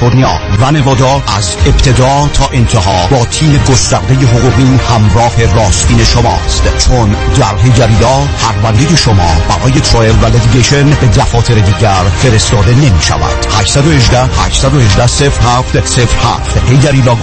کالیفرنیا. و نوادا از ابتدا تا انتها با تیم گسترده حقوقی همراه راستین شماست. چون در هیگریلا پرونده شما برای ترایل و لدیگیشن به دفاتر دیگر فرستاده نمی شود 818 818 07 07 هیگریلا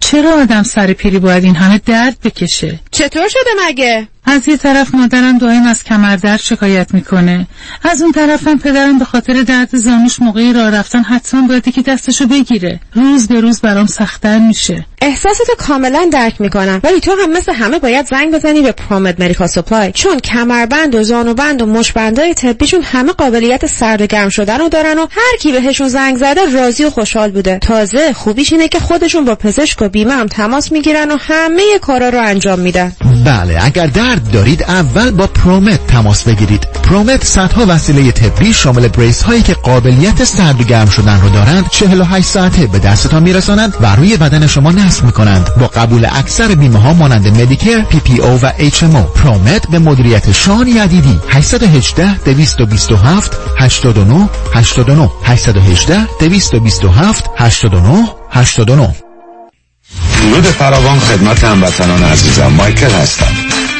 چرا آدم سر پیری باید این همه درد بکشه؟ چطور شده مگه؟ از یه طرف مادرم دائم از کمردرد شکایت می‌کنه. از اون طرفم پدرم به خاطر درد زانوش موقعی راه رفتن حتما باید که دستشو بگیره. روز به روز برام سختتر میشه. احساستو کاملا درک می‌کنم. ولی تو هم مثل همه باید زنگ بزنی به پرومت مدیکال سپلای چون کمربند و زانوبند و مشبندای طبیشون همه قابلیت سرد و گرم شدن رو دارن و هر کی بهشون زنگ زده راضی و خوشحال بوده. تازه خوبیش اینه که خودشون با پزشک و بیمه هم تماس می‌گیرن و همه کارا رو انجام میدن. بله اگر درد دارید اول با پرومت تماس بگیرید. پرومت صدها وسیله طبی شامل brace هایی که قابلیت سرد و گرم شدن رو دارند 48 ساعته به دستتان میرسانند و روی بدن شما نصب می‌کنند. با قبول اکثر بیمه ها مانند Medicare PPO و HMO پرومت به مدیریت شان یدیدی 818 227 89 89 818 227 89 89 درود فراوان خدمت هموطنان عزیزم. مایکل هستم.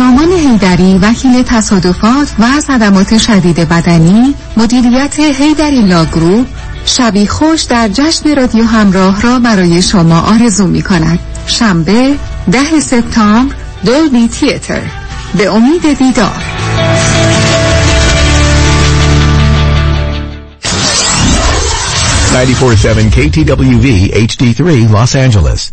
سامان هیدری وکیل تصادفات و صدمات شدید بدنی مدیریت هیدری لاگروپ شبی خوش در جشن رادیو همراه را برای شما آرزو می کند. شنبه ده سپتامبر دولبی تیتر. به امید دیدار KTWV HD3 Los Angeles.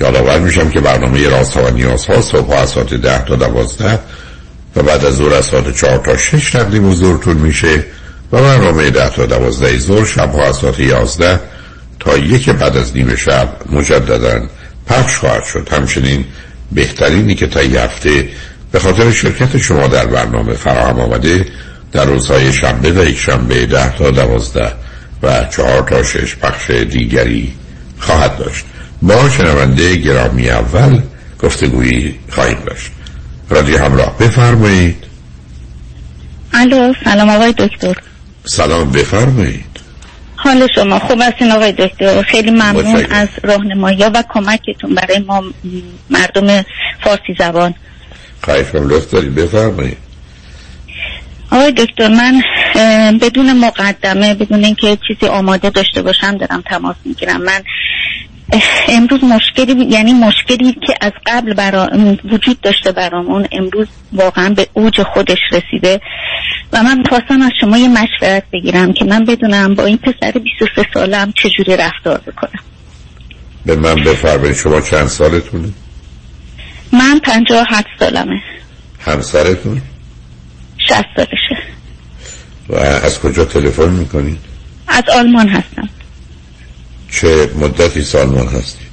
یادآور میشم که برنامه راست ها و نیاز ها صبح از ساعت ده تا دوازده و بعد از ظهر از ساعت چهار تا شش تقدیم حضورتون میشه و برنامه ده تا دوازده ظهر شب ها از ساعت یازده تا یک بعد از نیم شب مجددا پخش خواهد شد. همچنین بهترینی که تا هفته به خاطر شرکت شما در برنامه فراهم آمده در روزهای شنبه و یک شنبه ده تا دوازده و چهار تا شش پخش دیگری خواهد داشت. با شنونده گرامی اول گفتگویی خواهیم داشت. رادیو همراه بفرمایید. الو سلام آقای دکتر. سلام بفرمایید. حال شما خوب هستین آقای دکتر؟ خیلی ممنون از راهنمایی و کمکتون برای ما مردم فارسی زبان. خواهشم لطف دارید بفرمایید. آقای دکتر من بدون مقدمه بدون اینکه چیزی آماده داشته باشم دارم تماس می‌گیرم. من امروز مشکلی یعنی مشکلی که از قبل برا وجود داشته برامون امروز واقعا به اوج خودش رسیده. و من خواستم از شما یه مشورت بگیرم که من بدونم با این پسر 23 سالم چجوری رفتار بکنم. به من بفرمایید شما چند سالتونه؟ من پنجاه هفت سالمه. همسرتون؟ شست سالشه. و از کجا تلفن می‌کنید؟ از آلمان هستم. چه مدتی سالمان هستی.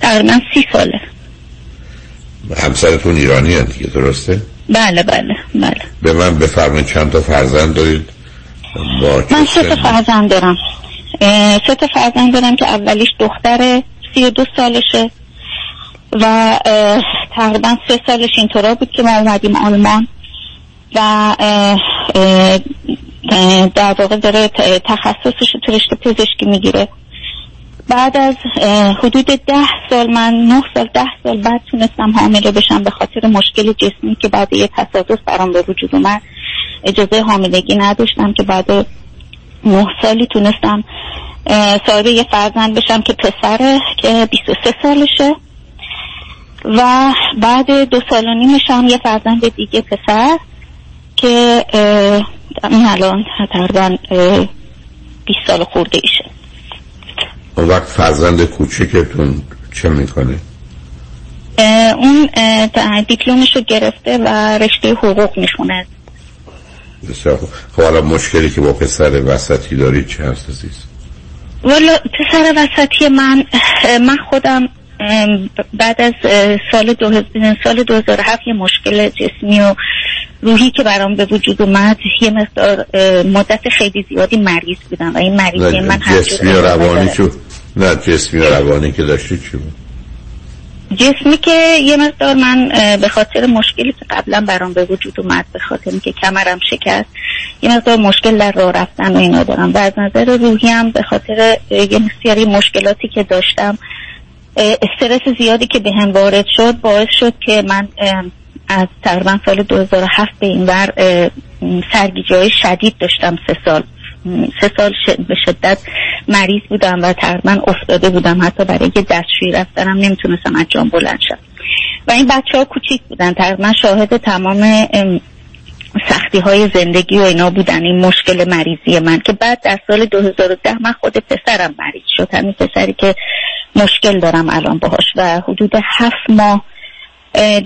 تقریبا سی ساله. همسرتون ایرانی هست دیگه درسته؟ بله بله بله. به من بفرمایید چند تا فرزند دارید؟ با من سه تا؟ فرزند دارم. سه تا فرزند دارم که اولیش دختر سی دو سالشه و تقریبا سه سالش اینطورا بود که ما اومدیم آلمان و اه، اه، در واقع داره تخصصش تو رشته پزشکی می‌گیره. بعد از حدود ده سال من نه سال ده سال بعد تونستم حامله بشم به خاطر مشکل جسمی که بعد یه تصادف برام به وجود اومد. اجازه حاملگی نداشتم که بعد نه سالی تونستم صاحب یه فرزند بشم که پسره که 23 سالشه. و بعد دو سال و نیمش هم یه فرزند دیگه پسر که این الان تقریبا اه، 20 سال خورده ایشه. اون وقت فرزند کوچکتون چه می‌کنه؟ اون دیپلمش رو گرفته و رشته حقوق می‌خونه. بسیار خوب. خب حالا مشکلی که با پسر وسطی دارید چه هست عزیز؟ والا پسر وسطی من من خودم بعد از سال دو سال 2007 یه مشکل جسمی و روحی که برام به وجود اومد یه مقدار مدت خیلی زیادی مریض بودم و این مریضی من جسمی روانی. چو نه جسمی و روانی که داشتی چی بود جسمی که یه مقدار من به خاطر مشکلی که قبلا برام به وجود اومد به خاطر اینکه کمرم شکست یه مقدار مشکل در راه رفتن و اینا دارم و از نظر روحی هم به خاطر یه سری مشکلاتی که داشتم استرس زیادی که به هم وارد شد باعث شد که من از تقریبا سال 2007 به این ور سرگیجه شدید داشتم. سه سال سه سال به شدت مریض بودم و تقریبا افتاده بودم. حتی برای یه دستشویی رفتنم نمی‌تونستم از جام بلند شم. و این بچه ها کوچیک بودن. تقریبا شاهد تمام ام، سختی های زندگی و اینا بودن. این مشکل مریضی من که بعد در سال 2010 من خود پسرم مریض شد. همین پسری که مشکل دارم الان باهاش و حدود هفت ماه اه،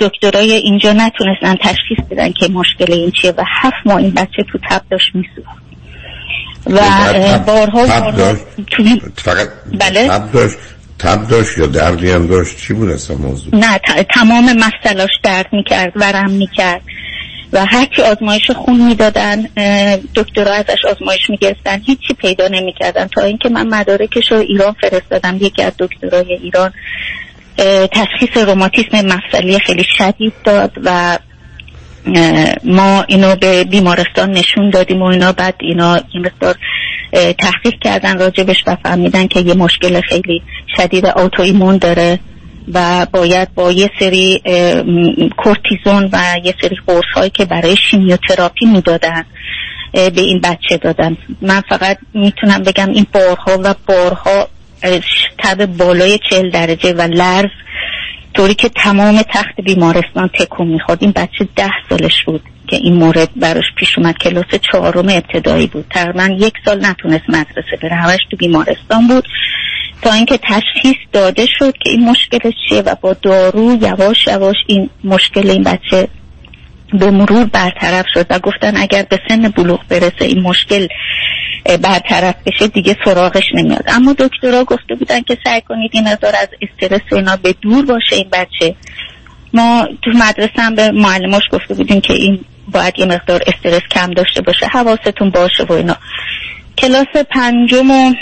دکترای اینجا نتونستن تشخیص بدن که مشکل این چیه و هفت ماه این بچه تو تب داشت میسوخت. و بارها توی فقط بله؟ تب داشت؟ تب داشت یا دردی هم داشت؟ چی بود اصلا موضوع؟ نه ت- تمام مفصلاش درد می‌کرد ورم می‌کرد. و هرچی آزمایش خون می‌دادن دکترها ازش آزمایش می‌گرفتن هیچی پیدا نمی‌کردن. تا اینکه من مدارکش رو ایران فرستادم یکی از دکترای ایران. تشخیص روماتیسم مفصلی خیلی شدید داد و ما اینو به بیمارستان نشون دادیم و اینا. بعد اینا یه مقدار تحقیق کردن راجبش و فهمیدن که یه مشکل خیلی شدید آتو ایمون داره و باید با یه سری کورتیزون و یه سری قرص هایی که برای شیمیوتراپی می‌دادن به این بچه دادن. من فقط می‌تونم بگم این بارها و بارها تب بالای چهل درجه و لرز طوری که تمام تخت بیمارستان تکون می‌خورد. این بچه ده سالش بود که این مورد براش پیش اومد. کلاس چهارم ابتدایی بود. تقریبا یک سال نتونست مدرسه بره. همش تو بیمارستان بود. تا اینکه تشخیص داده شد که این مشکلش چیه و با دارو یواش یواش این مشکل این بچه به مرور برطرف شد و گفتن اگر به سن بلوغ برسه این مشکل برطرف بشه دیگه سراغش نمیاد. اما دکترها گفته بودن که سعی کنید این مقدار از استرس و اینا به دور باشه این بچه. ما تو مدرسه هم به معلماش گفته بودیم که این باید یه مقدار استرس کم داشته باشه حواستون باشه و اینا. کلاس پنجم و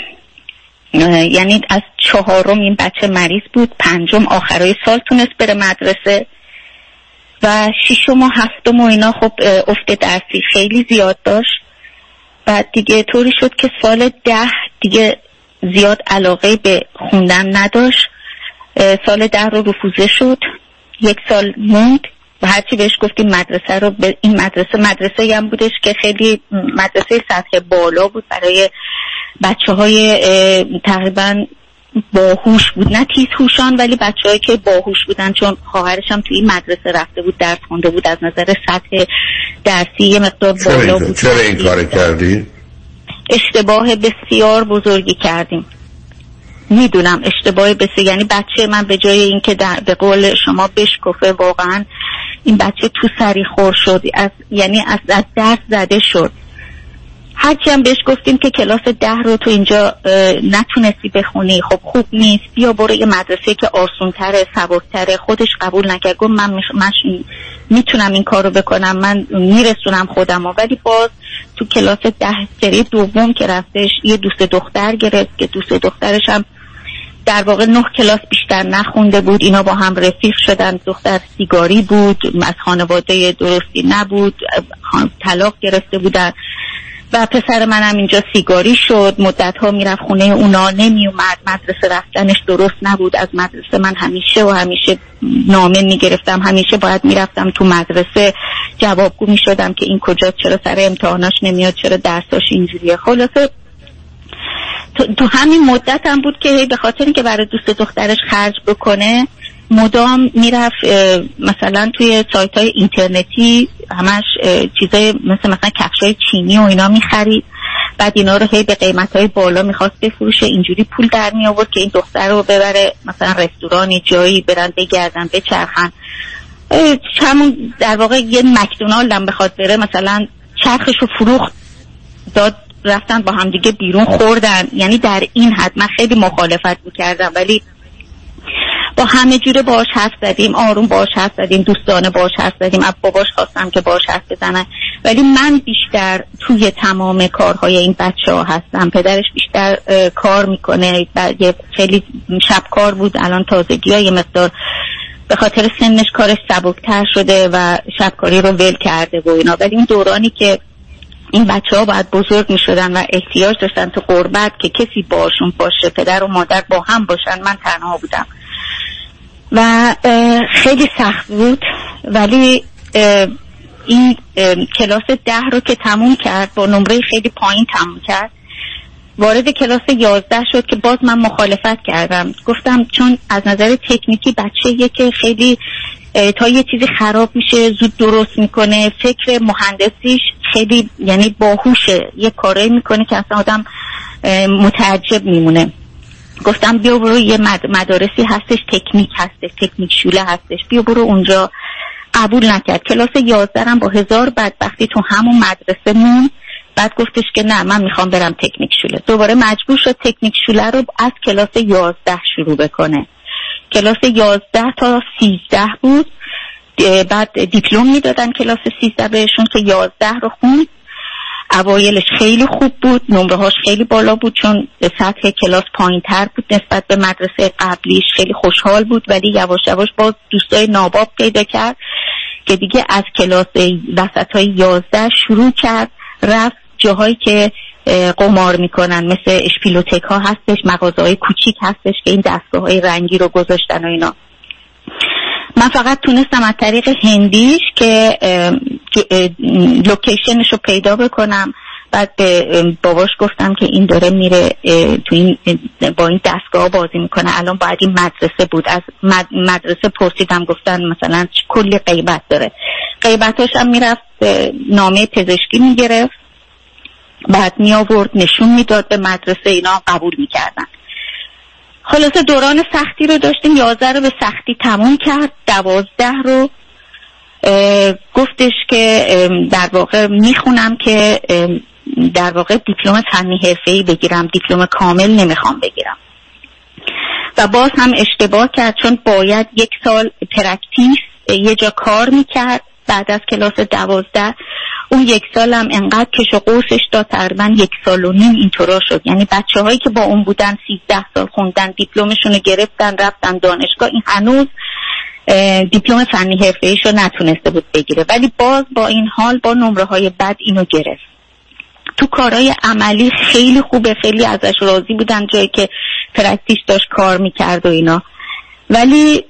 یعنی از چهارم این بچه مریض بود. پنجم آخرای سال تونست بره مدرسه. و ششم و هفتم و اینا خب افت درسی خیلی زیاد داشت. بعد دیگه طوری شد که سال ده دیگه زیاد علاقه به خوندن نداشت. سال ده رو رفوزه شد. یک سال موند و هرچی بهش گفتیم مدرسه رو به این مدرسه مدرسه هم بودش که خیلی مدرسه سطح بالا بود برای بچه های تقریبا باهوش بود. نه تیز هوشان ولی بچههایی که باهوش بودن چون خواهرش هم توی این مدرسه رفته بود درس خونده بود از نظر سطح درسی یه مقدار بالا بود. چرا این کار کردی؟ اشتباه بسیار بزرگی کردیم. می‌دونم اشتباه بسه یعنی بچه من به جای اینکه در به قول شما بشکفه واقعا این بچه تو سری خور شد از یعنی از, از درس زده شد. هرچی هم بهش گفتیم که کلاس ده رو تو اینجا نتونستی بخونی خب خوب نیست بیا برو یه مدرسه که آسونتره سبکتره خودش قبول نکرد گفت من, من می‌تونم این کار رو بکنم من میرسونم خودم ولی باز تو کلاس ده سری دوم که رفتش یه دوست دختر گرفت که دوست دخترش هم در واقع نه کلاس بیشتر نخونده بود اینا با هم رفیق شدن دختر سیگاری بود از خانواده درستی نبود طلاق گرفته بودن. و پسر منم اینجا سیگاری شد. مدت ها می‌رفت خونه اونا نمی اومد مدرسه رفتنش درست نبود. از مدرسه من همیشه و همیشه نامه می‌گرفتم. همیشه باید می‌رفتم تو مدرسه. جوابگو می‌شدم که این کجا چرا سر امتحاناش نمیاد چرا درساش اینجوریه. خلاصه تو, همین مدت هم بود که به خاطر که برای دوست دخترش خرج بکنه مدام می‌رفت مثلا توی سایت های اینترنتی همش چیزای مثل مثلا کفش های چینی و اینا می‌خرید. بعد اینا رو هی به قیمت های بالا می‌خواست بفروشه. اینجوری پول در می آورد که این دختر رو ببره مثلا رستورانی جایی برن بگردن بچرخن. همون در واقع یه مکدونالد هم بخواد بره مثلا چرخش رو فروخت داد رفتن با همدیگه بیرون خوردن. یعنی در این حد من خیلی مخالفت می‌کردم. ولی با همه جوره باش حرف زدیم آروم باش حرف زدیم دوستانه باش حرف زدیم از باباش خواستم که باش حرف بزنن. ولی من بیشتر توی تمام کارهای این بچه ها هستم. پدرش بیشتر کار می‌کنه. خیلی شب کار بود الان تازگی های مقدار به خاطر سنش کارش سبکتر شده و شبکاری رو ول کرده و اینا. ولی این دورانی که این بچه ها باید بزرگ می شدن و احتیاج داشتن تو قربت که کسی باشون باشه پدر و مادر با هم باشن من تنها بودم. و خیلی سخت بود ولی این کلاس ده رو که تموم کرد با نمره خیلی پایین تموم کرد وارد کلاس یازده شد که باز من مخالفت کردم. گفتم چون از نظر تکنیکی بچه که خیلی تا یه چیزی خراب میشه زود درست می‌کنه فکر مهندسیش خیلی یعنی باهوشه یه کارایی می‌کنه که اصلا آدم متعجب میمونه. گفتم بیا برو یه مدارسی هستش تکنیک هستش تکنیک شوله هستش. بیا برو اونجا. قبول نکرد. کلاس یازدرم با هزار بدبختی تو همون مدرسه مون بعد گفتش که نه من می‌خوام برم تکنیک شوله. دوباره مجبور شد تکنیک شوله رو از کلاس یازده شروع بکنه. کلاس یازده تا سیزده بود. بعد دیپلم می‌دادن کلاس سیزده بهشون که یازده رو خوند اوایلش خیلی خوب بود نمره هاش خیلی بالا بود چون سطح کلاس پایین تر بود نسبت به مدرسه قبلیش خیلی خوشحال بود ولی یواش یواش باز دوستای ناباب پیدا کرد که دیگه از کلاس وسط های یازده شروع کرد رفت جاهایی که قمار می‌کنن مثل اشپیلوتک ها هستش مغازه های کوچیک هستش که این دستگاه های رنگی رو گذاشتن و اینا. من فقط تونستم از طریق هندیش که لوکیشنش رو پیدا بکنم. بعد به باباش گفتم که این داره میره تو این با این دستگاه بازی می‌کنه. الان باید این مدرسه بود. از مدرسه پرسیدم گفتن مثلا کلی قیبت داره. قیبتاش هم می‌رفت نامه پزشکی می‌گرفت. بعد می آورد نشون می‌داد به مدرسه اینا قبول می‌کردن. خلاصه دوران سختی رو داشتیم یازده رو به سختی تموم کرد دوازده رو گفتش که در واقع می‌خونم که در واقع دیپلم فنی ای بگیرم دیپلم کامل نمی‌خوام بگیرم. و باز هم اشتباه کرد چون باید یک سال practice یه جا کار می‌کرد. بعد از کلاس دوازده اون یک سالم انقدر کش و قوسش داد تقریبا یک سال و نیم اینطورا شد. یعنی بچه هایی که با اون بودن سیزده سال خوندن دیپلمشون رو گرفتن رفتن دانشگاه این هنوز دیپلم فنی حرفه رو نتونسته بود بگیره. ولی باز با این حال با نمره های بد اینو گرفت. تو کارهای عملی خیلی خوبه خیلی ازش راضی بودن جایی که پرکتیش داشت کار می‌کرد و اینا. ولی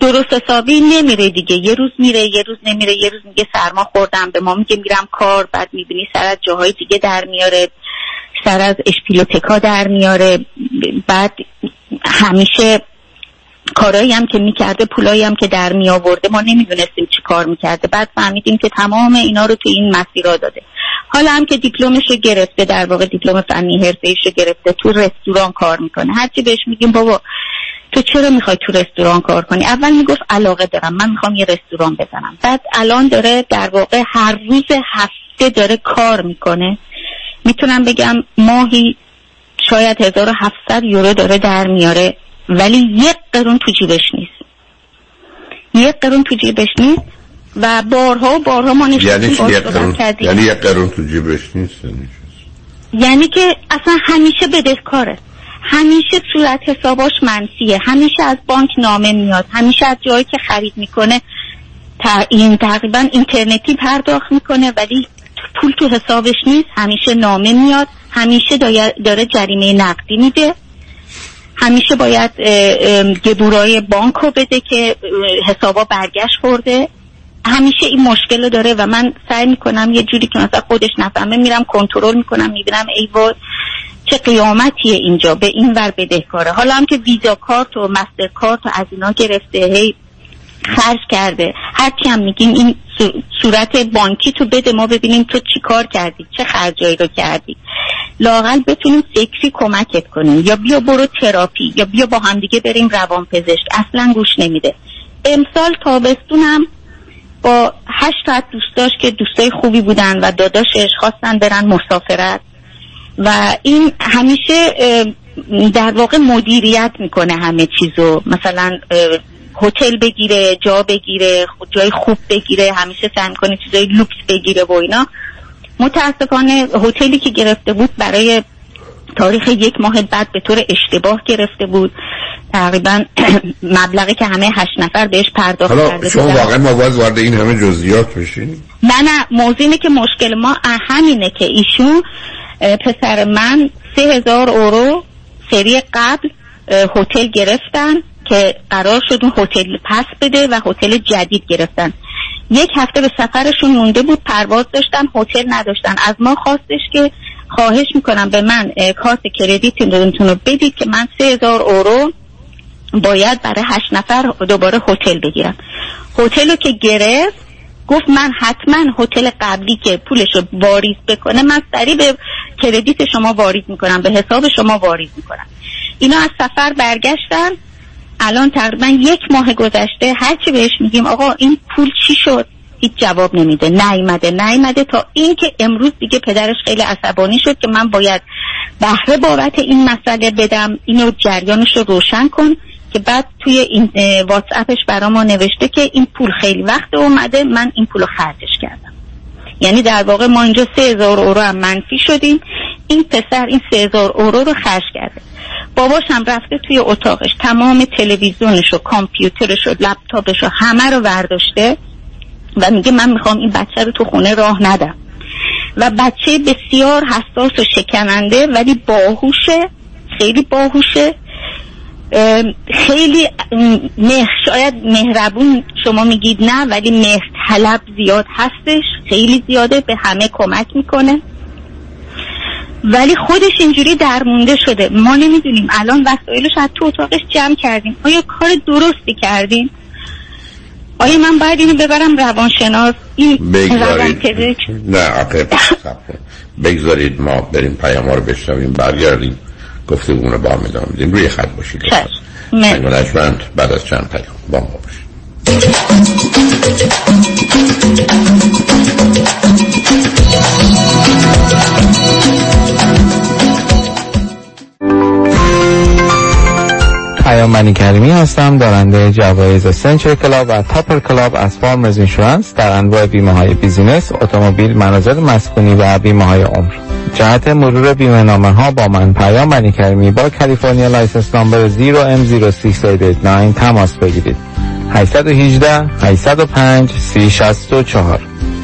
درست حسابی نمیره دیگه. یه روز میره یه روز نمیره یه روز میگه سرما خوردم به ما میگه میرم کار بعد می‌بینی سر از جاهای دیگه در میاره سر از اشپیلوتکا در میاره. بعد همیشه کارایی هم که می‌کرده پولایی هم که در می آورده ما نمی‌دونستیم چی کار می‌کرده. بعد فهمیدیم که تمام اینا رو تو این مسیرها داده. حالا هم که دیپلمش گرفته در واقع دیپلم فنی حرفه گرفته تو رستوران کار می‌کنه. هرچی بهش میگیم بابا تو چرا می‌خوای تو رستوران کار کنی؟ اول می‌گفت علاقه دارم من می‌خوام یه رستوران بزنم. بعد الان داره در واقع هر روز هفته داره کار می‌کنه. می‌تونم بگم ماهی شاید 1700 یورو داره در میاره ولی یک قرون تو جیبش نیست. یک قرون تو جیبش نیست. و بارها و بارها ما یعنی یک قرون یعنی یک قرون تو جیبش نیست یعنی که اصلا همیشه بدهکاره. همیشه صورت حساباش منفیه. همیشه از بانک نامه میاد. همیشه از جایی که خرید می‌کنه این تقریبا اینترنتی پرداخت می‌کنه ولی پول تو حسابش نیست. همیشه نامه میاد. همیشه داره جریمه نقدی میده. همیشه باید گبورای بانک رو بده که حسابا برگشت خورده. همیشه این مشکل رو داره و من سعی می‌کنم یه جوری که مثلا خودش نفهمه میرم کنترل می‌کنم می‌بینم ای وای چه قیامتیه اینجا به این ور بدهکاره. حالا هم که ویزا کارت و مستر کارت و از اینا گرفته هی خرج کرده هرچی هم میگیم این صورت بانکی تو بده ما ببینیم تو چی کار کردی چه خرجایی رو کردی. لاقل بتونیم فکری کمکت کنیم. یا بیا برو تراپی یا بیا با همدیگه بریم روان پزشک اصلا گوش نمیده. امسال تابستونم با هشت تا دوستاش که دوستای خوبی بودن و داداشش خواستن برن مسافرت. و این همیشه در واقع مدیریت می‌کنه همه چیزو. مثلا هتل بگیره جا بگیره جای خوب بگیره همیشه سعی می‌کنه چیزای لوکس بگیره و اینا. متاسفانه هتلی که گرفته بود برای تاریخ یک ماه بعد به طور اشتباه گرفته بود. تقریبا مبلغی که همه هشت نفر بهش پرداخت کرده شما واقعا ما باز وارد این همه جزئیات بشین. نه نه موضوع اینه که مشکل ما همینه که ایشون پسر من سه هزار اورو سری قبل هتل گرفتن که قرار شد اون هتل پس بده و هتل جدید گرفتن. یک هفته به سفرشون مونده بود پرواز داشتن هتل نداشتن. از ما خواستش که خواهش می‌کنم به من کارت کردیتتون رو بدید که من سه هزار اورو باید برای هشت نفر دوباره هتل بگیرم هتل رو که گرفت گفت من حتما هتل قبلی که پولش رو واریز بکنه من سریع به کردیت شما واریز می‌کنم به حساب شما واریز می‌کنم. اینا از سفر برگشتن. الان تقریبا یک ماه گذشته هرچی بهش میگیم آقا این پول چی شد؟ هیچ جواب نمیده. نیمده نیمده تا اینکه امروز دیگه پدرش خیلی عصبانی شد که من باید بهره بابت این مسئله بدم. اینو جریانش رو روشن کن. که بعد توی این واتساپش برا ما نوشته که این پول خیلی وقت اومده من این پول رو خرجش کردم. یعنی در واقع ما اینجا سه هزار اورو هم منفی شدیم. این پسر این سه هزار اورو رو خرج کرده. باباش هم رفته توی اتاقش. تمام تلویزیونش و کامپیوترش و لپتاپش و همه رو ورداشته و میگه من می‌خوام این بچه رو تو خونه راه ندم. و بچه بسیار حساس و شکننده ولی باهوشه خیلی باهوشه. خیلی مهر شاید مهربون شما میگید نه ولی مهر طلب زیاد هستش خیلی زیاده به همه کمک می‌کنه. ولی خودش اینجوری درمونده شده. ما نمی‌دونیم. الان وسایلش از تو اتاقش جمع کردیم. آیا کار درستی کردیم؟ آیا من باید اینو ببرم روانشناس؟ این بگذارید. نه آقه بگذارید ما بریم پیام رو بشنویم برگردیم. گفته رو با هم ادامه میدیم روی خط باشید من بعد از چند پیام با ما باشید. پیام منی کریمی هستم دارنده جوایز Century Club و Topper Club از Farmers Insurance در انواع بیمه های business، اتومبیل، منازل مسکونی و بیمه های عمر. جهت مرور بیمه نامه ها با من پیام منی کریمی با کالیفرنیا license number 0M06889 تماس بگیرید. 818 805 3064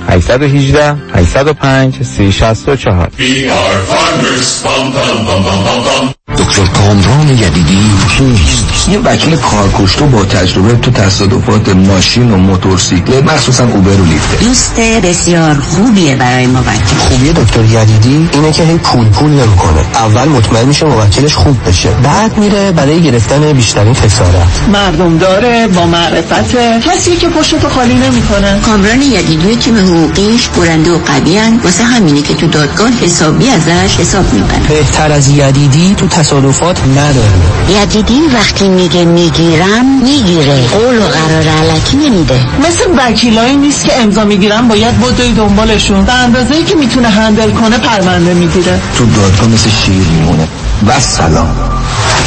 818 805 3064 We are farmers. Bum, bum, bum, bum, bum, bum. دکتر کامران یدیدی کیست یه وکیل کارکشته با تجربه تو تصادفات ماشین و موتورسیکلت مخصوصا Uber و Lyft دوست بسیار خوبیه برای موکل خوبی دکتر یدیدی اینه که هی پول پول نمی‌کنه. اول مطمئن میشه موکلش خوب بشه. بعد میره برای گرفتن بیشترین خسارت. مردم داره با معرفت. کسی که پشتو خالی نمی‌کنه. کامران یدیدی تیم حقوقیش برنده و قوی واسه همینه که تو دادگاه حسابی ازش حساب می‌برن بهتر از یدیدی تو تصادفات نداره یدیدی وقتی میگه می‌گیرم می‌گیره. قول و قرار علکی نمیده. مثل وکیلایی نیست که امضا می‌گیرن باید بدوی دنبالشون. به اندازه ای که می‌تونه هندل کنه پرونده می‌گیره. تو دادگاه مثل شیر میمونه. و سلام.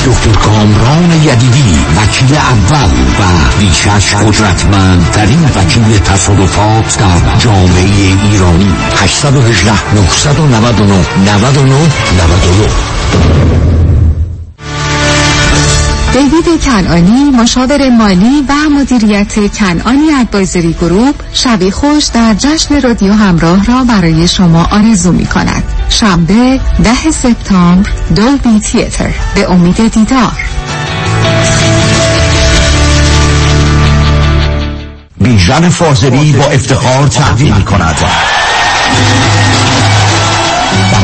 دکتر کامران یدیدی وکیل اول و بیشش قدرتمندترین وکیل تصادفات در جامعه ایرانی. 818 999 99 99 دیوید کنانی مشاور مالی و مدیریت کنانی ادوایزری گروپ شبی خوش در جشن رادیو همراه را برای شما آرزو می کند. شنبه ده سپتامبر دولبی تیتر. به امید دیدار. بیژن فاضلی با افتخار تقدیم می کند.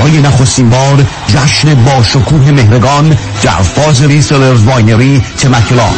برای نخستین بار جشن با شکوه مهرگان در Fazeli Cellars Winery Temecula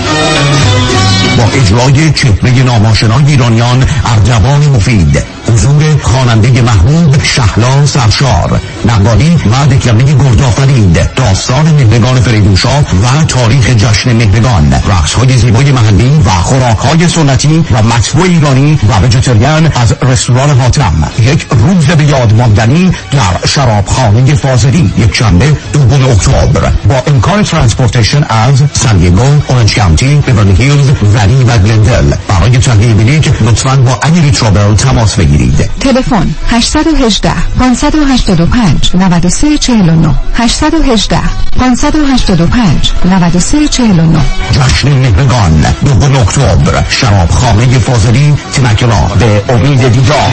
با اجرای چهره نام‌آشنای ایرانیان اردوان مفید. حضور خواننده محبوب شهلا سرشار. نقالی و دکلمه گردآفرید. داستان مهرگان فریدونشاه و تاریخ جشن مهرگان رقصهای زیبای محلی و خوراکهای سنتی و مطبوع ایرانی و vegetarian از رستوران حاتم. یک روز به یاد ماندنی در شرابخانه فاضلی. یک شنبه دوم اکتبر. با امکان transportation از سن دیگو، Orange County، بیورلی هیلز، ولی و گلندل. برای تهیه بلیط لطفا با اگری ترابل تماس بگیرید. تلفن 818 585 9349 818 585 9349 جشن مهرگان دوم اکتبر. شرابخانه فاضلی تمکلا به امید دیدار.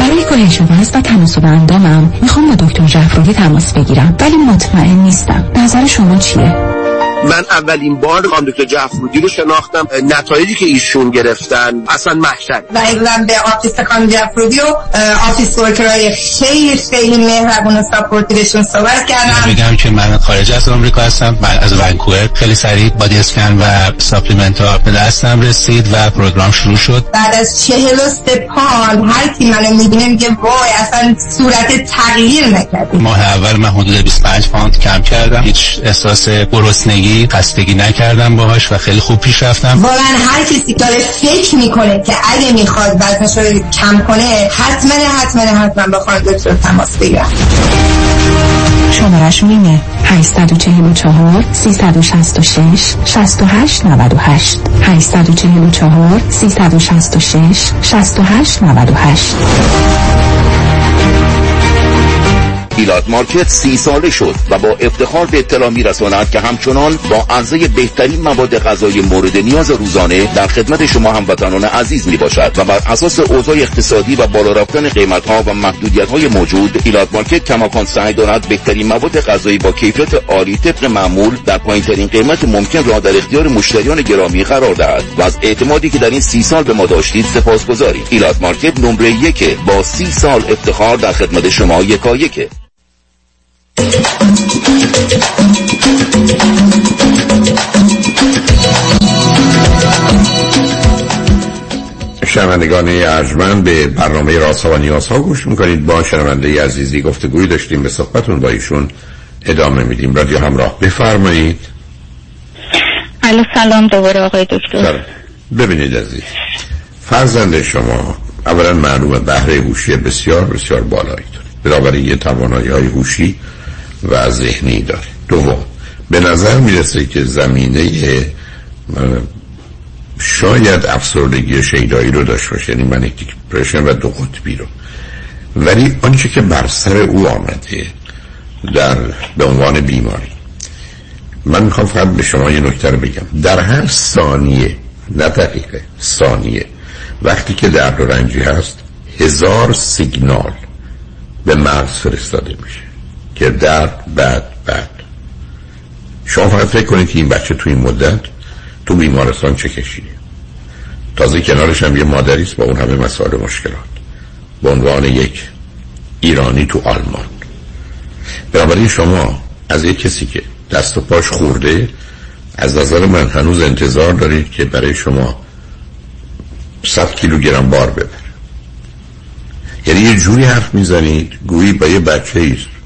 برای کاهش وزن و تناسب اندامم می‌خوام با دکتر جعفرودی تماس بگیرم ولی مطمئن نیستم. نظر شما چیه؟ من اولین بار خانم دکتر جعفرودی رو شناختم. نتایجی که ایشون گرفتن اصلا محشر. و easy به office خانم جعفرودی و office worker های خیلی خیلی مهربون و supportive شون صحبت کردم. بگم که من خارج از آمریکا هستم. من از ونکوور. خیلی سریع body scan و supplement ها به دستم رسید و program شروع شد. بعد از چهل و سه پال هر کی منو می‌بینه میگه وای اصلا صورتت تغییر نکرده ها اول من حدود 25 پوند کم کردم. هیچ احساس گرسنگی خستگی نکردم باهاش و خیلی خوب پیش رفتم. واقعا هر کسی داره فکر می‌کنه که اگه می‌خواد وزنش رو کم کنه حتما حتما حتما با خانم دکتر تماس بگیرم شمارش اینه 844 366 68 98 844 366 68 98 میلاد مارکت سی ساله شد و با افتخار به اطلاع میرساند که همچنان با عرضه بهترین مواد غذایی مورد نیاز روزانه در خدمت شما هموطنان عزیز می باشد و بر اساس اوضاع اقتصادی و بالا رفتن قیمت ها و محدودیت های موجود میلاد مارکت کماکان سعی دارد بهترین مواد غذایی با کیفیت عالی طبق معمول در پایین ترین قیمت ممکن را در اختیار مشتریان گرامی قرار دهد و از اعتمادی که در این سی سال به ما داشتید سپاسگزاریم. میلاد مارکت نمره یک با سی سال افتخار در خدمت شما یکایکه شنوندگان ارجمند به برنامه راست و نیاز ها گوش می‌کنید. با شنونده عزیزی گفتگوی داشتیم به صحبتون با ایشون ادامه میدیم. رادیو همراه بفرمایید. الو سلام دوباره آقای دکتر. ببینید عزیز فرزند شما اولا معلومه بهره هوشی بسیار بسیار بالایی داره. بنابراین یه توانایی های هوشی و ذهنی داره. دوم به نظر می‌رسه که زمینه شاید افسردگی شیدایی رو داشته باشه یعنی من دیپرشن و دو قطبی رو. ولی آنچه که بر سر او آمده در به عنوان بیماری. من می‌خوام فقط به شما یه نکته بگم. در هر ثانیه نه دقیقه ثانیه وقتی که درد و رنجی هست هزار سیگنال به مغز فرستاده میشه. که درد بعد بعد شما فقط فکر کنید که این بچه تو این مدت تو بیمارستان چه کشیده. تازه کنارش هم یه مادریست با اون همه مسائل مشکلات. به عنوان یک ایرانی تو آلمان. بنابراین شما از یک کسی که دست و پاش خورده از نظر من هنوز انتظار دارید که برای شما 100 کیلوگرم بار ببره. یعنی یه جوری حرف می‌زنید گویی با یه بچه ایست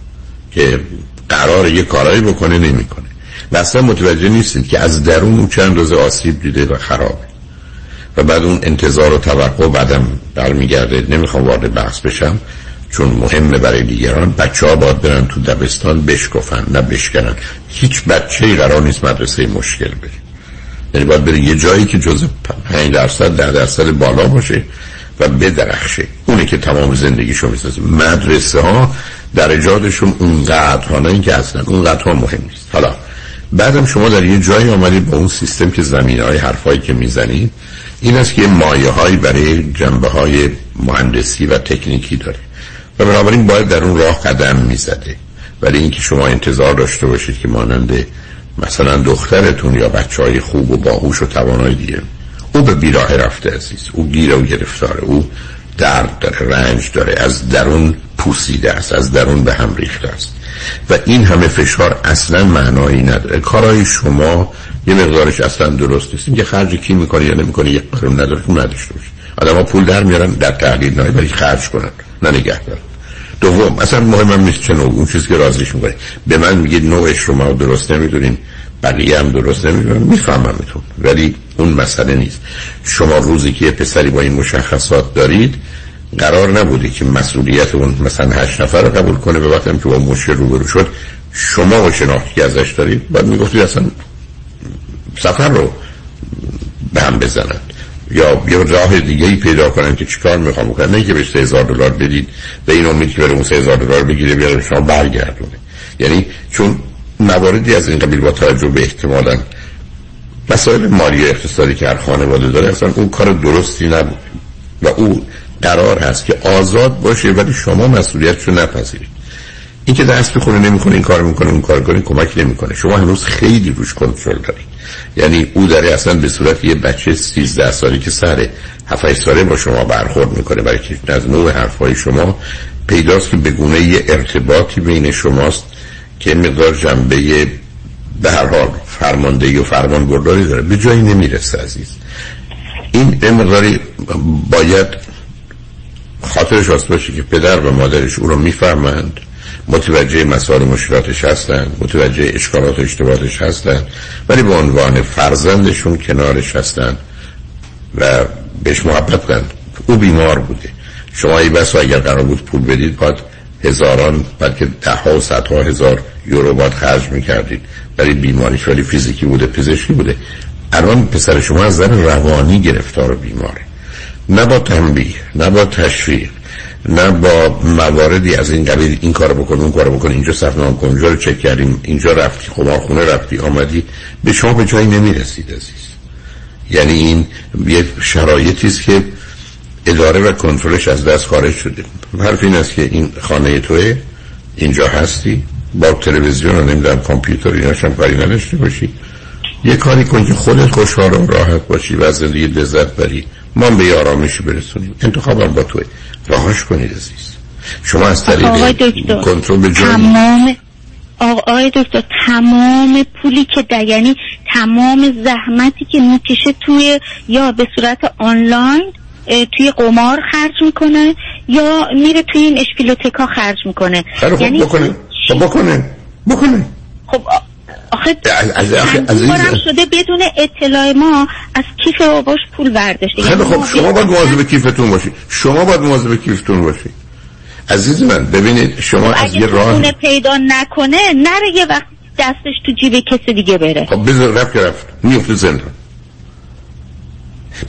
که قرار یه کارایی بکنه نمی‌کنه. و اصلا متوجه نیستید که از درون او چند روز آسیب دیده و خرابه. و بعد اون انتظار و توقع بعدم برمیگرده. نمی‌خوام وارد بحث بشم چون مهمه برای دیگران. بچه ها باید برن تو دبستان بشکفن نه بشکنن. هیچ بچه ای قرار نیست مدرسه مشکل بره. یعنی باید بره یه جایی که جز 5 درصد ده درصد بالا باشه. و بدرخشه. اونه که تمام زندگیشو می‌سازه. مدرسه ها درجاتشون اونقدر ها نه اینکه اصلا اونقدر ها مهم نیست. حالا بعدم شما در یه جایی آمدید با اون سیستم که زمین های حرفایی که می‌زنید این است که مایه هایی برای جنبه های مهندسی و تکنیکی داره. و بنابراین باید در اون راه قدم می‌زده. ولی اینکه شما انتظار داشته باشید که مانند مثلا دخترتون یا بچه های خوب و باهوش و توانایی دیگه او به بیراه رفته عزیز. او گیره و گرفتاره او درد داره رنج داره از درون پوسیده است از درون به هم ریخته است. و این همه فشار اصلا معنایی نداره. کارهای شما یه مقدارش اصلا درست نیست. که خرج کی می‌کنه یا نمی‌کنه یک قرم نداره که نداشته باشه. آدم ها پول در میارن در تحلیل نهایی ولی خرج کنن نه نگه دارن. دوم اصلا مهم هم نیست چه نوع اون چیزی که رازیش می‌کنه. به من میگه نوعش رو ما درست نمی‌دونیم. بقیه هم درست نمی‌دونم. می‌فهمم میتون ولی اون مسئله نیست. شما روزی که پسری با این مشخصات دارید قرار نبوده که مسئولیت اون مثلا هشت نفر رو قبول کنه. به وقتی که با مشکل روبرو شد شما با شناختی ازش دارید باید می‌گفتید اصلا سفر رو به هم بزنند یا یه راه دیگه ای پیدا کنن که چیکار می‌خوام بکنن. نه که بهش هزار دلار بدید به این امید که بره اون هزار دلار بگیره بیاره شما برگردونه. یعنی چون مواردی از این قبیل با توجه به احتمالا مسائل مالی اقتصادی که هر خانواده داره اصلا اون کار درستی نبود و او قرار هست که آزاد باشه ولی شما مسئولیتشو نپذیرید. این که دست بخونه نمی‌کنه این کار می‌کنه اون کار کنه کمک نمی‌کنه. شما هنوز خیلی روش کنترل دارید. یعنی او داره اصلا به صورت یه بچه 13 سالی که سر 7 ساله با شما برخورد می‌کنه برای که از نوع حرفای شما پیداست که بگونه یه ارتباطی بین شماست که مقدار جنبه به هر حال فرماندهی و فرمان برداری داره. به جایی نمی‌رسه عزیز. این مقداری باید خاطرش هست باشه که پدر و مادرش او رو می‌فهمند. متوجه مسائل مشکلاتش هستند. متوجه اشکالات و اشتباهاتش هستند. ولی به عنوان فرزندشون کنارش هستند و بهش محبت کنند. او بیمار بوده. شما ای بس و اگر قرار بود پول بدید باید هزاران بلکه ده ها و ها هزار یورو باید خرج می‌کردید. برای بیماریش ولی فیزیکی بوده پزشکی بوده. الان پسر شما از نظر روانی گرفتار و بیماره. نه با تنبیه نه با تشویق نه با مواردی از این قبیل این کار بکن اون کار بکن اینجا صف نام کن اونجا رو چک کردیم اینجا رفتی خونه رفتی آمدی. به شما به جایی نمی‌رسید عزیز. یعنی این یه شرایطی است که اداره و کنترلش از دست خارج شده. حرف این است که این خانه توه اینجا هستی. با تلویزیون و نمی‌دونم کامپیوتر ایناش هم کاری نداشته باشی. یه کاری کن که خودت خوشحال و راحت باشی و از زندگی لذت بری. ما به یه آرامشی برسونیم انتخابم با توه. راهاش کنید عزیز. شما از طریق کنترل تمام آقای دکتر تمام پولی که در یعنی تمام زحمتی که می‌کشه توی یا به صورت آنلاین توی قمار خرج می‌کنه یا میره توی این اشپیلوتکا خرج می‌کنه. یعنی بکنه خب بکنه. بکنه. خب آخه از از شده بدون اطلاع ما از کیف باباش پول برداشته خیلی خب شما باید مواظب کیفتون باشید شما باید مواظب کیفتون باشید عزیز من ببینید شما از یه راه پیدا نکنه نره یه وقت دستش تو جیب کسی دیگه بره. خب بذار رفت رفت. میفته زندان.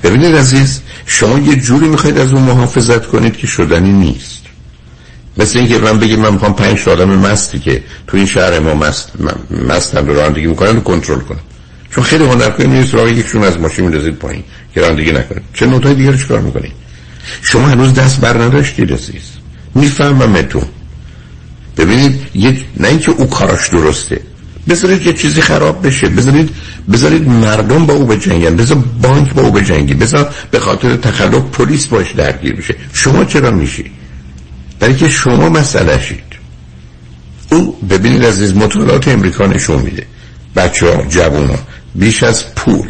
ببینید عزیز شما یه جوری می‌خواید از اون محافظت کنید که شدنی نیست. مثل اینکه من بگیم من می‌خوام پنج آدم مستی که تو این شهر ما مست مستن رو رانندگی می‌کنن کنترل کنم چون خیلی هنرپیشه نیست راه یکشون از ماشین میندازید پایین که رانندگی نکنه چه نوتای دیگه رو چیکار می‌کنید؟ شما هنوز دست بر نداشتید عزیز. میفهممتون ببینید یه نه اینکه او کاراش درسته. بذارید یه چیزی خراب بشه. بذارید بذارید مردم با او بجنگن. بذار بانک با او بجنگی. بذار به خاطر تخلف پلیس باش درگیر بشه. شما چرا میشی؟ برای که شما مسئله شید. او ببینید عزیز مطالعات امریکا نشون میده. بچه ها جوان ها بیش از پول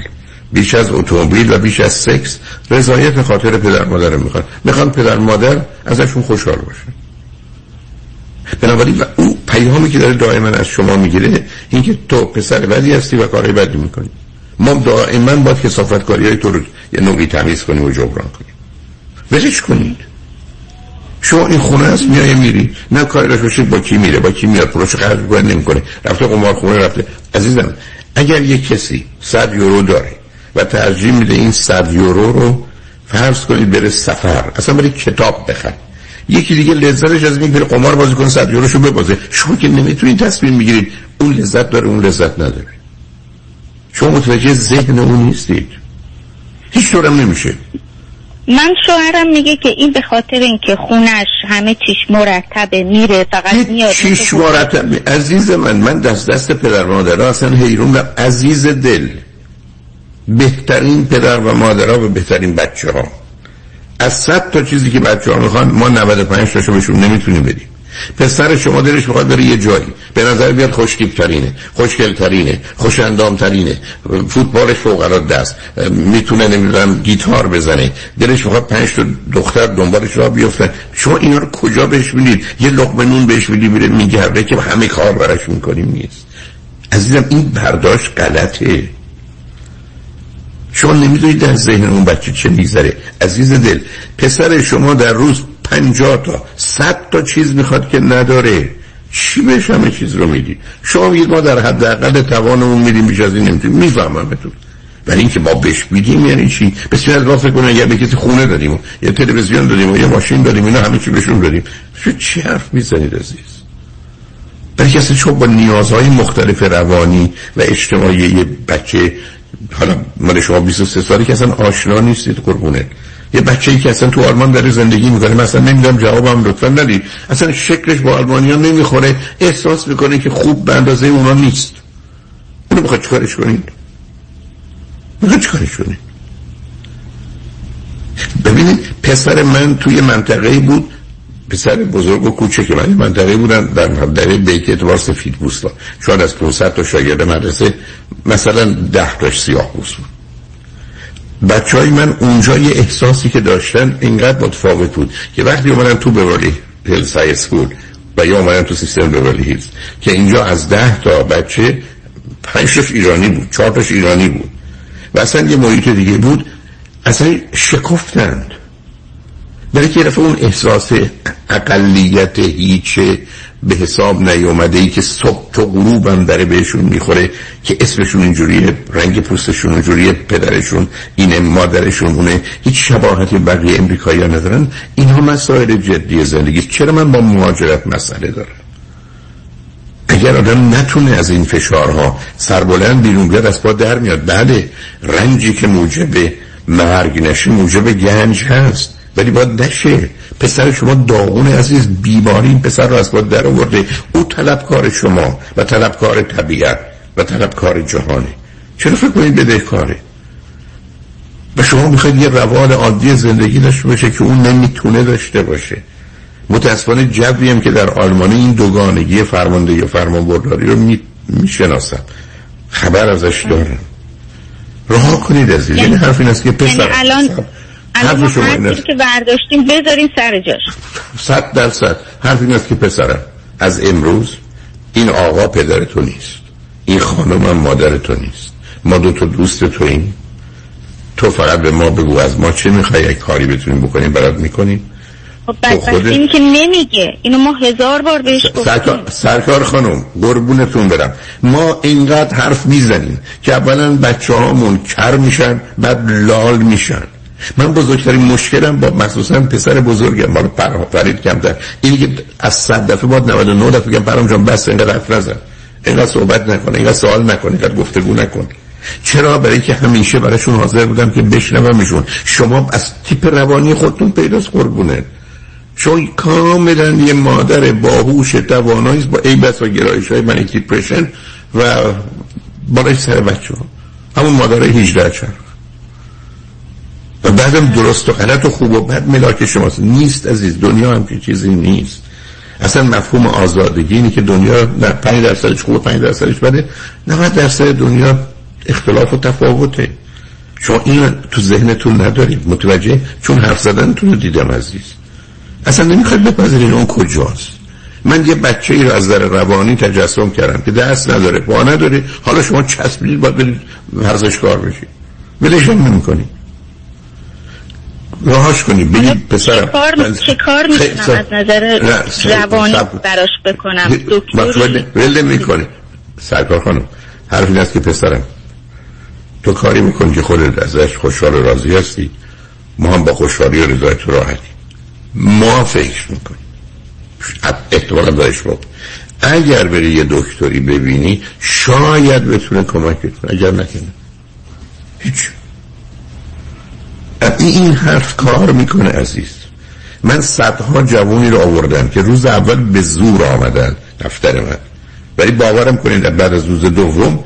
بیش از اتومبیل و بیش از سکس رضایت خاطر پدر مادر می‌خوان. می‌خوان پدر مادر ازشون خوشحال باشن. بنابراین و او پیامی که داره دائما از شما می‌گیره اینکه تو پسر بدی هستی و کارهای بدی می‌کنی. ما دائما باید کسافت کاری های تو رو یه نوعی تمیز کنیم و جبران کنیم. ولش کنید. شما این خونه هست میای میری. نه کاری باشید با کی میره؟ با کی میاد؟ پروش خرج باید نمی‌کنه. رفته قمار خونه رفته. عزیزم اگر یک کسی صد یورو داره و ترجیح میده این صد یورو رو فرض کنید بره سفر اصلا بره کتاب بخره. یکی دیگه لذتش از این بره قمار بازی کنه صد یوروشو ببازه. شما که نمی‌تونید تصمیم می‌گیرید اون لذت داره اون لذت نداره. شما متوجه ذهن اون نیستید. هیچ طورم نمیشه. من شوهرم میگه که این به خاطر اینکه خونش همه چیش مرتبه میره فقط میاد چیش مرتبه عزیز من من دست دست پدر مادر اصلا حیرون عزیز دل بهترین پدر و مادرها و بهترین بچه ها از صد تا چیزی که بچه ها می‌خوان ما 95 تاشو بهشون نمی‌تونیم بدیم. پسر شما دلش می‌خواد بره یه جایی. به نظر بیاد خوشتیپ ترینه خوشگل ترینه خوش اندام ترینه فوتبالش فوق العاده است می‌تونه نمی‌دونم گیتار بزنه. دلش می‌خواد پنج تا دختر دنبالش را بیفتن. شما اینا رو کجا بهش می‌دید؟ یه لقمه نون بهش میدی میره میگرده که همه کار براش می‌کنیم نیست. عزیزم این برداشت غلطه. شما نمی‌دونید در ذهن اون بچه چه میگذره. عزیز دل پسر شما در روز پنجاه تا صد تا چیز می‌خواد که نداره. چی بهش همه چیز رو میدی شما میگید ما در حداقل توانمون میدیم بیش از این نمی‌تونیم. می‌فهمم تو ولی اینکه ما بهش میدیم یعنی چی؟ بسیار از فکر کنن اگر به خونه دادیم یه تلویزیون دادیم و یه ماشین دادیم اینا همه چی بهشون دادیم. شو چی حرف می‌زنید عزیز؟ برای کسی چون با نیازهای مختلف روانی و اجتماعی یه بچه حالا مال شما 23 سالی که اصلا آشنا نیستید قربونه یه بچه ای که اصلا تو آلمان داره زندگی می‌کنه. مثلا نمی‌دونم جوابم لطفا ندید اصلا شکلش با آلمانیا نمی‌خوره. احساس می‌کنه که خوب به اندازه اونا نیست. اونو بخواد چیکارش کنید بخواد چیکارش کنید ببینید پسر من توی منطقه بود. پسر بزرگ و کوچک من منطقه بودن در در بیت اعتبار سفید بوستا. شاید از 500 تا شاگرد مدرسه. مثلا 10 تاش سیاه بوست بود. بچه های من اونجا یه احساسی که داشتن اینقدر متفاوت بود که وقتی اومدن تو بوالی هیلز های سکول و یا اومدن تو سیستم بوالی هیلز که اینجا از ده تا بچه پنجش ایرانی بود چهار ایرانی بود و اصلا یه محیط دیگه بود اصلا شکفتند. برای که رفت اون احساس اقلیت هیچه به حساب نیومده ای که صبح تا غروب هم داره بهشون می‌خوره که اسمشون اینجوریه رنگ پوستشون اینجوریه پدرشون اینه مادرشون اونه هیچ شباهتی بقیه امریکایی ها ندارن. اینها مسائل جدی زندگی. چرا من با مهاجرت مسئله دارم؟ اگر آدم نتونه از این فشارها سربلند بیرون بیاد از پا در میاد. بله رنجی که موجب مرگ نشه موجب گنج هست ولی باید نشه. پسر شما داغون عزیز بیماری این پسر رو از باید در آورده. او طلبکار شما و طلبکار طبیعت و طلبکار جهانه. چرا فکر کنید بده کاره و شما می‌خواید یه روال عادی زندگی داشته باشه که اون نمی‌تونه داشته باشه. متاسفانه جوی هم که در آلمانی این دوگانگی فرمانده یا فرمانبرداری رو می‌شناسم. خبر ازش دارم. رها کنید عزیز یعنی حرف این است که پسر یعنی الان الان ما که برداشتیم بذاریم سر جاش. صد درصد. حرف این است که پسرم. از امروز این آقا پدر تو نیست. این خانم هم مادر تو نیست. ما دو تا دوست تو این تو فقط به ما بگو از ما چه می‌خوای؟ یک کاری بتونیم بکنیم برات می‌کنیم. خب خود... این که نمیگه. اینو ما هزار بار بهش گفتیم سرکار, سرکار خانم قربونتون برم. ما اینقدر حرف می‌زنیم که اولا بچه هامون کر میشن بعد لال میشن. من بزرگترین مشکلم با مخصوصا پسر بزرگم مال فرید کمتر. اینی که از صد دفعه باید 99 دفعه بگم پرام جان بس اینقدر حرف نزن. اینقدر صحبت نکن اینقدر سوال نکن اینقدر گفتگو نکن. چرا؟ برای که همیشه برایشون حاضر بودم که بشنومشون. شما از تیپ روانی خودتون پیداست قربونه. چون کاملا یه مادر باهوش توانایی با ای و گرایش های من دیپرشن و بالای سر بچه ها همون مادر 18 چرخ و بعدم درست و غلط و خوب و بد ملاک شماست. نیست عزیز دنیا هم که چیزی نیست. اصلا مفهوم آزادگی اینه که دنیا در 5 درصدش خوبه 5 درصدش بده. 90 درصد دنیا اختلاف و تفاوته. شما این تو ذهنتون ندارید. متوجه؟ چون حرف زدنتون رو دیدم عزیز. اصلا نمی‌خواید بپذیرین اون کجاست. من یه بچه ای رو از در روانی تجسم کردم که دست نداره پا نداره. حالا شما چسبیدید باید برید ورزش کار بشید. ولش هم نمی راهاش کنی بگید پسرم. چه کار می‌تونم از نظر روانی براش بکنم؟ دکتر ول می‌کنه سرکار خانم حرف این است که پسرم تو کاری می‌کنی که خودت ازش خوشحال و راضی هستی. ما هم با خوشحالی و رضایت راحتی ما فکر می‌کنیم. احتمالا داشت بود اگر بری یه دکتری ببینی شاید بتونه کمکت کنه. اگر نکنه. هیچ. این حرف کار می‌کنه عزیز. من صدها جوانی رو آوردم که روز اول به زور آمدن دفتر من. ولی باورم کنید بعد از روز دوم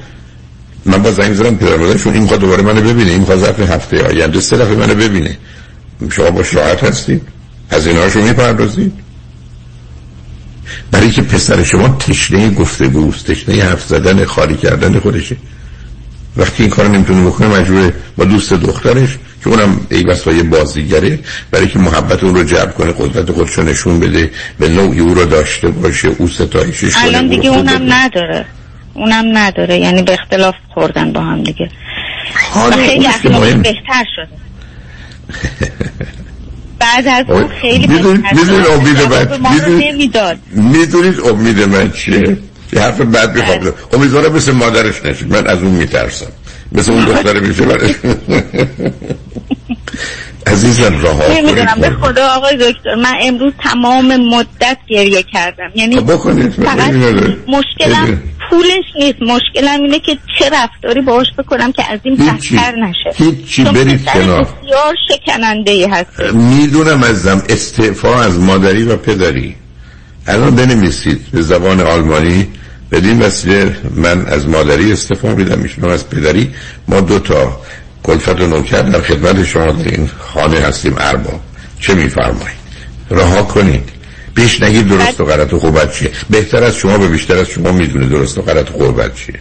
من با زنگ زدم پدر این می‌خواد دوباره منو ببینه این می‌خواد ظرف هفته آینده سه دفعه منو ببینه. شما با شراحت هستید از ایناشو می‌پردازید. برای که پسر شما تشنه گفتگوست تشنه حرف زدن خالی کردن خودشه. وقتی این کار نمی‌تونه بکنه مجبوره با دوست دخترش که اونم ای بس یه بازیگره برای که محبت اون رو جلب کنه قدرت خودش نشون بده به نوعی او رو داشته باشه او ستایشش کنه الان دیگه اونم نداره. اونم نداره. یعنی به اختلاف خوردن با هم دیگه. خیلی بهتر شده. بعد از اون خیلی می‌دونید امید من می‌دونید امید من چیه؟ یه حرف بعد بخواب امیدوارم مثل مادرش نشید. من از اون میترسم. مثل اون دختر میشه. عزیزم راه نمی‌دونم به خدا آقای دکتر من امروز تمام مدت گریه کردم. یعنی خب بکنید فقط مشکلم پولش نیست. مشکلم اینه که چه رفتاری باهاش بکنم که از این بدتر نشه. هیچی برید کنار. بسیار شکننده ای هست می‌دونم ازم استعفا از مادری و پدری. الان بنویسید به زبان آلمانی. بدین وسیله من از مادری استفا میدم. میشونم از پدری. ما دو تا کلفت و نوکر در خدمت شما در این خانه هستیم ارباب. چه میفرمایید؟ رها کنید. بیش نگید درست و غلط و خوبت چیه. بهتر از شما به بیشتر از شما می‌دونه درست و غلط و خوبت چیه.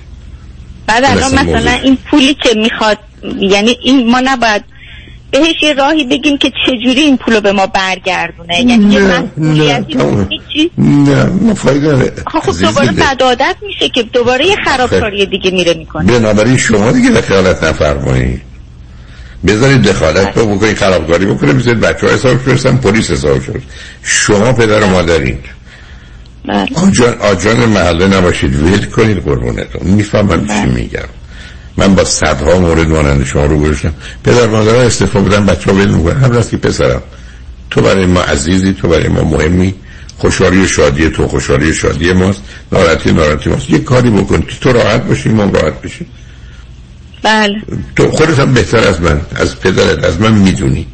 بعد الان مثلا این پولی که می‌خواد یعنی این ما نباید بهش یه راهی بگیم که چجوری این پولو به ما برگردونه. یعنی یه مسئولیتی نه نه فایده خب دوباره بدادت میشه که دوباره یه خرابکاری دیگه میره می‌کنه. بنابراین شما دیگه دخالت نفرمایید. بذارید دخالت رو بکنید خرابکاری بکنه بذارید بچه ها حساب برسن پلیس حساب شد شما پدر و مادرین بله. آجان, آجان محله نباشید. ویل کنید قربونتون. می‌فهمم چی میگم. من با صدها مورد مانند شما رو گذاشتم. پدر مادر استفاده بودن بچه ها بدون هم راست که پسرم. تو برای ما عزیزی تو برای ما مهمی. خوشحالی و شادی تو خوشحالی و شادی ماست. ناراحتی ناراحتی ماست. یه کاری بکن. که تو راحت باشی ما راحت باشی بله. تو خودت هم بهتر از من از پدرت از من می‌دونی.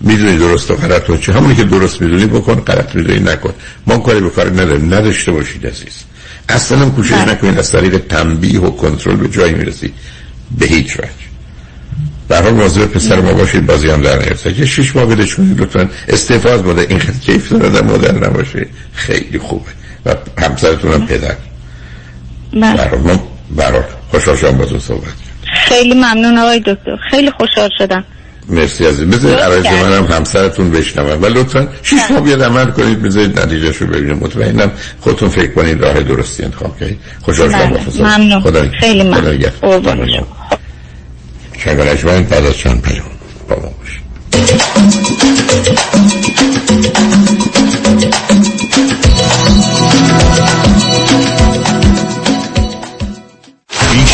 می‌دونی درست و غلط و چه. همونی که درست می‌دونی بکن غلط می‌دونی نکن. ما کاری به کار نداریم. نداشته باشید عزیز. اصلا هم کوشش بله. نکنید از طریق تنبیه و کنترل به جایی می‌رسید به هیچ وجه. در حال مواظب پسر ما باشید. بازی هم در نیفته که شش ماه بده کنید لطفا استعفا از مادر این خیلی کیف داره مادر نباشه. خیلی خوبه. و همسرتون هم پدر. برای ما برای خوشحال شدم با تو صحبت خیلی ممنون آقای دکتر. خیلی خوشحال شدم. مرسی عزیز. بذارید عرض منم همسرتون بشنوم. و لطفا شش ماه بیاد عمل کنید. بذارید نتیجه شو ببینیم. مطمئنم خودتون فکر کنید راه درستی انتخاب کنید خوشحال شدم. بله. ممنون. خدا خیلی ممنون. شنگانش من بعد از چند پیام با ما باشید.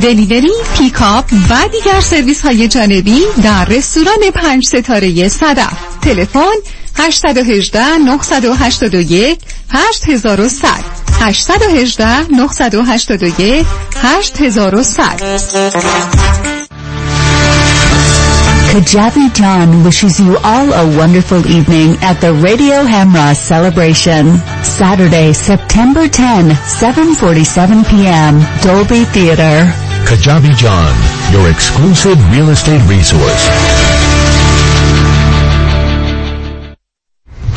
delivery، پیکاپ و دیگر سرویس های جانبی در رستوران پنج ستاره صدف تلفن 818 981 8100 818 981 8100 Kajabi John wishes you all a wonderful evening at the Radio Hamra celebration. Saturday, September 10, 7.47 p.m. Dolby Theater. Kajabi John, your exclusive real estate resource.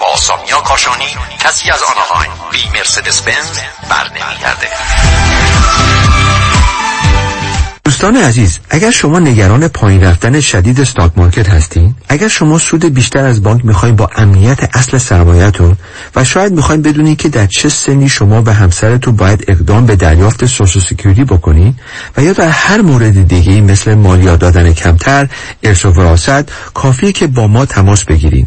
با سامیا کاشانی کسی از آنهایم بی مرسدس بنز بر نمیگرده دوستان عزیز اگر شما نگران پایین رفتن شدید stock market هستین اگر شما سود بیشتر از بانک می‌خواین با امنیت اصل سرمایهتون و شاید می‌خواین بدونین که در چه سنی شما و همسرتون باید اقدام به دریافت Social Security بکنین و یا در هر مورد دیگه مثل مالیات دادن کمتر ارث و وراثت کافیه که با ما تماس بگیرین.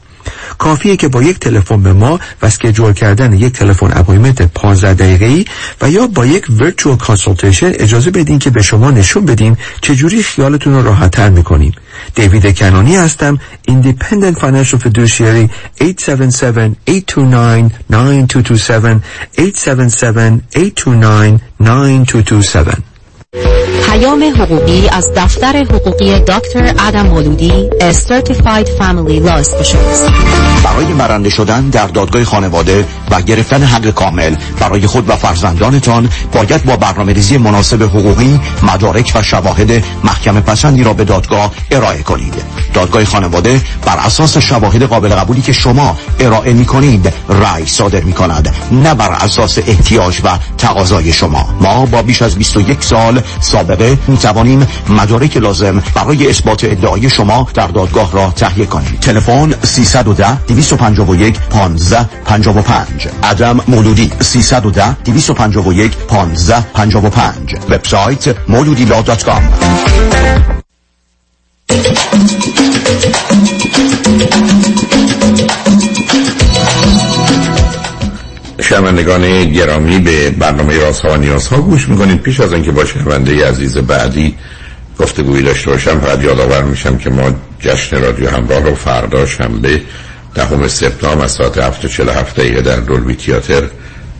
کافیه که با یک تلفن به ما و schedule کردن یک تلفن appointment 15 دقیقه‌ای و یا با یک virtual consultation اجازه بدین که به شما نشون بدیم چجوری خیالتون رو راحتتر می‌کنیم. دیوید کنانی هستم Independent Financial Fiduciary 877-829-9227 877-829-9227 پیام حقوقی از دفتر حقوقی دکتر ادم مولودی Certified Family Law Specialist. برای برنده شدن در دادگاه خانواده و گرفتن حق کامل برای خود و فرزندانتان باید با برنامه ریزی مناسب حقوقی مدارک و شواهد محکم پسندی را به دادگاه ارائه کنید. دادگاه خانواده بر اساس شواهد قابل قبولی که شما ارائه می کنید رأی صادر می کند نه بر اساس احتیاج و تقاضای شما. ما با بیش از 21 سال سابقه می توانیم مدارک لازم برای اثبات ادعای شما در دادگاه را تهیه کنیم. تلفن 310 251 15 55 عدم مولودی 310 251 15 55 وبسایت مولودی لا دات شنوندگان گرامی به برنامه راست ها و نیاز ها گوش می‌کنید. پیش از اینکه با شنونده عزیز بعدی گفتگویی داشته باشم فقط یادآور میشم که ما جشن رادیو همراه رو فردا شنبه دهم سپتامبر از ساعت 7:47 دقیقه در دولبی تیاتر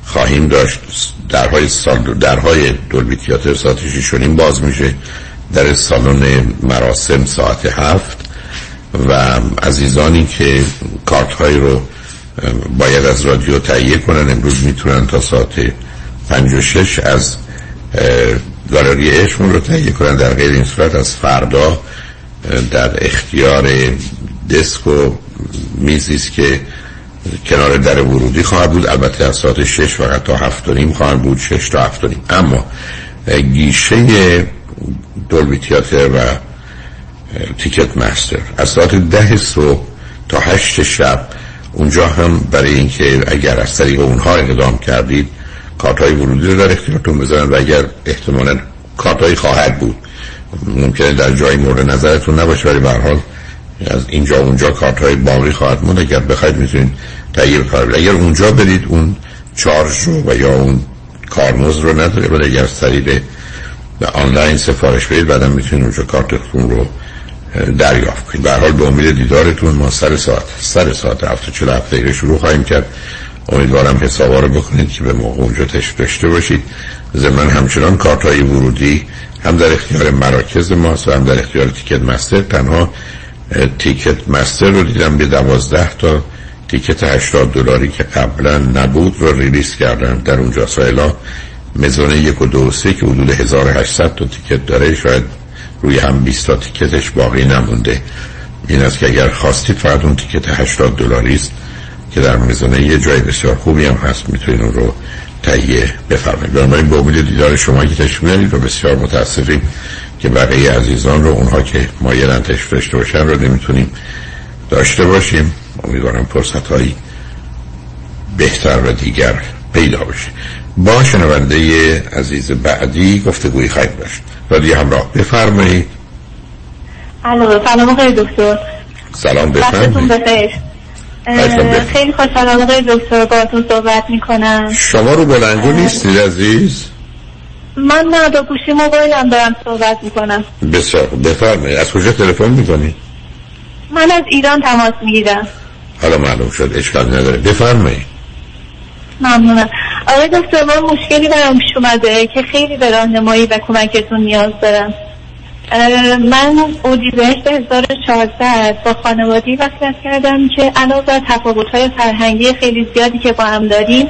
خواهیم داشت. درهای سال درهای دولبی تیاتر ساعت 6 باز میشه در سالن مراسم ساعت هفت و عزیزانی که کارت های رو باید از رادیو تهیه کنن. امروز می‌تونن تا ساعت پنج و شش از گالری اشمون رو تهیه کنن. در غیر این صورت از فردا در اختیار دسک و میزیست که کنار در ورودی خواهد بود. البته از ساعت شش فقط تا هفت و نیم خواهد بود. شش تا هفت و نیم. اما گیشه دولبی تیاتر و تیکت مستر از ساعت ده صبح تا هشت شب اونجا هم برای اینکه اگر از طریق اونها اقدام کردید کارت های ورودی رو در اختیارتون بذارن و اگر احتمالا کارت خواهد بود. ممکنه در جای مورد نظرتون نباشه ولی به از اینجا اونجا کارت های باقی خواهد موند اگر بخواید می‌تونید تغییر کار اگر اونجا برید اون چارج رو و یا اون کارمز رو نداره ولی اگر طریق آنلاین سفارش بدید بعدا می‌تونید اونجا کارتتون رو دریافت کنید. به حال به امید دیدارتون ما سر ساعت سر ساعت هفته چل هفته شروع خواهیم کرد. امیدوارم حسابا رو بکنید که به موقع اونجا تشت داشته باشید. زمین همچنان کارت های ورودی هم در اختیار مراکز ماست و هم در اختیار تیکت مستر تنها تیکت مستر رو دیدم به دوازده تا تیکت 80 دلاری که قبلا نبود رو ریلیس کردن. در اونجا سایلا مزونه یک و دو سه که حدود 1800 تا تیکت داره. شاید روی هم 20 تا تیکتش باقی نمونده. این است که اگر خواستید فقط اون تیکت 80 دلاری است که در میزانه یه جای بسیار خوبی هم هست می‌تونید اون رو تهیه بفرمایید بنابراین به امید دیدار شما که تشریف و بسیار متاسفیم که بقیه عزیزان رو اونها که مایلن تشریف داشته باشن رو نمی‌تونیم داشته باشیم. امیدوارم فرصت هایی بهتر و دیگر پیدا بشه. با شنونده عزیز بعدی گفتگوی خواهیم داشت. رادیو همراه بفرمایید. الو سلام آقای دکتر. سلام بفرمایید. خیلی خوشحالم آقای دکتر باهاتون صحبت می‌کنم. شما رو بلنگو نیستید عزیز؟ من نه با گوشی موبایلم دارم صحبت می‌کنم. بسیار بفرمایید. از کجا تلفن می‌کنید من از ایران تماس می‌گیرم. حالا معلوم شد اشکال نداره. بفرمایید. ممنونم. آقای دکتر من مشکلی برام پیش اومده که خیلی به راهنمایی و کمکتون نیاز دارم. من اردیبهشت 1400 با خانوادی وصلت کردم که علاوه بر تفاوت‌های فرهنگی خیلی زیادی که با هم داریم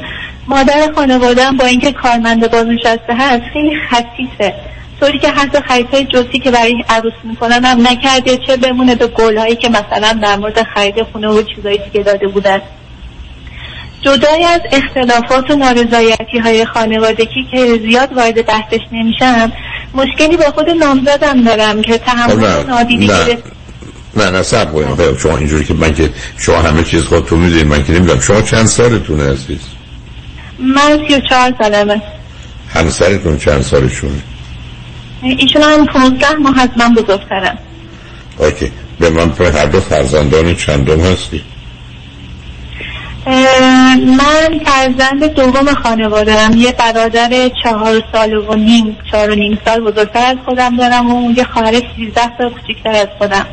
مادر خانوادم با اینکه کارمند بازنشسته هست خیلی خصیصه طوری که حتی خریدهای جزئی که برای عروس می‌کنن هم نکرده چه بمونه به گلهایی که مثلا در مورد خرید خونه و چیزایی که داده بودن. جدای از اختلافات و نارضایتی های خانوادگی که زیاد وارد بحثش نمیشم مشکلی با خود نامزدم دارم که تحمل نادیدی گرفت نه. نه سب باید شما اینجوری که من که شما همه چیز خودتون می‌دونید من که نمی‌دونم. شما چند سالتونه عزیز من سی و چهار سالمه. همسرتون چند سالشونه؟ ایشون هم پونزده ماه از من بزرگترم اوکی. به من هر دو فرزندان چندم هستی؟ من فرزند دوم خانواده دارم یه برادر چهار سال و نیم چهار و نیم سال بزرگتر از خودم دارم و یه خواهر سیزده سال کوچکتر از خودم.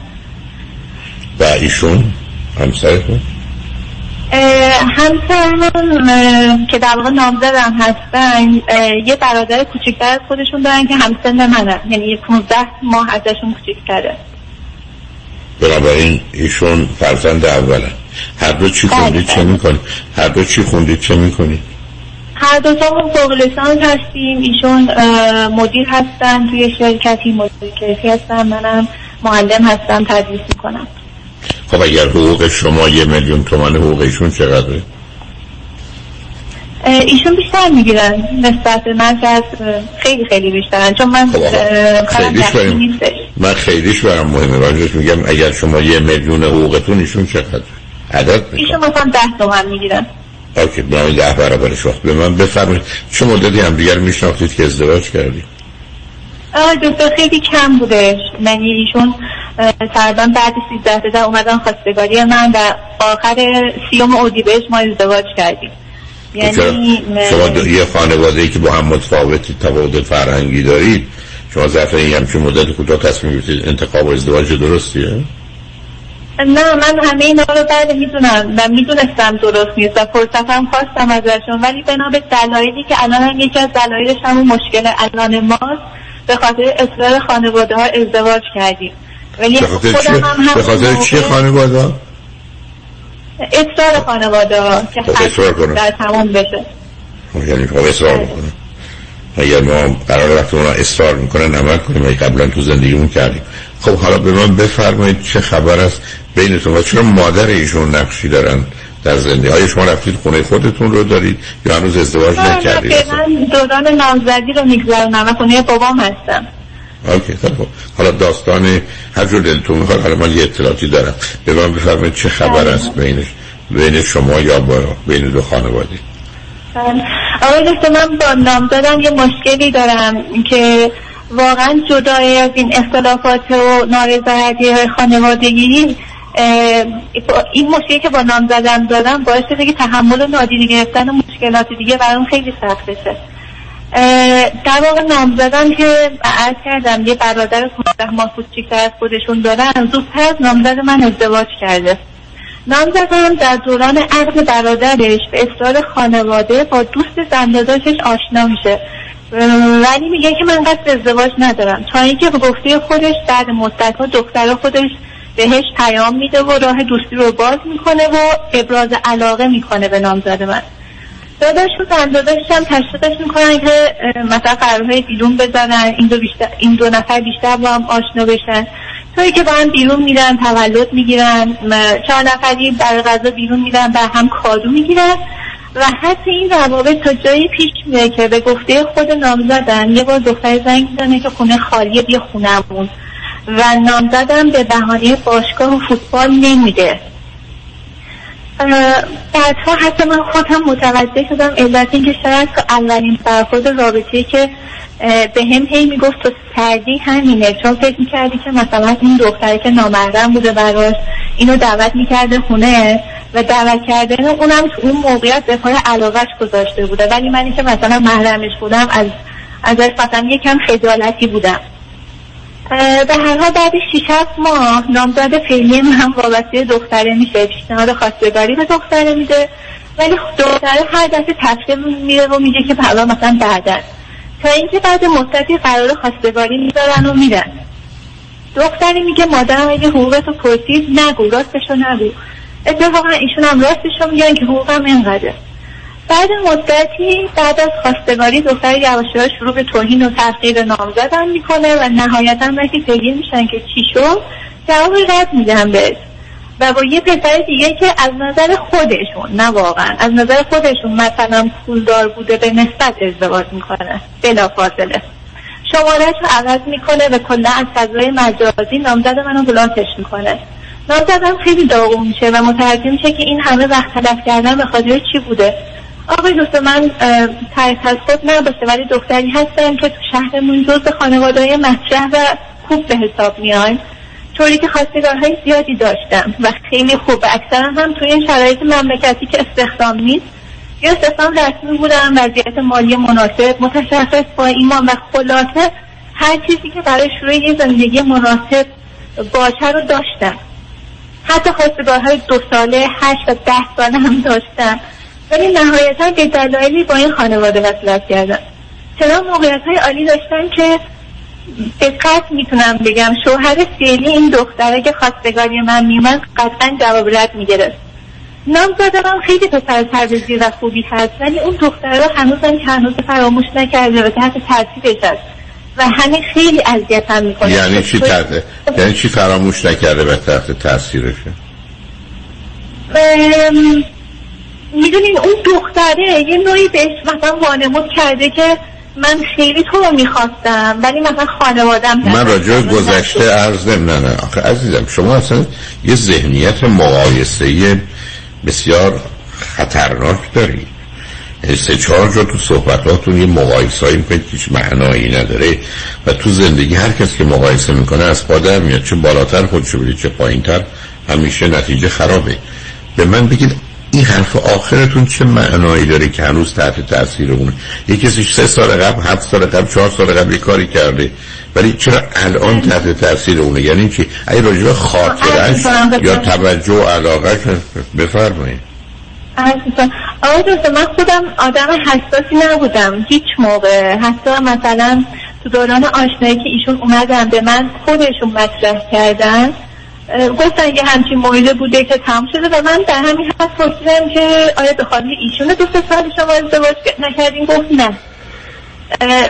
و ایشون؟ همسرتون؟ همسرم که در واقع نامزدم هستن یه برادر کوچکتر از خودشون دارن که همسن منه یعنی یه 15 ماه ازشون کوچکتره بنابراین ایشون فرزند اوله هر دو چی بله، خوندید چه بله. می‌کنید هر دو چی خوندید چه می‌کنید هر دو تا فوق لیسانس هستیم. ایشون مدیر هستن توی شرکتی مدیر کیفی هستن. منم معلم هستم تدریس می‌کنم. خب اگر حقوق شما یه میلیون تومن حقوق ایشون چقدره ایشون بیشتر می‌گیرن نسبت به من که از خیلی خیلی بیشترن. چون من کارم خیلیش نیستش. من خیلیش برام مهمه. راجعش میگم اگر شما یه میلیون حقوقتون ایشون چقدر عدد می‌کنم. ایشون مثلا ده تومن می‌گیرن. اوکی برای ده برابرش وقت به من بفرمایید چه مدتی هم دیگر میشناختید که ازدواج کردید دکتر خیلی کم بودش. یعنی ایشون تقریبا بعد 13 سال اومدن خواستگاری من و آخر سیوم اردیبهشت ما ازدواج کردیم. یعنی شما دو... یه خانواده ای که با هم متفاوتی تفاوت فرهنگی دارید شما ظرف این همچین مدت کوتاه تصمیم گرفتید انتخاب و ازدواج درستیه؟ نه من همه اینا رو بعد می‌دونم. و می‌دونستم درست نیست و فرصتم خواستم ازشون. ولی بنا به دلایلی که الان هم یکی از دلایلش همون مشکل الان ماست به خاطر اصرار خانواده ها ازدواج کردیم. ولی به خاطر خودم؟ هم به خاطر موقع خانواده اصرار خانواده ها که خب. در تمام بشه. خب یعنی خب اصرار می‌کنه اگر ما قرار وقتی اونا اصرار می‌کنن عمل کنیم. قبلا تو زندگیمون کردیم. خب حالا به من بفرمایید چه خبر است بینتون و چرا مادر ایشون نقشی دارن در زندگی؟ های شما رفتید خونه خودتون رو دارید یا هنوز ازدواج نه، نکردید؟ فعلا دوران نامزدی رو میگذرونم و خونه بابام هستم. اوکی خیلی خوب حالا داستان هر جور دلتون می‌خواد حالا من یه اطلاعاتی دارم. به من بفرمایید چه خبر است بینش بین شما یا با بین دو خانواده؟ آقای دکتر من با نامزدم یه مشکلی دارم که واقعا جدای از این اختلافات و نارضایتی های خانوادگی این مشکلی که با نامزدم دارم باعث شده که تحمل و نادیده گرفتن و مشکلات دیگه برام خیلی سخت بشه. در واقع نامزدم که عرض کردم یه برادر 15 ماه کوچیکتر از خودشون دارن زودتر از نامزد من ازدواج کرده. نامزدم در دوران عقد برادرش به اصرار خانواده با دوست زنداداشش آشنا میشه. ولی میگه که من قصد ازدواج ندارم. تا اینکه به گفته خودش بعد مدت ها دختر خودش بهش پیام میده و راه دوستی رو باز می‌کنه و ابراز علاقه می‌کنه به نامزد من. داداش و زنداداشش هم تشویقش می‌کنن که مثلا قرارهای بیرون بزنن این دو, بیشتر این دو نفر بیشتر با هم آشنا بشن. توی که با هم بیرون میرن تولد می‌گیرن چهار نفری برای غذا بیرون میرن و هم کادو می‌گیرن. و حتی این روابط تا جایی پیش میره که به گفته خود نامزدن یه بار دختر زنگ می‌زنه که خونه خالیه بیا خونمون و نامزدم به بهانه باشگاه و فوتبال نمیده. بعدها حتی من خودم متوجه شدم علت این که شاید تو اولین برخورد رابطه که به هم هی می‌گفت تو سردی همینه چون فکر می‌کردی که مثلا این دختری که نامردم بوده براش اینو دعوت می‌کرده خونه و دعوت کردن اونم تو اون موقعیت به پای علاقش گذاشته بوده. ولی منی که مثلا محرمش بودم از ازش مثلا یکم خجالتی بودم. به هر حال بعد 6 ماه نامزد فعلی من وابسته دختره میشه پیشنهاد خواستگاری به دختره میده. ولی دختره هر دفعه تفسیر میره و میگه که حالا مثلا بعدن تا اینکه بعد مدتی قرار خواستگاری می‌ذارن و میرن. دختری میگه مادرم اگه حقوقتو پرسید نگو راستشو نگو. اتفاقا ایشون هم راستشو میگن که حقوقم اینقدره. بعد مدتی بعد از خواستگاری دختر یواش یواش شروع به توهین و تحقیر نامزدم می‌کنه و نهایتا وقتی پیگیر میشن که چی شد جواب رد میدن بهش. و با یه پسر دیگه که از نظر خودشون نه واقعا از نظر خودشون مثلا پولدار بوده به نسبت ازدواج می‌کنه بلا فاصله. شمارش رو عوض می‌کنه و کلا از فضای مجازی نامزد منو بلاکش می‌کنه. نامزدم خیلی داغون میشه و متوجه میشه که این همه وقت تلف کردن به خاطر چی بوده. آقای دوست من تعریف از خود ولی دختری هستم که تو شهرمون جز خانواده مطرح و خوب به حساب میان طوری که خواستگارهای زیادی داشتم و خیلی خوب. اکثرا هم توی این شرایط مملکتی که استخدام نیست یا استخدام رسمی بودم وضعیت مالی مناسب متشخص با ایمان و خلاصه هر چیزی که برای شروع یه زندگی مناسب باشه رو داشتم. حتی خواستگارهای دو ساله هشت و ده ساله هم داشتم. ولی نهایتا به دلایلی با این خانواده وصلت کردم. چرا موقعیت های عالی داشتم که به قطع می‌تونم بگم. شوهر فعلی این دختره که خواستگاری من میومد قطعا جواب رد می‌گرفت. نام زدم خیلی پسر تربیزی و خوبی هست ولی اون دختره رو هنوزم که هنوز فراموش نکرده و تحت تاثیرش هست و همین خیلی اذیتم می‌کنه. یعنی چی تحت یعنی چی فراموش نکرده و تحت تاثیرشه می‌دونین اون دختره یه نوعی بهش مثلا وانمود کرده که من خیلی تو رو می‌خواستم ولی مثلا خانوادم من راجع گذشته عرض نمی نه نه آخه عزیزم شما اصلا یه ذهنیت مقایسه بسیار خطرناک دارید سه چهار جا تو صحبتاتون یه مقایسه هایی که هیچ معنایی نداره. و تو زندگی هر کس که مقایسه می‌کنه از پا در میاد. چه بالاتر خودشو بری چه پایینتر همیشه نتیجه خرابه. به من بگید این حرف آخرتون چه معنایی داره که هنوز تحت تاثیر اونه. یه کسی سه سال قبل هفت سال قبل چهار سال قبل یه کاری کرده. ولی چرا الان تحت تاثیر اونه؟ یعنی که اگه راجع خاطرش یا توجه و علاقه بفرمایید. آقای دوست من خودم آدم حساسی نبودم. هیچ موقع. حتی مثلا تو دوران آشنایی که ایشون اومدن به من خودشون مطرح کردن گفتن یه همچین موعده بوده که تمام شده و من در همین حد پرسیدم که آیا به خاطر ایشون دو سه سال شما ازدواج نکردین؟ گفت نه.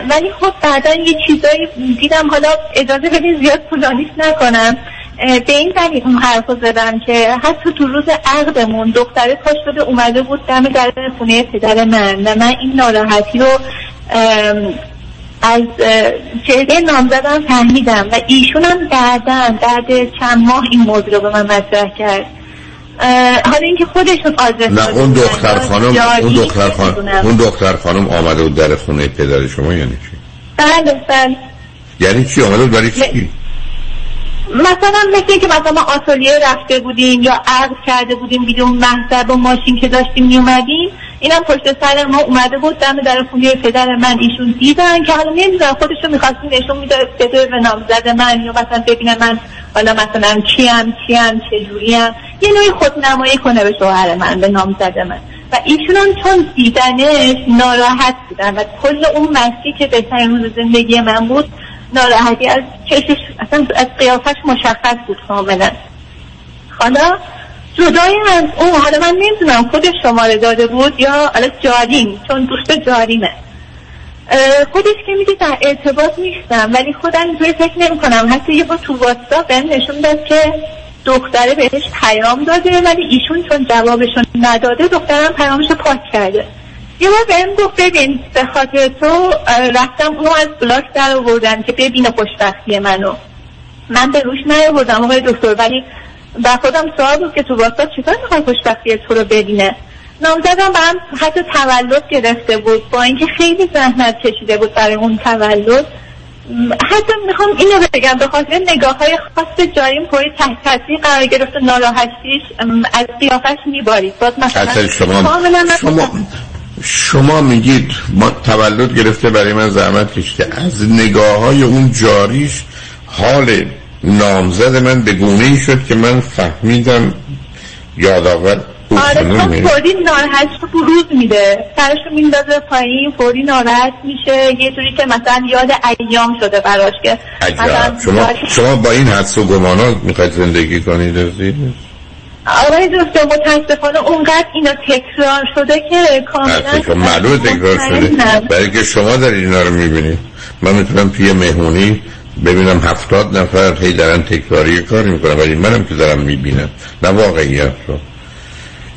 ولی خب بعدا یه چیزایی دیدم. حالا اجازه بدین زیاد طولانیش نکنم. به این دلیل اون حرف زدم که حتی تو روز عقدمون دختره پاش شده اومده بود دم در خونه پدر من و من این ناراحتی رو از چهره نامزدم فهمیدم و ایشون هم بعدا بعد چند ماه این موضوع رو به من مطرح کرد حالا اینکه خودشون آدرس نه اون دختر خانم اون دختر خانم اون دختر خانم آمده بود در خونه پدر شما یعنی چی؟ بله بله یعنی چی آمده بود برای چی؟ مثلا مثل که مثلا ما آتلیه رفته بودیم یا عقد کرده بودیم بیدون محضر و ماشین که داشتیم میومدیم اینم پشت سر ما اومده بود دم در خونه پدر من ایشون دیدن که حالا نمی‌دونم خودشون می‌خواستیم نشون میده بده به نامزد من یا مثلا ببینه من حالا مثلا کیم کیم چجوریم. یه نوعی خودنمایی کنه به شوهر من به نامزد من. و ایشون هم چون دیدنش ناراحت بودن و کل اون مسیح که بهترین روز زندگی من بود ناراحتی از چشش اصلا از قیافش مشخص بود کاملا. حالا جدای از اون حالا من نمی‌دونم خودش شماره داده بود یا حالا جاریم چون دوست جاریمه خودش که میگه در ارتباط نیستم ولی خودم اینطوری فکر نمی کنم حتی یه با تو واتساپ بهم نشون داد که دختره بهش پیام داده ولی ایشون چون جوابشون نداده دخترم پیامش پاک کرده. یه بار بهم گفت ببین به خاطر تو رفتم اونو از بلاک در آوردم که ببینه خوشبختی منو. من به روش نیاوردم آقای دکتر ولی با خودم سوال بود که تو واسطه چطور می‌خوای خوشبختی تو رو ببینه. نامزدم هم حتی تولد گرفته بود. با اینکه خیلی زحمت کشیده بود برای اون تولد. حتی می‌خوام اینو بگم به خاطر نگاه های خاص جایم پوری تحت تاثیر قرار گرفت ناراحتیش از قیافش میبارید. باز مثلا شما شما شما میگید ما تولد گرفته برای من زحمت کشیده. از نگاه های اون جاریش حال نامزد من به گونه ای شد که من فهمیدم یادآور آره خب فوری ناراحت بروز میده. سرشو میندازه پایین فوری ناراحت میشه. یه جوری که مثلا یاد ایام شده براش که شما, شما با این حدس و گمانات می‌خواید زندگی کنید آقای دکتر متاسفانه اونقدر اینا تکرار شده که کاملا معلوم تکرار شده. برای که شما در اینا رو می‌بینید. من می‌تونم توی مهمونی ببینم هفتاد نفر هی دارن تکراری کار می‌کنن ولی منم که دارم می‌بینم. نه واقعیت رو.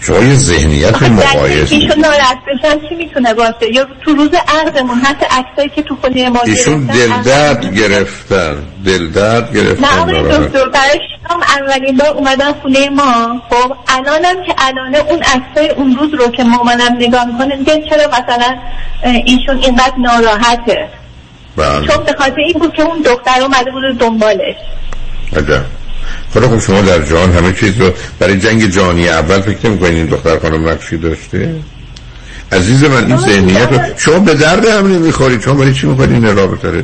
شما یه ذهنیت مقایس ایشون ناراحت بشن چی می‌تونه باشه؟ یا تو روز عقدمون حتی عکسایی که تو خونه ما ایشون دل درد گرفتن دل درد گرفتن نه آقای دکتر برای شام اولین بار اومدن خونه ما خب الانم که الانه اون عکسای اون روز رو که مامانم نگاه می‌کنه میگه چرا مثلا ایشون اینقدر ناراحته. چون به خاطر این بود که اون دختر اومده بود دنبالش. عجب. خدا خب شما در جهان همه چیز رو برای جنگ جهانی اول فکر نمی این دختر خانم نقشی داشته؟ عزیز من این ذهنیت رو شما به درد هم نمی‌خورید شما برای چی می‌خواید این رابطه رو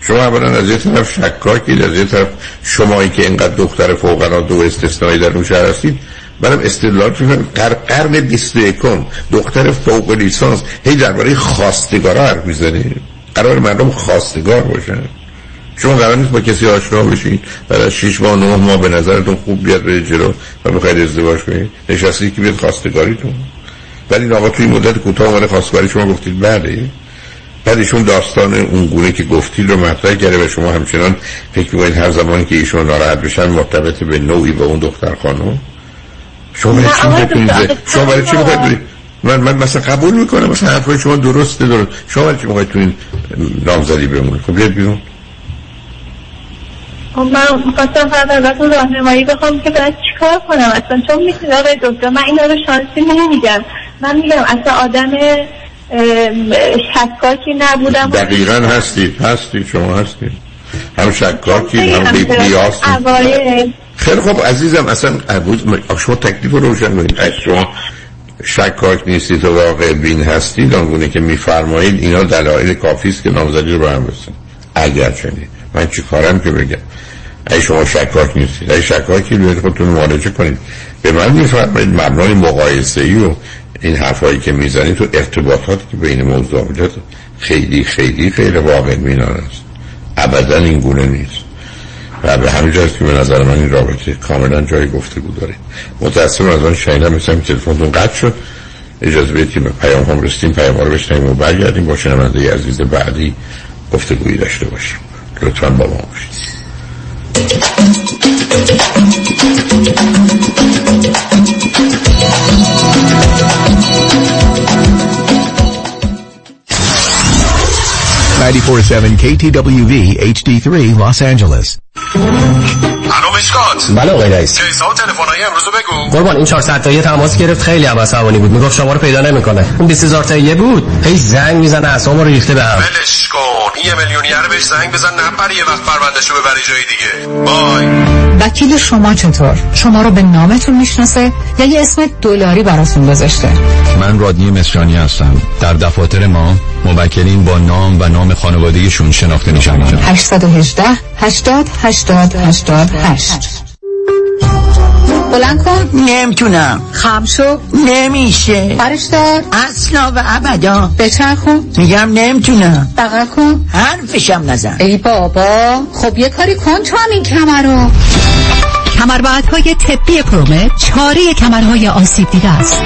شما اولا از یه طرف شکاکید از یه طرف شمایی که اینقدر دختر فوق العاده و استثنایی در اون شهر هستید برم استدلال کنم در قرن 21 دختر فوق لیسانس هی درباره خواستگارا حرف می‌زنید. قرار مردم خواستگار باشن. شما قرار نیست با کسی آشنا بشید بعد از 6 ماه 9 ماه به نظرتون خوب بیاد به جلو و بخواید ازدواج کنید. نشستی که بیاد خواستگاریتون. ولی این آقا توی مدت کوتاه اومده خواستگاری شما گفتید. بله. بعد ایشون داستان اون گونه که گفتید رو مطرح کرده و شما همچنان فکر می‌کنید هر زمانی که ایشون ناراحت بشن مرتبط به نوعی به اون دختر خانم. شما برای چی شما برای چی می‌خواید من من مثلا قبول می‌کنم مثلا حرفای شما درسته درست. شما چی می‌خواید تو این نامزدی بمونید خب بیاد بیرون. خب من می‌خواستم فقط ازتون راهنمایی بخوام که باید چیکار کنم؟ اصلا چون می‌تونه آقای دکتر من اینا رو شانسی نمیگم من میگم اصلا آدم شکاکی نبودم. دقیقا هستید هستید شما هستید. هم شکاکی هم بیاسی خیلی خب عزیزم اصلا شما تکلیف رو روشن کنید. شما شکاک نیستید و واقع بین هستید آنگونه که میفرمایید اینا دلایل کافی است که نامزدی رو برم بسن اگر چنین. من چی کارم که بگم؟ ای شما شکاک نیستید ای شکاکی بیاید خودتون معالجه کنید. به من میفرمایید مبنای مقایسه ای و این حرفایی که می‌زنید تو ارتباطاتی که بین موضوعات خیلی خیلی غیر واقع بینانه است. ابدا این گونه نیست. و به همین جاست که به نظر من این رابطه کاملا جای گفته بود داره. متاسفم از آن شنیدم مثل تلفنتون قطع شد. اجازه بدید که پیام هم رسیدیم. پیام ها رو بشنیم و برگردیم. با شنونده عزیز بعدی گفتگویی داشته باشیم. لطفا با ما باشید. KTWV HD3 Los Angeles. الو مشکات بله آقای رئیس. کیسا و تلفن‌های امروز بگو. قربان این 400 تایی تماس گرفت خیلی هم عصبانی بود. می‌گفت شما رو پیدا نمی‌کنه. اون 20000 تایی بود. هی زنگ می‌زنه اعصابم رو ریخته به هم. ولش کن. این یه میلیونیر بهش زنگ بزن نپره یه وقت پروندهشو ببری جای دیگه. بای وکیل شما چطور؟ شما رو به نامتون می‌شناسه یا یه اسم دلاری براتون گذاشته؟ من رادنی مصریانی هستم. در دفاتر ما موکلین با نام و نام خانوادگیشون شناخته میشن. 818 80 80 88 بلند کن. نمی‌تونم. خم شو. نمیشه. برش دار. اصلا و ابدا. بچرخون. میگم نمی‌تونم. بغل کن. حرفشم نزن. ای بابا. خب یه کاری کن تو همین کمر رو. کمربندهای طبی پرومه چاره کمرهای آسیب دیده است.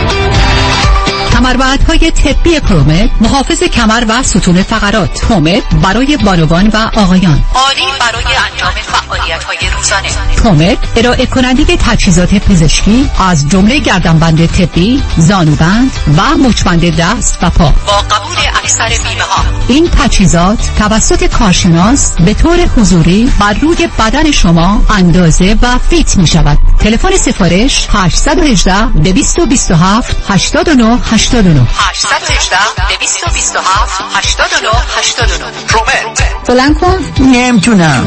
کمربندهای طبی پرومت محافظ کمر و ستون فقرات پرومت برای بانوان و آقایان. عالی برای انجام فعالیت های روزانه. پرومت ارائه کننده تجهیزات پزشکی از جمله گردنبند طبی زانوبند و مچبند دست و پا. با قبول اکثر بیمه ها این تجهیزات توسط کارشناس به طور حضوری بر روی بدن شما اندازه و فیت می شود تلفن سفارش 818 227 89 89 818 227 89 89 پرومت بلند کن. نمی‌تونم.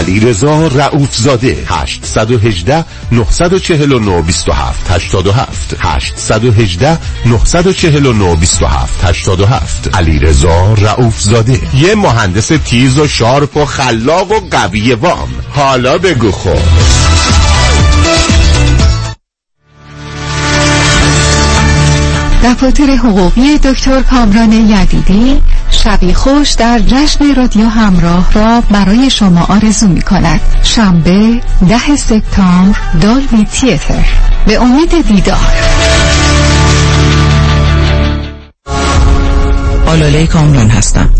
کیه؟ علی رضا رعوف زاده 818 949 27 87 818 949 27 87 علی رضا رعوف زاده یه مهندس تیز و شارپ و خلاق و قوی وام. حالا بگو خب. دفاتر حقوقی دکتر کامران یدیدی شبی خوش در جشن رادیو همراه را برای شما آرزو می کند. شنبه ده سپتامبر Dolby Theatre. به امید دیدار. آلاله کامران هستم.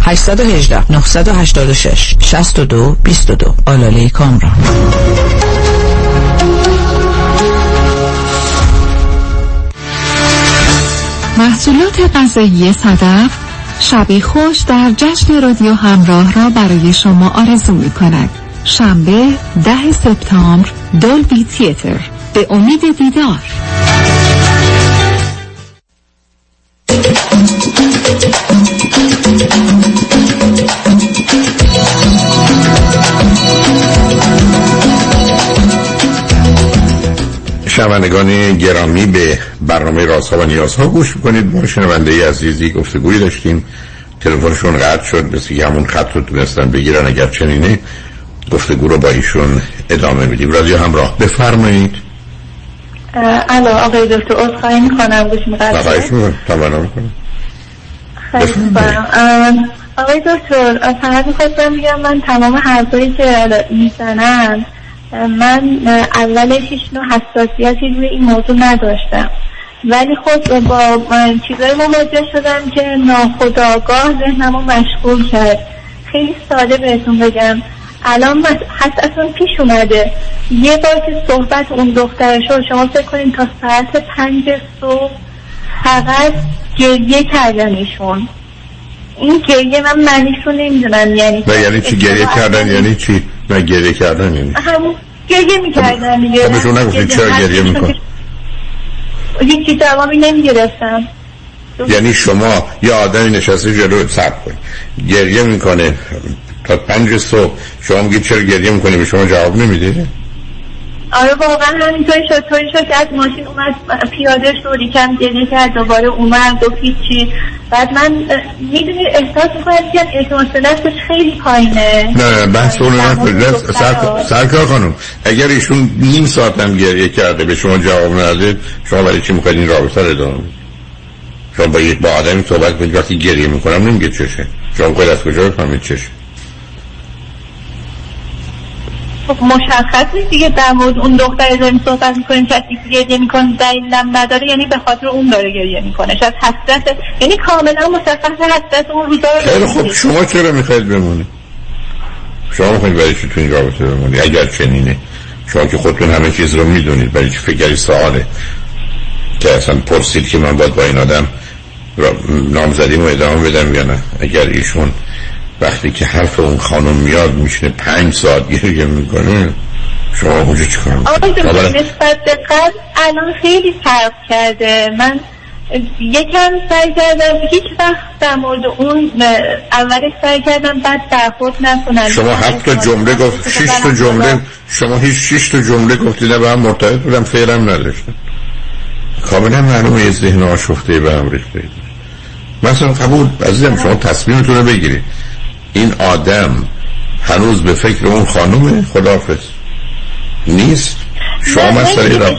818 986 62 22 آلاله کامران. محصولات غذایی صدف شبی خوش در جشن رادیو همراه را برای شما آرزو می کند شنبه ده سپتامبر دولبی تیتر. به امید دیدار شنوندگان گرامی به برنامه رازها و نیازها گوش می‌کنید. با شنونده عزیزی گفتگوی داشتیم. تلفنشون قطع شد. مثل که همون خط رو تونستن بگیرن. اگر چنینه گفتگو رو با ایشون ادامه میدیم. رادیو همراه بفرمایید. الو آقای دکتر عذرخواهی می‌کنم. گوش میقدر خواهش می‌کنم. آقای دکتر فقط می‌خواستم بگم من تمام حرفایی که می‌زنن من اولش هیچ نوع حساسیتی روی این موضوع نداشتم. ولی خب با چیزایی مواجه شدم که ناخداگاه ذهنمو مشغول کرد. خیلی ساده بهتون بگم. الان حتی اصلا پیش اومده. یه بار که صحبت اون دختر شد شما فکر کنین تا ساعت پنج صبح فقط گریه کردن ایشون این گریه من معنیش رو نمی‌دونم یعنی نه یعنی چی؟ گریه کردن یعنی چی؟ نه گریه کردن یعنی همون گریه می‌کردن دیگه خب نگفتید چرا گریه میکن هیچی جوابی نمی‌گرفتم. یعنی شما یه آدمی نشسته جلو سب کن گریه می‌کنه. تا پنج صبح. شما میگید چرا گریه می‌کنه به شما جواب نمیده. آره واقعا همینطوری شد طوری شد که از ماشین اومد پیاده شد یکم گریه کرد دوباره اومد گفت هیچی بعد من می‌دونی احساس می‌کنم که اعتماد به نفسش خیلی پایینه. نه نه بحث اون سرکار خانم. اگر ایشون نیم ساعت هم گریه کرده به شما جواب نده شما برای چی می‌خواید این رابطه رو ادامه؟ شما با یک با آدمی صحبت کنید وقتی گریه می‌کنم نمیگه چشه شما می‌خواید از کجا بفهمید چشه خب مشخص نیست دیگه در مورد اون دختر داریم صحبت می‌کنیم کسی که گریه می‌کنه دلیلم نداره یعنی به خاطر اون داره گریه می‌کنه. شاید حسرت یعنی کاملا مشخص حسرت اون روزا رو خیلی خب شما چرا می‌خواید بمونید شما می‌خواید برای چی تو این رابطه بمونید اگر چنینه. شما که خودتون همه چیز رو می‌دونید برای چی فکری سواله که اصلا پرسید که من باید با این آدم نامزدیم و ادامه بدم یا نه؟ اگر ایشون وقتی که حرف اون خانم میاد میشینه پنج ساعت گریه می‌کنه شما اونجا چی کار آقای می‌کنید دکتر نسبت به قبل الان خیلی فرق کرده. من یکم سعی کردم هیچ وقت در مورد اون اولش سعی کردم بعد برخورد نکنم. شما هفت تا جمله گفت شش تا جمله شما هیچ شش تا جمله گفتید نه به هم مرتبط بودم فعلم نداشتم. کاملا معلومه یه ذهن آشفته به هم ریخته. مثلا قبول عزیزم شما تصمیمتون رو بگیرید. این آدم هنوز به فکر اون خانومه؟ خداحافظ. نیست؟ شما مسئله را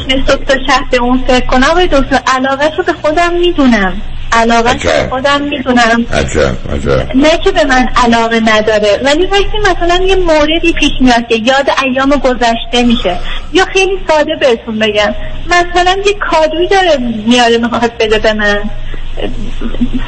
به اون فکر کنم. آقای دکتر علاقه رو به خودم می‌دونم. علاقه به. خودم می‌دونم. عجب عجب. نه که به من علاقه نداره ولی وقتی مثلا یه موردی پیش میاد که یاد ایام گذشته میشه یا خیلی ساده بهتون بگم. مثلا یه کادویی داره میاره می‌خواد بده به من.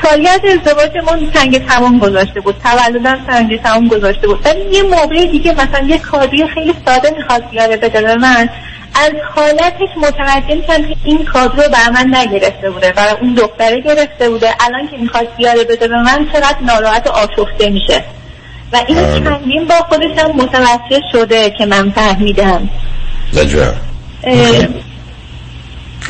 سالگرد ازدواجمون سنگ تمام گذاشته بود. تولدم سنگ تمام گذاشته بود. ولی یه موقع دیگه مثلا یه کادوی خیلی ساده می‌خواد بیاره بده به من. از حالتش متوجه میشم که این کادو رو بر من نگرفته بوده برای اون دختره گرفته بوده. الان که می‌خواد بیاره بده به من چقدر ناراحت و آشفته میشه. و این چندین با خودش هم متوجه شده که من فهمیدم. عجب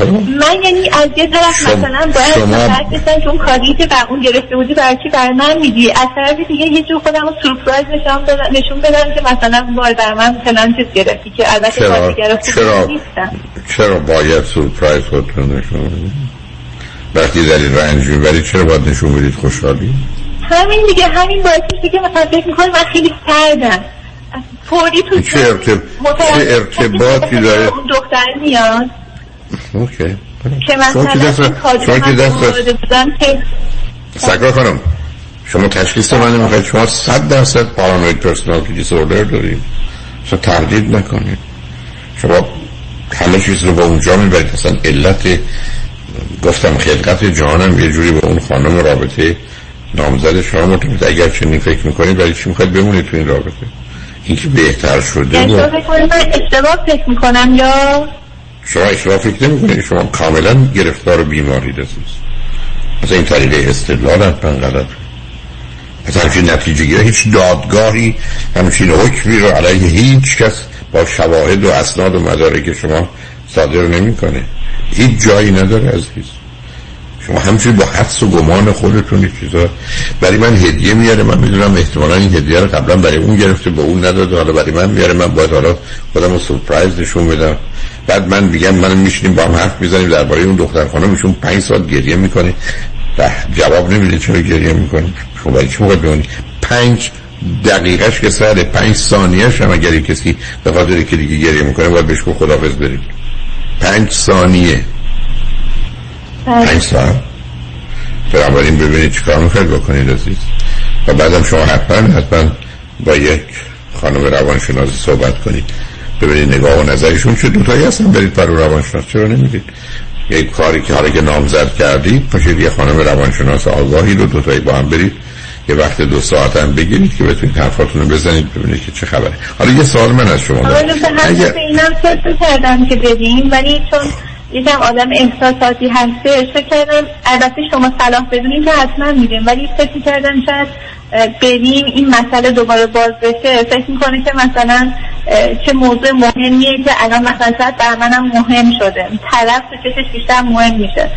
من یعنی از یه طرف شما- مثلا باید شما- اون کاری که بر اون گرفته بودی برای چی برای من میدی از طرف دیگه یه جور خودم رو سورپرایز نشون بدم نشون بدم که مثلا وای بر من فلان چیز گرفتی که البته چرا؟ چرا؟ نیستم چرا باید سورپرایز خودتون نشون بدید وقتی دارین رنج می‌برید چرا باید نشون بدید خوشحالی همین دیگه همین باعث میشه که مثلا فکر می‌کنم من خیلی سردم فوری تو چه ارتب- ارتباطی داره؟ اون دختر میاد OK. که مثلا سکر خانم شما تشخیص منو می‌خواید شما صد درصد paranoid personality disorder دارید. شما تردید نکنید. شما همه چیز رو به اونجا می‌برید. اصلا علت گفتم خلقت جهانم یه جوری به اون خانم رابطه نامزد شما مرتبط اگر چنین فکر می‌کنید برای چی می‌خواید بمونید تو این رابطه؟ اینکه بهتر شده یعنی کنید من اشتباه فکر می‌کنم یا شما اشتباه فکر نمی‌کنید. شما کاملا گرفتار بیماری هستید مثلا این طریق استدلال حتما غلط پس همچین نتیجه گیره هیچ دادگاهی همچین حکمی رو علیه هیچ کس با شواهد و اسناد و مدارک شما صادر نمی‌کنه. هیچ جایی نداره عزیز. شما همچنین با حدس و گمان خودتون این چیزا. برای من هدیه میاره. من می‌دونم احتمالا این هدیه رو قبلا برای اون گرفته به اون نداده. حالا برای من میاره. من باید حالا خودم رو سورپرایز نشون بدم. بعد من میگم من میشینیم با هم حرف می‌زنیم درباره اون دختر خانمشون پنج ساعت گریه می‌کنه. و جواب نمیده چرا گریه می‌کنه شما برای چی موقع بمونی؟ پنج دقیقش که سر پنج ثانیهش هم اگر کسی به خاطر که دیگه گریه می‌کنه باید بهش خدافز برید پنج ثانیه. پنج. ساعت. بنابراین ببینید چیکار می‌خواید بکنید عزیز. و بعدم شما حتما حتما با یک خانم روانشناسی صحبت کنید. ببینید نگاه و نظرشون چه دوتایی هستن برید پر روانشناس. چرا نمی‌دید یک کاری که حالا که نامزد کردید پاشید یه خانم روانشناس آگاهی رو دوتایی با هم برید. یه وقت دو ساعت هم بگیرید که بتونید حرفاتون رو بزنید ببینید که چه خبره. حالا یه سوال من از شما دارم. اگر اینم فکر کردم که بدیم ولی چون یکم آدم احساساتی هسته فکر کردم البته شما صلاح بدونید که حتما میدیم ولی فکر کردم شاید بریم این مسئله دوباره باز بشه. فکر می‌کنه که مثلا چه موضوع مهمیه که الان مثلا شاید بر منم مهم شده. طرف تو چشش بیشتر مهم میشه.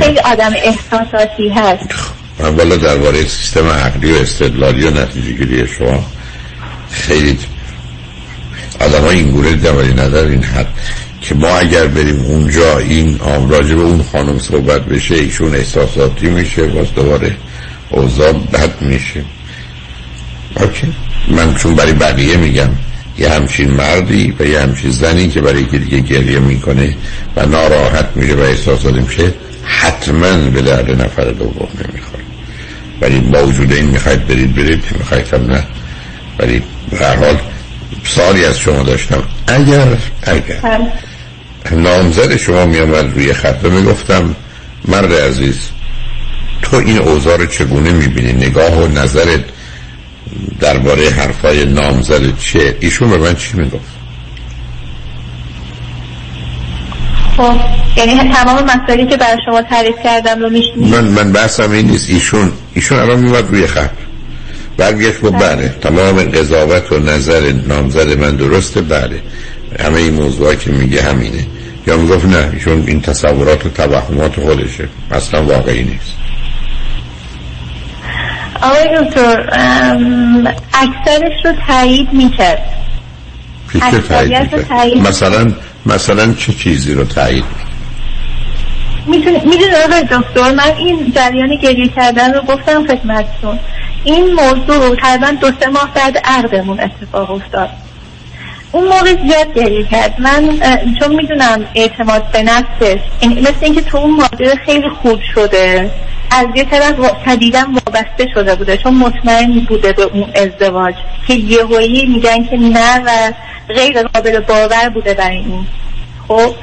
خیلی آدم احساساتی هست. اولا درباره سیستم عقلی و استدلالی و نتیجه گیری شما. خیلی آدم های این گوره ندار این حد که ما اگر بریم اونجا این راجع به اون خانم صحبت بشه ایشون احساساتی میشه باز دوباره اوضاع بد میشه. اوکی. من چون برای بقیه میگم یه همچین مردی و یه همچین زنی که برای که دیگه گریه می‌کنه و ناراحت میشه و احساسات میشه حتما به درد نفر دوم نمی‌خوره. ولی با وجود این می‌خواید برید برید. می‌خواید هم نه. ولی به هر حال سالی از شما داشتم. اگر اگر. نامزد شما میامد روی خط و می‌گفتم مرد عزیز تو این اوضاع رو چگونه می‌بینی؟ نگاه و نظرت درباره حرفای نامزد چیه؟ ایشون به من چی می‌گفت؟ خب یعنی تمام مسائلی که برای شما تعریف کردم رو میشنید من من بحثم این نیست. ایشون ایشون الان میومد روی خط. برگشت گفت بله. تمام قضاوت و نظر نامزد من درسته. بله. همه این موضوعی که میگه همینه. یا می‌گفت نه ایشون این تصورات و توهمات خودشه. اصلا واقعی نیست. آقای دکتر اکثرش رو تایید می‌کرد. چه تایید مثلا مثلا چه چیزی رو تایید می‌دونی آقای دکتر من این جریان گریه کردن رو گفتم خدمتتون. این موضوع تقریبا دو سه ماه بعد عقدمون اتفاق افتاد. اون موقع زیاد گریه کرد. من چون می‌دونم اعتماد به نفسش مثل اینکه تو اون ماجرا خیلی خوب شده. از یه طرف شدیدا وابسته شده بوده چون مطمئن بوده به اون ازدواج که یهویی میگن که نه و غیر قابل باور بوده برای این. خب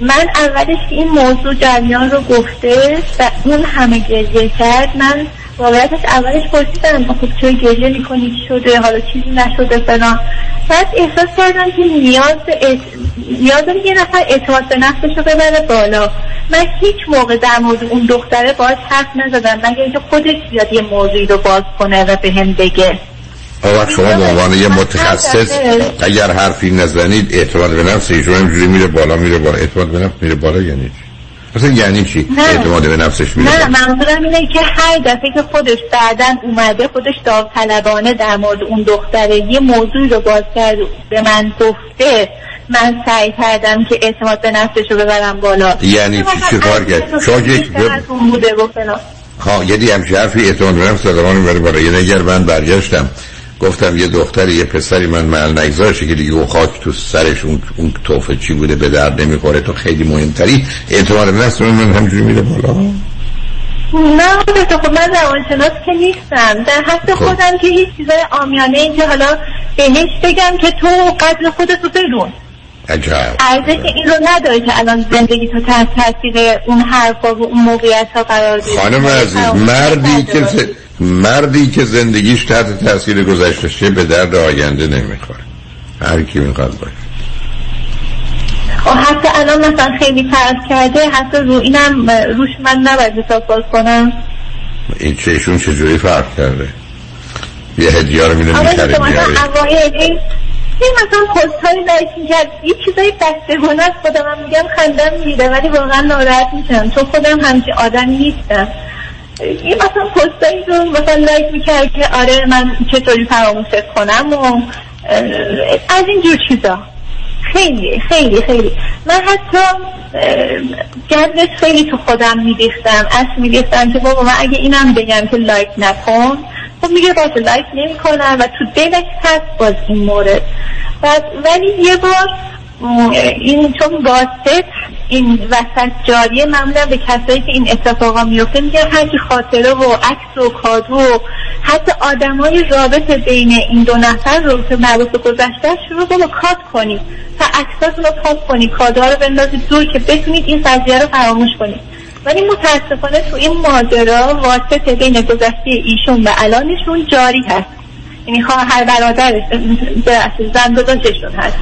من اولش این موضوع جریان رو گفته و اون همه گریه کرد من واقعیتش اولش پرسیدم خب چه گریه می‌کنی شده حالا چیزی نشده فلان. بعد احساس کردم که نیاز ات... نیاز یه نفر اعتماد به نفسش رو ببره بالا. من هیچ موقع در مورد اون دختره باید حرف نزدم مگر اینکه خودش بیاد یه موضوعی رو باز کنه و به هم بگه. وقت شما به عنوان یه متخصص اگر حرفی نزنید اعتماد به نفس ایشون همجوری میره بالا میره بالا. اعتماد به نفس میره بالا یعنی چی؟ اصلا یعنی چی؟ اعتماد به نفسش میره. نه منظورم اینه که هر دفعه که خودش بعدا اومده خودش داوطلبانه در مورد اون دختره یه موضوع رو باز کرد به من گفته من سعی کردم که اعتماد به نفسش رو ببرم بالا. یعنی چی کار کرد؟ شما یک ها یه همچه حرفی اعتماد به نفس بره بالا یه نگر من برگشتم. گفتم یه دختری یه پسری من محل نگذارشه که دیگه اون خاک تو سرش اون, اون توفه چی بوده به درد نمی‌خوره تو خیلی مهمتری. اعتماد به نفس من همجوری میره بالا. نه خب من روانشناس که نیستم. در حد خب. خودم که هیچ چیزای آمیانه اینجا حالا بهش بگم که تو قدر خودتو بدون عجب. ارزش این رو نداره که الان زندگی تو تحت تاثیر اون حرفا و اون موقعیت ها قرار بگیره خانم عزیز مردی که مردی که زندگیش تحت تاثیر گذشتشه به درد آینده نمی‌خوره. هر کی می‌خواد باشه. خب حتی الان مثلا خیلی فرض کرده حتی رو اینم روش من نباید حساب باز کنم. این چهشون چجوری فرق کرده؟ یه هدیه رو میده می‌خره میاره این مثلا پست های لایک می‌کرد. یه چیزایی بستگونه از خودم هم میگم خندم میده ولی واقعا ناراحت میشم. چون خودم همچین آدمی نیستم. این مثلا پستایی رو مثلا لایک می‌کرد که آره من چطوری فراموشت کنم و از این جور چیزا. خیلی خیلی خیلی. من حتی گردش خیلی تو خودم میریختم اصل میریختم که بابا من اگه اینم بگم که لایک نکن خب میگه باشه لایک نمی کنم و تو دلش هست باز این مورد. بعد ولی یه بار این چون واسط این وسط جاریه معمولا به کسایی که این اتفاقا میفته میگن هرچی خاطره و عکس و کادو و حتی آدمای رابط بین این دو نفر رو که مربوط گذشته شروع با کات کنید و عکساتون رو پاک کنید کادوها رو بندازید دور که بتونید این قضیه رو فراموش کنید. ولی متاسفانه تو این ماجرا واسطه بین گذشته ایشون و الانشون جاری هست. یعنی خواهر برادرش زن داداششون هست.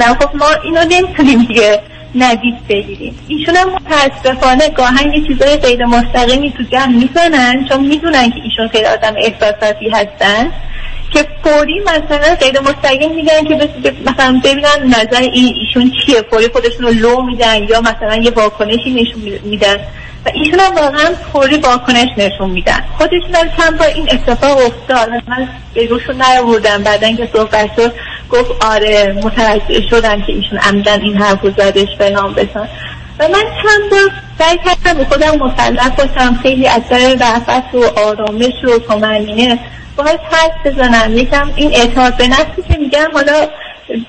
نه خب ما اینو نمی‌تونیم دیگه ندید بگیریم. ایشون هم متاسفانه گاهن یه چیزای غیر مستقیمی تو جمع می‌زنن چون می‌دونن که ایشون خیلی آدم احساساتی هستن. که فوری مثلا غیر مستقیم میگن که مثلا ببینن نظر ایشون چیه. فوری خودشون رو لو میدن یا مثلا یه واکنشی نشون میدن. و ایشون هم واقعا فوری واکنش نشون میدن. خودشون هم چند بار این اتفاق افتاد. من به روشون نیاوردم بعدا که صحبت شد گفت آره متوجه شدم که ایشون عمدن این حرف زدش فلان بسان و من چند بار سعی کردم به خودم مسلط باشم. خیلی از در رفت و آرامش و تمنینه باید حرف بزنم. یکم این اعتماد به نفسی که میگم حالا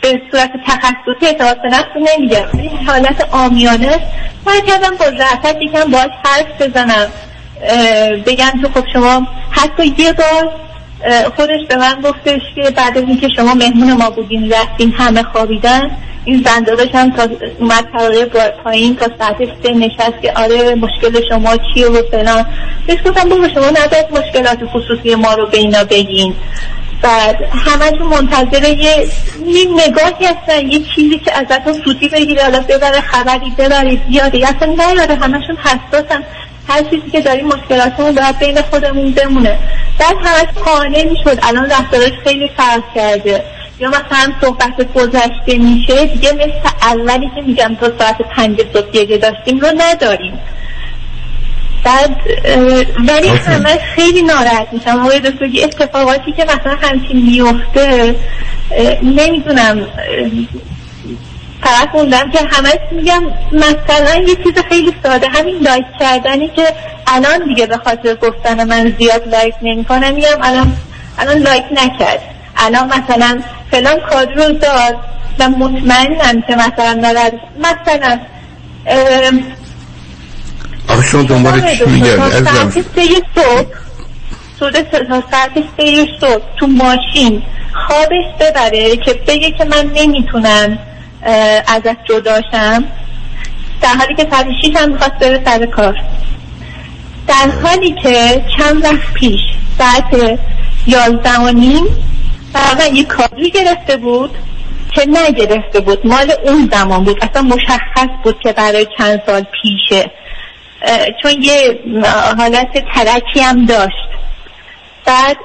به صورت تخصصی اعتماد به نفس نمیگم. این حالت آمیانه سعی کردم با رفت یکم باید حرف بزنم. بگم که خب شما حتی یه بار خودش به من گفتش که بعد از اینکه شما مهمون ما بودین رفتین همه خوابیدن این زنداداش هم تا اومد طبقه پایین تا ساعت سه نشست که آره مشکل شما چیه و فلان. بهش گفتم بابا شما نباید مشکلات خصوصی ما رو به اینا بگین. بعد همه منتظر یه نگاهی هستن یه چیزی که ازتون سوتی بگیره. حالا ببره خبری ببرید زیاده اصلا نیاره همشون حساسن. هر چیزی که داریم مشکلاتمون باید بین خودمون بمونه. بعد همش قانع می‌شد. الان رفتارش خیلی فرق کرده. یا مثلا صحبت گذشته میشه دیگه مثل اولی که میگم تا ساعت پنج صبح گریه داشتیم رو نداریم. بعد ولی همه خیلی ناراحت میشم آقای دکتر اتفاقاتی که مثلا همچین میفته نمی‌دونم فقط موندم که همه میگم مثلا یه چیز خیلی ساده همین like کردنی که الان دیگه به خاطر گفتن من زیاد like نمی کنم میگم الان الان like نکرد. الان مثلا فلان کادر رو داد و مطمئنم که مثلا نرد مثلا آخه شما دنبال چی میگرد ساعت سه صبح تا ساعت سه صبح تو ماشین خوابش ببره که بگه که من نمی‌تونم ازت جداشم در حالی که ساعت شیش هم می‌خواست بره سر کار. در حالی که چند وقت پیش ساعت یازده و نیم من یک کادوی گرفته بود که نگرفته بود. مال اون زمان بود. اصلا مشخص بود که برای چند سال پیشه. چون یه حالت ترکی هم داشت. بعد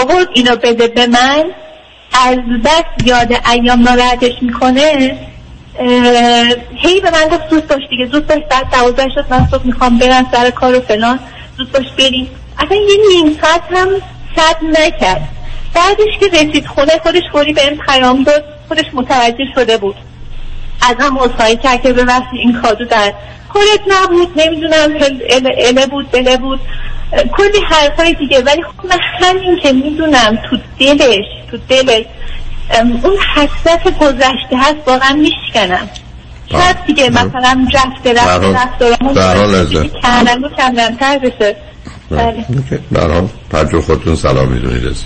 آورد اینو بده به من. از بس یاد ایام ناراحتش می‌کنه. هی به من گفت زود باش دیگه زود باش. ساعت دوازده شد من صبح می‌خوام برم سر کار و فلان. زود باش بریم. اصلا یه نیم ساعت هم صد نکرد. بعدش که رسید خونه خودش فوری به این پیام داد خودش متوجه شده بود. از هم اصحایی کرد که به این کادو در کارت نبود نمی‌دونم اله بود بله بود. کلی حرفای دیگه ولی خب من همین که می‌دونم تو دلش تو دلش اون حسرت گذشته هست واقعا میشکنم. شاید دیگه مثلا رفته رفته رفته کردن و کمرمتر بشه. برحال پرجو خودتون سلام می‌دونید عزیز.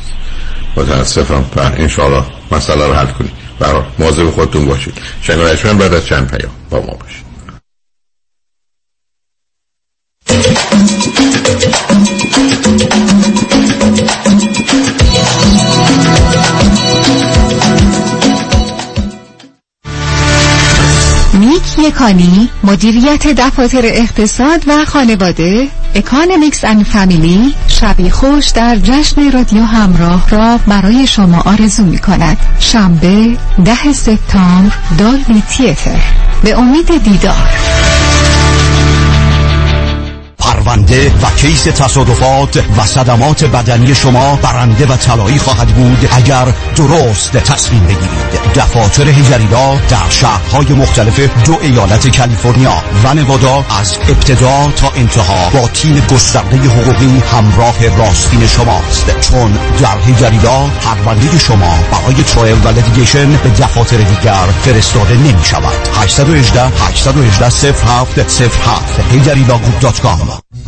متاسفم. انشاءالله مسئله رو حل کنید برحال مواظب خودتون باشید. شنگرشمن بعد از چند پیام با ما باشید. نیک یکانی مدیریت دفاتر اقتصاد و خانواده. Economics and Family شبی خوش در جشن رادیو همراه را برای شما آرزو می کند شنبه ده سپتامبر Dolby Theatre. به امید دیدار. آینده و case تصادفات و صدمات بدنی شما برنده و طلایی خواهد بود اگر درست تصمیم بگیرید. دفاتر هیجریلا در شهرهای مختلف دو ایالت کالیفرنیا و نوادا از ابتدا تا انتها با تیم گسترده حقوقی همراه راستین شماست. چون در هیجریلا پرونده شما برای trial و litigation به دفاتر دیگر فرستاده نمی شود 818 818 07 07 هیجریلاگروپ.com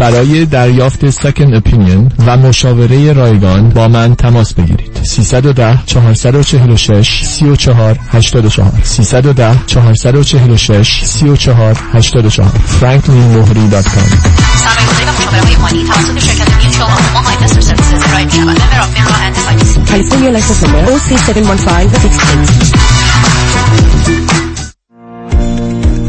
برای دریافت سکن اپینین و مشاوره رایگان با من تماس بگیرید. 310 446 34 84 310 446 34 84 franklinmohri.com number OC715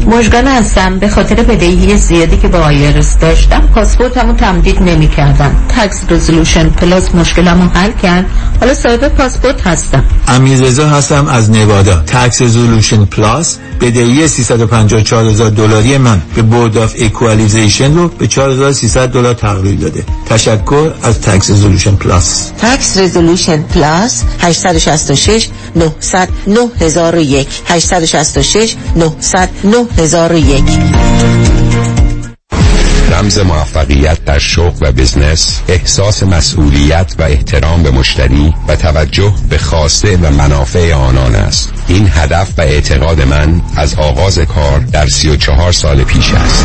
مژگان هستم. به خاطر بدهی زیادی که با IRS داشتم پاسپورتمو تمدید نمی کردم Tax Resolution Plus مشکلمو حل کرد. حالا صاحب پاسپورت هستم. امیررضا هستم از نوادا. Tax Resolution Plus بدهی 354 هزار دلاری من به Board of Equalization رو به 4300 دلار تغییر داده. تشکر از Tax Resolution Plus تکس رزولوشن پلاس 866 900 9001 866 900 9001 رمز موفقیت در شغل و بزنس احساس مسئولیت و احترام به مشتری و توجه به خواسته و منافع آنان است. این هدف و اعتقاد من از آغاز کار در سی و چهار سال پیش است.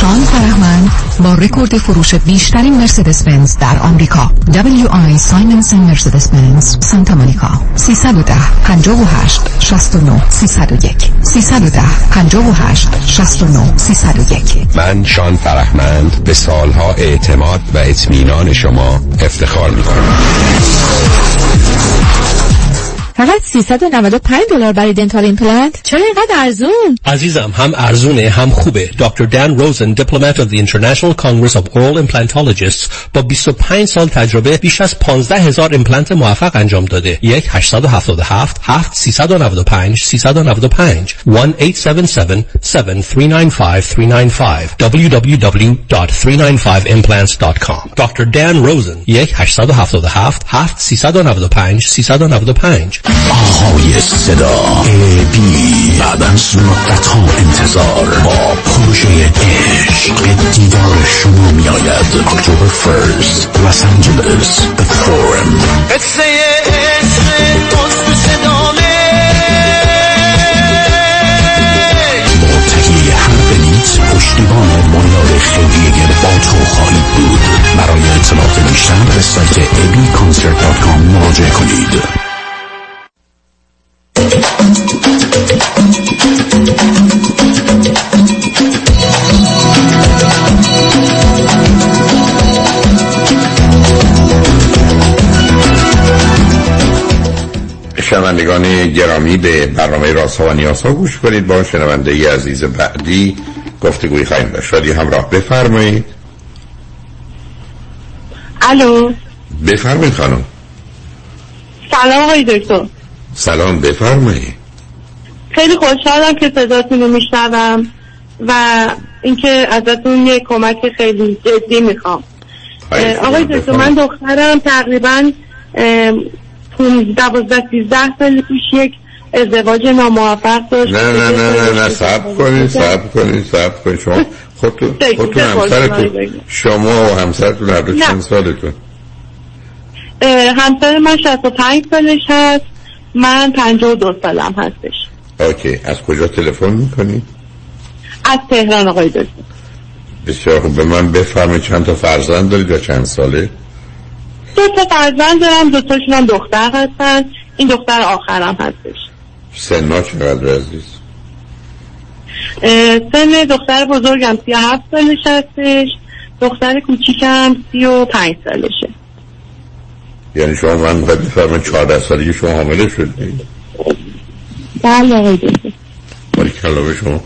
شان فرهمند با رکورد فروش بیشترین مرسدس بنز در آمریکا. W.I. Simonson مرسدس بنز سانتا مونیکا. 310 58 69 301 310 58 69 301 من شان فرهمند به سالها اعتماد و اطمینان شما افتخار می کنم فقط 395 دلار برای dental implant؟ چرا اینقدر ارزون؟ عزیزم هم ارزونه هم خوبه. دکتر دان روزن Diplomate of the International Congress of Oral Implantologists با 25 سال تجربه بیش از 15 هزار ایمپلنت موفق انجام داده. یک 877 7 395 395 1 877 7395 395 www.395implants.com دکتر دان روزن یک 877 7 395 395 آهای صدا. ای بی بعد از مدت ها انتظار با پروژه عشق دیدار شما می آید اکتبر فرست لس آنجلس The Forum قصه عشق قصد صدامه با تهیه هر بلیت پشتیبان مایار خیریه با تو خواهید بود. برای اطلاعات بیشتر به سایت abconcert.com مراجعه کنید. شنوندگان گرامی به برنامه راست ها و نیاز ها گوش کنید. با شنونده ای عزیز بعدی گفتگوی خواهیم داشت. شادی همراه بفرمایید. الو. بفرمایید خانم. سلام آقای دکتر. سلام بفرمایید خیلی خوشحالم که صداتون رو میشنوم و اینکه ازتون یه کمک خیلی جدی می‌خوام. آقای دکتر من دخترم تقریبا دوازده سیزده سال پیش یک ازدواج ناموفق داشت. نه نه نه نه نه سب کنید سب کنید سب کنید شما خودتون خودتون همسرتون شما و همسرتون هر دو چند سالتون همسر من 65 سالش هست. من 52 سالم هستش. اوکی. از کجا تلفن می‌کنید از تهران آقای دکتر. بسیار خوب. به من بفرمایید چند تا فرزند دارید یا چند ساله؟ دو تا فرزند دارم. دو تاشون هم دختر هستن. این دختر آخرم هستش. سنا چقدر عزیز؟ سن دختر بزرگم سی و هفت سالش هستش. دختر کوچیکم سی و پنج سالشه. یعنی شما من می‌خواید بفرمایید 14 سالگی شما حامله شدید. بله آقای دکتر. شما.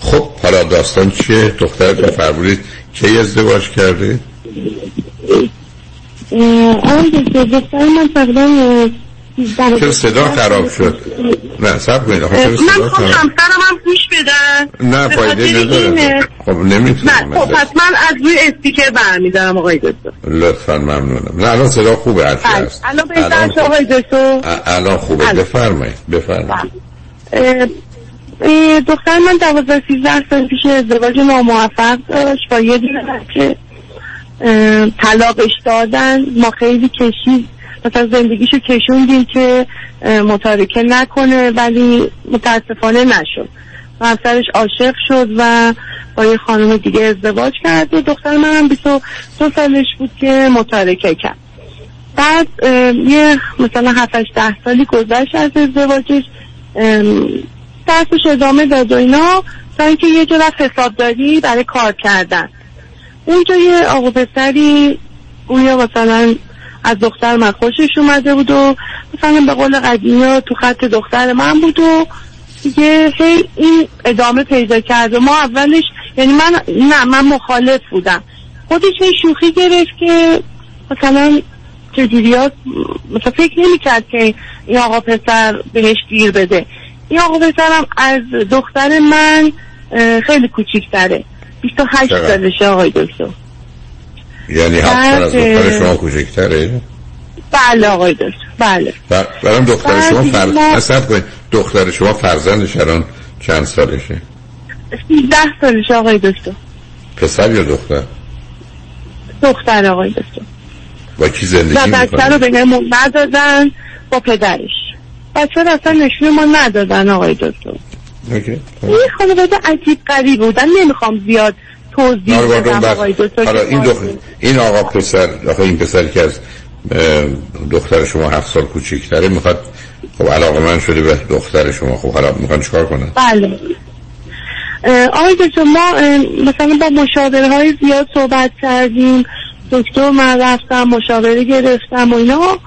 خب حالا داستان چیه؟ دختر که فرمودید کی ازدواج کرده؟ آقای دکتر دختر من تقریبا اه، 13 چرا صدا خراب شد؟ نه سب کنید من خراب همسرم هم نه فایده نداره. خب نمی‌تونم خب پس من از روی استیکر برمیدارم آقای دکتر. لطفا ممنونم. نه الان صدا خوبه بله. هست. الان بهتر آقای دکتر. الان خوبه. بله. بفرمایید بفرمایید. اه، دختر من دوازده سیزده سال پیش ازدواج ناموفق داشت. با یه دونه بچه طلاقش دادن. ما خیلی کشید. مثلا زندگیشو کشوندیم که متارکه نکنه ولی متاسفانه نشد. و همسرش عاشق شد و با یه خانم دیگه ازدواج کرد و دختر من هم 22 سالش بود که متارکه کرد. بعد یه مثلا 7 ده سالی گذشت از ازدواجش. درسش ادامه داد و اینا. تا اینکه یه رفت حسابداری برای کار کردن. اونجا یه آقا پسری گویا مثلا از دختر من خوشش اومده بود و مثلا به قول قدیمی تو خط دختر من بود و دیگه هی این ادامه پیدا کرد و ما اولش یعنی من نه من مخالف بودم. خودش هی شوخی گرفت که مثلا چجوری مثلا فکر نمی کرد که این آقا پسر بهش گیر بده. این آقا پسرم از دختر من خیلی کوچیکتره 28 چقدر؟ سالشه آقای دکتر. یعنی هفت سال از دختر شما کوچکتره بله آقای دکتر بله. بر- برام دختر شما دیگه فر... ما- نصب کنید. دختر شما فرزندش الان چند سالشه؟ 13 سالشه آقای دکتر. پسر یا دختر؟ دختر آقای دکتر. با کی زندگی و بچه می‌کنه رو به همون ندادن با پدرش. بچه رو اصلا نشون ما ندادن آقای دکتر. اوکی. این خانواده عجیب غریب بودن. نمی‌خوام زیاد توضیح بدم آقای دکتر حالا این, دخ... این آقا پسر آخه این پسر که از دختر شما هفت سال کوچکتره می‌خواد خب علاقه من شده به دختر شما خب حالا می‌خوان چیکار کنن؟ بله. آقای دکتر ما مثلا با مشاوره های زیاد صحبت کردیم دکتر من رفتم مشاوره گرفتم و اینا.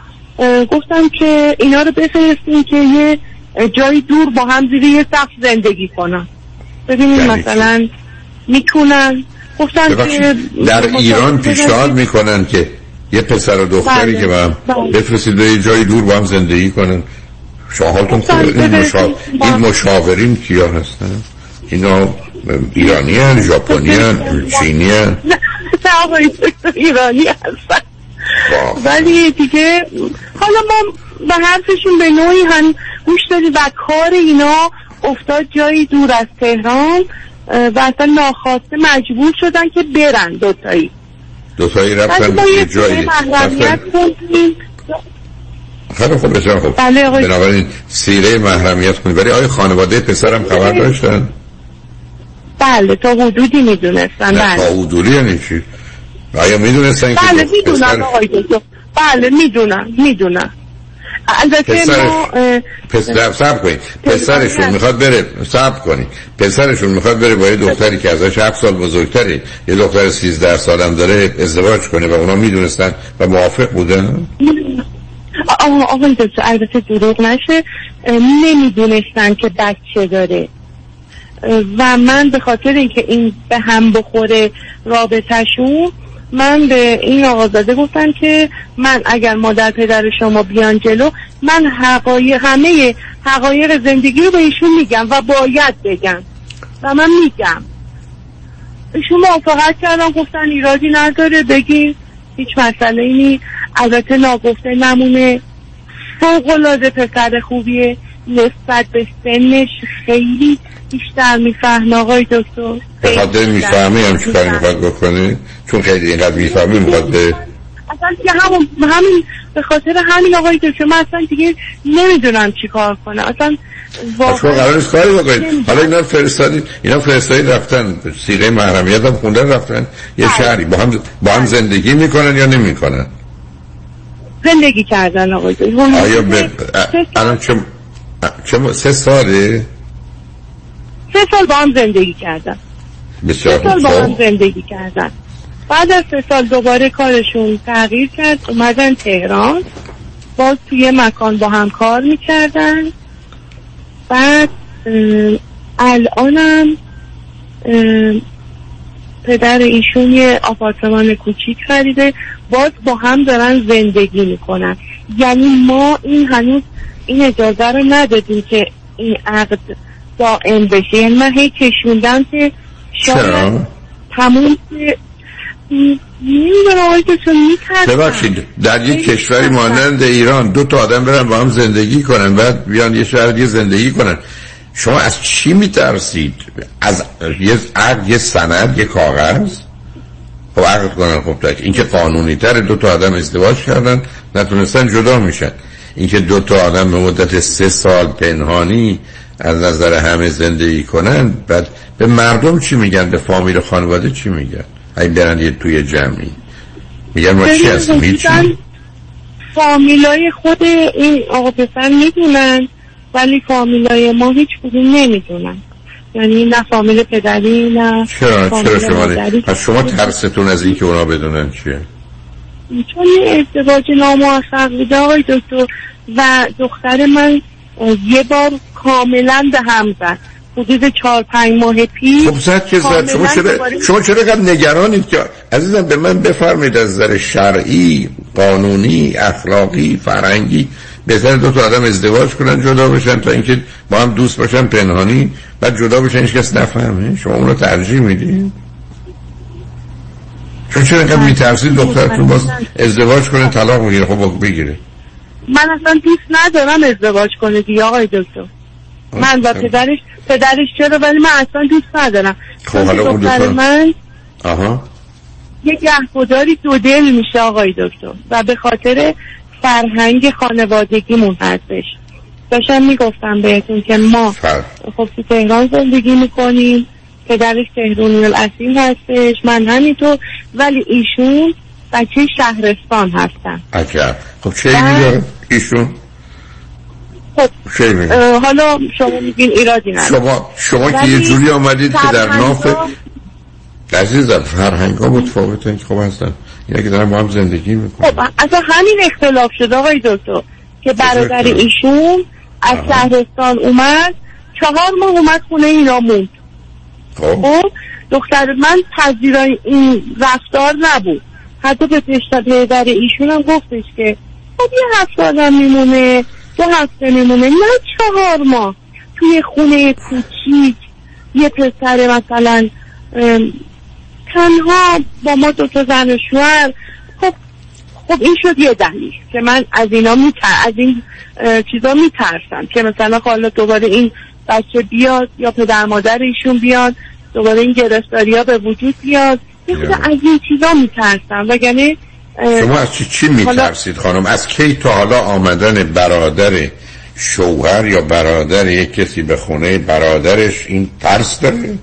گفتم که اینا رو بفرستیم که یه جایی دور با هم زیر یه سقف زندگی کنن. ببینیم یعنی؟ مثلا می‌تونن. گفتن که در ایران پیشنهاد می‌کنن که یه پسر و دختری بله، که با هم بله. بفرستید به یه جای دور با هم زندگی کنن. شما حالتون خوبه. این, مشا... این مشاورین کیا هستن؟ اینا ایرانی هن ژاپنی هن چینی هن نه آقای دکتر ایرانی هستن. ولی دیگه حالا ما به حرفشون به نوعی هم گوش دادیم و کار اینا افتاد جایی دور از تهران و اصلا ناخواسته مجبور شدن که برن دوتایی. دوتایی رفتن یه یه جایی. محرمیت خیلی خوب بسیار خوب. بله آقای- بنابراین سیره محرمیت کنید ولی آیا خانواده پسرم خبر داشتن؟ بله تا حدودی می‌دونستن. نه تا بله حضوری یعنی چی؟ آیا می‌دونستن که بله دو- می‌دونن پسر- آقای دکتر. بله می‌دونن البته پسرش- ما پسر سب کنید. پسرشون می‌خواد بره سب کنید. پسرشون می‌خواد بره با یه دختری که ازش هفت سال بزرگتره. یه دختر سیزده سالم داره ازدواج کنه و اونا می‌دونستن و موافق بودن؟ آه آقای دکتر البته دروغ نشه. نمی‌دونستن که بچه داره. و من به خاطر اینکه این به هم بخوره رابطهشون من به این آقازاده گفتم که من اگر مادر پدر شما بیان جلو من حقایق همه حقایق زندگی رو به ایشون میگم و باید بگم. و من میگم. ایشون موافقت کردم گفتن ایرادی نداره بگی هیچ مسئله ای نیست. البته ناگفته نمونه فوق العاده پسر خوبیه. نسبت به سنش خیلی بیشتر میفهم آقای دکتر. به خاطر می‌فهمی هم چی می‌خواد بکنه؟ چون خیلی اینقدر می‌فهمی می‌خواد به اصلا دیگه همون همین به خاطر همین آقای دکتر من اصلا دیگه نمی‌دونم چی کار کنم اصلا شما قرار نیست کاری بکنید. حالا اینا رو فرستادید اینا فرستادید رفتن. سیغه محرمیت هم خوندن رفتن یه شهری. با هم با هم زندگی می‌کنن یا نمی‌کنن؟ زندگی کردن آقای آیا به الان چه چه سه ساله؟ سه سال با هم زندگی کردن. بسیار سه سال با هم خوب. زندگی کردن. بعد از سه سال دوباره کارشون تغییر کرد. اومدن تهران. باز توی مکان با هم کار می‌کردن. بعد الانم پدر ایشون یه آپارتمان کوچیک خریده. باز با هم دارن زندگی می‌کنن. یعنی ما این هنوز این اجازه رو ندادیم که این عقد دائم بشه. یعنی من هی کشوندم که شاید؟ تموم ببخشید در یک کشوری مانند ایران دو تا آدم برن با هم زندگی کنن بعد بیان یه شهر دیگه زندگی کنن. شما از چی میترسید؟ از یه عقد یه سند یه کاغذ؟ خب عقد کنن خب tak. این که قانونی تر دو تا آدم ازدواج کردن نتونستن جدا میشن. این که دو تا آدم به مدت سه سال پنهانی از نظر همه زندگی کنن بعد به مردم چی میگن؟ به فامیل خانواده چی میگن؟ اگه برن یه توی جمعی. میگن ما چی هستیم؟ هیچی فامیلای خود این آقا پسر می‌دونن ولی فامیلای ما هیچ کدوم نمی‌دونن. یعنی نه فامیل پدری نه چرا؟ فامیل چرا شما؟ پس شما ترستون از اینکه اونا بدونن چیه؟ چون یه ازدواج ناموفق بوده آقای دکتر و دختر من یه بار کاملا به هم زد. حدود چهار پنج ماه پیش خب زد که زد. شما چرا شما چرا اینقدر نگرانید که عزیزم به من بفرمایید از نظر شرعی قانونی اخلاقی فرهنگی بهتر دو تا آدم ازدواج کنن جدا بشن تا اینکه با هم دوست باشن پنهانی بعد جدا بشن هیچ کس نفهمه. شما اون رو ترجیح می‌دید چون چرا اینقدر میترسید؟ دخترتون باز ازدواج کنه طلاق بگیره خب بگیره. من اصلا دوست ندارم ازدواج کنه دیگه آقای دکتر. من و پدرش پدرش چرا؟ ولی من اصلا دوست ندارم. خب حالا اون دختر من آها. یه گهگداری دو دل میشه آقای دکتر. و به خاطر فرهنگ خانوادگیمون هستش. داشتم می‌گفتم بهتون که ما خب تو تهران زندگی می‌کنیم پدرش تهرانی الاصیل هستش من همینطور ولی ایشون بچه شهرستان هستن. عجب. خب چه ایشون؟ خب حالا شما میگین ایرادی نداره. شما شما که یه جوری آمدید که در ناف عزیزم فرهنگ ها متفاوتن خب هستن. اینا که دارن با هم زندگی می‌کنن. خب اصلا همین اختلاف شده آقای دکتر که برادر؟ ایشون از شهرستان اومد. چهار ماه اومد خونه اینا موند. خب. خب دختر من پذیرای این رفتار نبود. حتی به پشت پدر ایشون هم گفتش که خب یه هفته آدم میمونه. دو هفته میمونه. نه چهار ماه. توی خونه کوچیک. یه پسر مثلا تنها با ما دوتا زن و شوهر. خب خب این شد یه دلیل که من از اینا میتر از این چیزا میترسم که مثلا حالا دوباره این بچه بیاد یا پدر مادر ایشون بیاد دوباره این گرفتاری ها به وجود بیاد. یه خود از این چیزا میترسم. وگرنه شما از چی, چی میترسید خانم از کی تا حالا آمدن برادر شوهر یا برادر یک کسی به خونه برادرش این ترس داره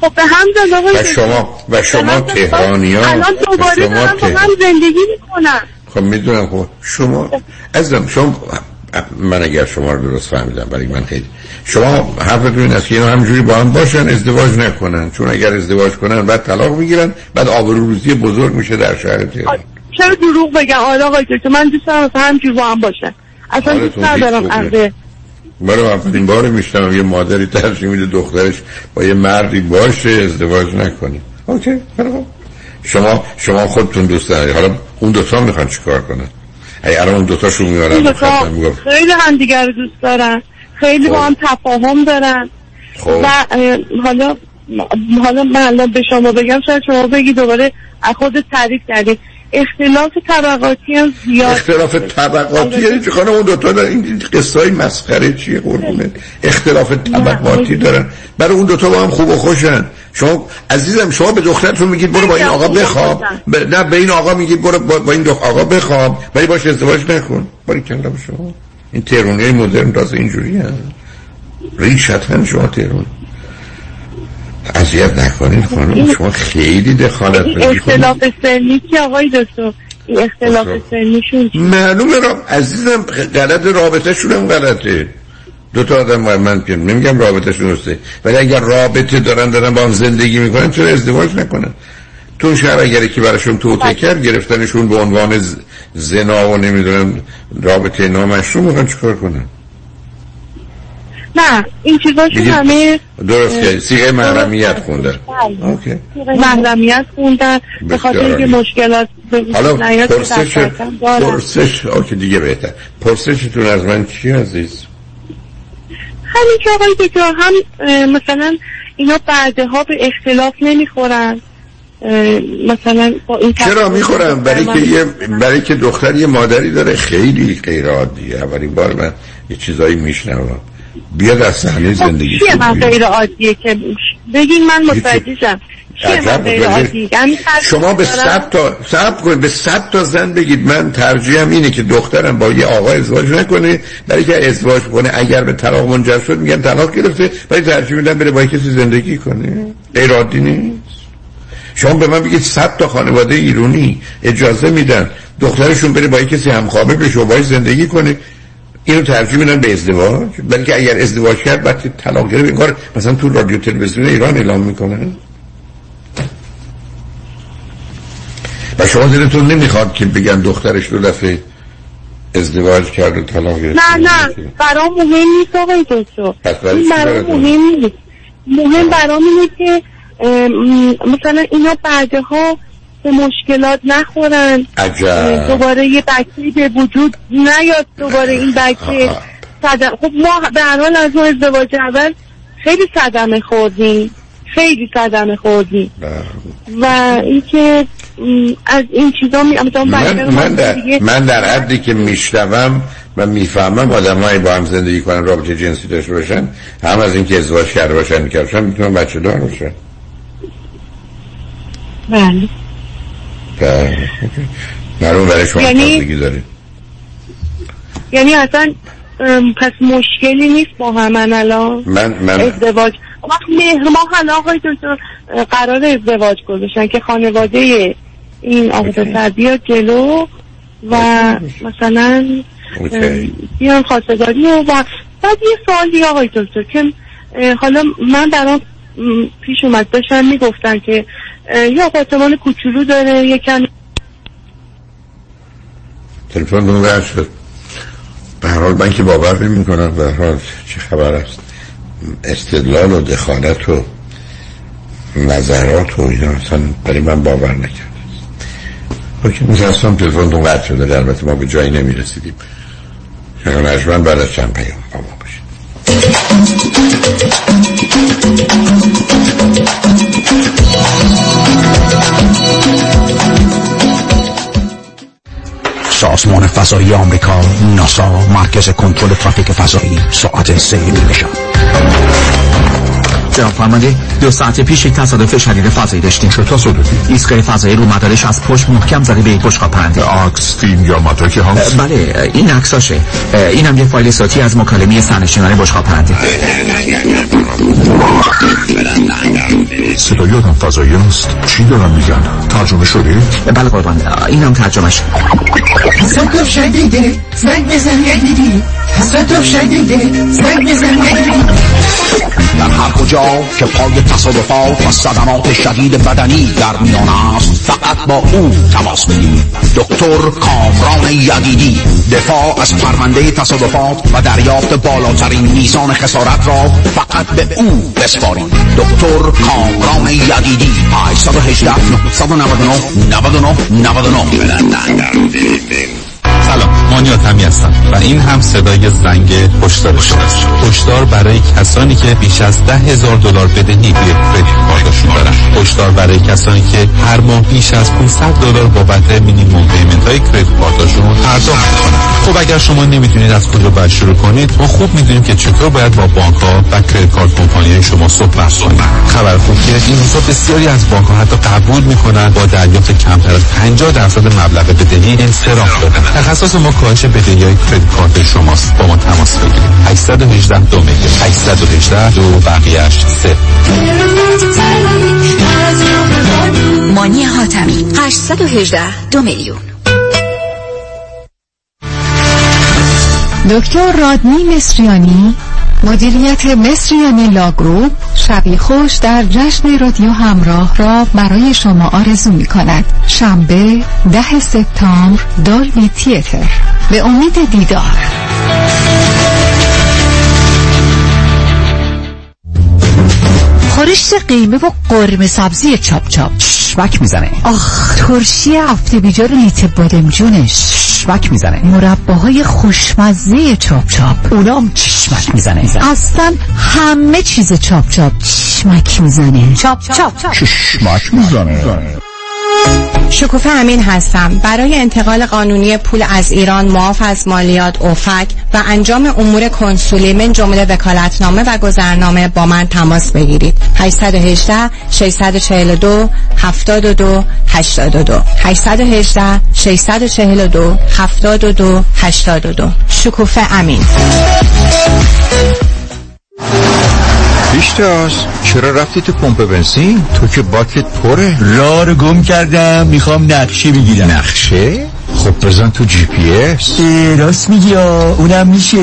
خب به هم و. شما و شما به هم زد. تهرانی ها الان دوباره شما دارم با ته- هم زندگی می‌کنم خب می‌دونم خب شما ازم شما من اگر شما رو درست فهمیدم برای من خیلی. شما حرفتون این است که اینا همجوری با هم باشن ازدواج نکنن. چون اگر ازدواج کنن بعد طلاق می‌گیرن بعد آبروریزی بزرگ میشه در شهر تهران. چرا دروغ بگم؟ آره آقای دکتر من دوست دارم مثلا همجور با هم باشن. اصلا دوست حالتون ندارم عقد برای اولین بار میشنم یه مادری ترجیح میده دخترش با یه مردی باشه ازدواج نکنه. اوکی خوب. شما شما خودتون دوست دارید. حالا اون دوتا می‌خوان چیکار کنن؟ ای الان اون دوتاشون میارن خیلی همدیگر رو دوست دارن. خیلی با هم تفاهم دارن. خب. و حالا حالا من الان به شما بگم شاید شما بگی دوباره از خود تعریف کردید اختلاف طبقاتی هم زیاد اختلاف طبقاتی؟ یعنی چه خانم اون دوتا دارن؟ این قصه های مسخره چیه؟ قربونه اختلاف طبقاتی دارن. برای اون دوتا با هم خوب و خوشن. شما عزیزم شما به دخترتون میگید برو با این آقا بخواب. ب... نه به این آقا میگید برو با, با این دو آقا بخواب. ولی باش ازدواج نکن. باری کنده به شما. این تهرونی های مدرن تازه اینجوری هم ریشتن شما تهرون. اذیت نکنید خانم شما خیلی دخالت این بدید اختلاف سنی که آقای دکتر؟ اختلاف سنیشون چیه؟ معلومه را عزیزم غلط رابطه شونم غلطه. دو تا آدم باید من که نمیگم رابطه درسته. ولی اگر رابطه دارن دارن با هم زندگی می‌کنن چرا ازدواج نکنن؟ تو شهر اگر که براشون توته کرد گرفتنشون به عنوان زنا و نمی‌دونم رابطه نامشروع می‌خوان چیکار کنن؟ نه این چیزاشون همه درست که سیغه محرمیت خوندن اوکی. محرمیت خوندن به خاطر اینکه. مشکلات حالا پرسش. پرسش آکه دیگه بهتر. پرسشتون از من چی عزیز؟ همین که آقای دکتر هم مثلا اینا بعدها به اختلاف نمی‌خورن. مثلا با این چرا می‌خورم برای که یه برای که دختر یه مادری داره خیلی غیر عادیه اولین بار من یه چیزایی میشنوم. بیاد از صحنه زندگی چیه من غیر عادیه که بگین من متوجهشم. چیه من عجب غیر متوجه. عادی؟ یعنی هر شما به صد تا صبر کنید به صد تا زن بگید من ترجیحم اینه که دخترم با یه آقا ازدواج نکنه برای که ازدواج کنه اگر به طلاق منجر شد میگن طلاق گرفته ولی ترجیح میدن بره با کسی زندگی کنه. غیر عادی نیست. شما به من بگید صد تا خانواده ایرانی اجازه میدن دخترشون بره با کسی همخوابه بشه و باهاش زندگی کنه. اینو ترجیح میدن به ازدواج. بلکه اگر ازدواج کرد بعد که طلاق گرفت این کار مثلا تو رادیو تلویزیون ایران اعلام می‌کنن. و شما دلتون نمی‌خواد که بگن دخترش دو دفعه ازدواج کرد و طلاق گرفت. نه نه. برام مهم نیست آقای دکتر. برام؟ مهم نیست. مهم برام اینه که مثلا اینا بعدها به مشکلات نخورن. عجب. دوباره یه بچه به وجود نیاد دوباره این بچه صدم خب ما به هر حال از اون ازدواج اول خیلی صدمه خوردیم. خیلی صدمه خوردیم. و اینکه از این چیزا می من, من, در, من در حدی که میشنوم و می‌فهمم آدم با هم زندگی کنن رابطه جنسی داشته باشن هم از اینکه ازدواج کرده باشن می‌کرده باشن می‌تونن بچه دار باشن. بله بله. معلوم برای شما یعنی- تازگی دارید یعنی اصلا پس مشکلی نیست با همن الان؟ من من ازدواج وقت مهر ماه آقای دکتر قرار ازدواج گذاشتن که خانواده این آقا پسر بیاد جلو و مثلا بیان خواستگاری و بعد یه سوال دیگه آقای دکتر که حالا من برام پیش اومد داشتن می‌گفتن که یه آپارتمان کوچولو داره یکم تلفن قطع شد. به هر حال من که باور نمی کنم به هر حال چه خبر است. استدلال و دخالت و نظرات و اینا اصلا برای من باور نکرد اوکی متاسفم تلفن اون قطع شده. البته ما به جایی نمی رسیدیم شنگ نجمن بعد از چند پیام با ما باشید. سازمان فضایی آمریکا ناسا مرکز کنترل ترافیک فضایی ساعت سه شب جناب فرمانده دو ساعت پیش یک تصادف شدید فضایی داشتیم چه تصادفی؟ ایستگاه فضایی رو مدارش از پشت محکم زده به یک بشقاب پرنده عکس فیلم یا مدرک هست؟ بله این عکساشه این هم یه فایل صوتی از مکالمه سرنشینان بشقاب پرنده صدای آدم فضایی است چی دارن میگن؟ ترجمه شده؟ بله قربان این هم ترجمهش تصادف شدیده زنگ بزن تصادف شدیده زنگ بزن در هر کجا که پای تصادفات و صدمات شدید بدنی در میان است. فقط با او تماس بگیرید. دکتر کامران یدیدی دفاع از پرونده تصادفات و دریافت بالاترین میزان خسارت را فقط به او بسپارید. دکتر کامران یدیدی 818 999 99 99 سلام. مانیات همی هستم و این هم صدای زنگ هشدار شماست هشدار برای کسانی که بیش از ده هزار دلار بدهی روی کردیت کارتشون دارن. هشدار برای کسانی که هر ماه بیش از 500 دلار بابت مینیمم پیمنت های کردیت کارتشون پرداخت می‌کنن. خب اگر شما نمی‌دونید از کجا باید شروع کنید ما خوب می‌دونیم که چطور باید با بانک ها و کردیت کارت کمپانی شما صحبت کنید خبر خوب که این روزا بسیاری از بانک ها حتی قبول می‌کنن با دریافت کمتر از 50 درصد مبلغ بدهی انصراف بدن اساس مکاهش بدهی های کردیت کارت شماست. با ما تماس بگیرید. 818 دو میلیون. 818 دو بقیه اش 3 مانی حاتمی. 818 دو میلیون. دکتر رادنی مصریانی مدیریت مصریانی لاگروپ شبی خوش در جشن رادیو همراه را برای شما آرزو می کند شنبه ده سپتامبر دالبی تیتر. به امید دیدار. خورشت قیمه و قرمه سبزی چاپ چاپ. شمک می‌زنه. آخ ترشی هفته بیجار لیت بادمجونش. شمک می‌زنه. مرباهای خوشمزه چاپ چاپ. اونام چشمک می‌زنه. اصلا همه چیز چاپ چاپ چشمک می‌زنه. چاپ چاپ. چشمک می‌زنه. شکوفه امین هستم. برای انتقال قانونی پول از ایران معاف از مالیات اوفک و انجام امور کنسولی من جمله وکالتنامه و گذرنامه با من تماس بگیرید. 818 642 72 82 818 642 72 82 شکوفه امین. پیشتاز چرا رفتی تو پمپ بنزین؟ تو که باکت پره. راه رو گم کردم. می‌خوام نقشه بگیرم. نقشه؟ خب بزن تو جی پی اس. راست میگی اونم میشه.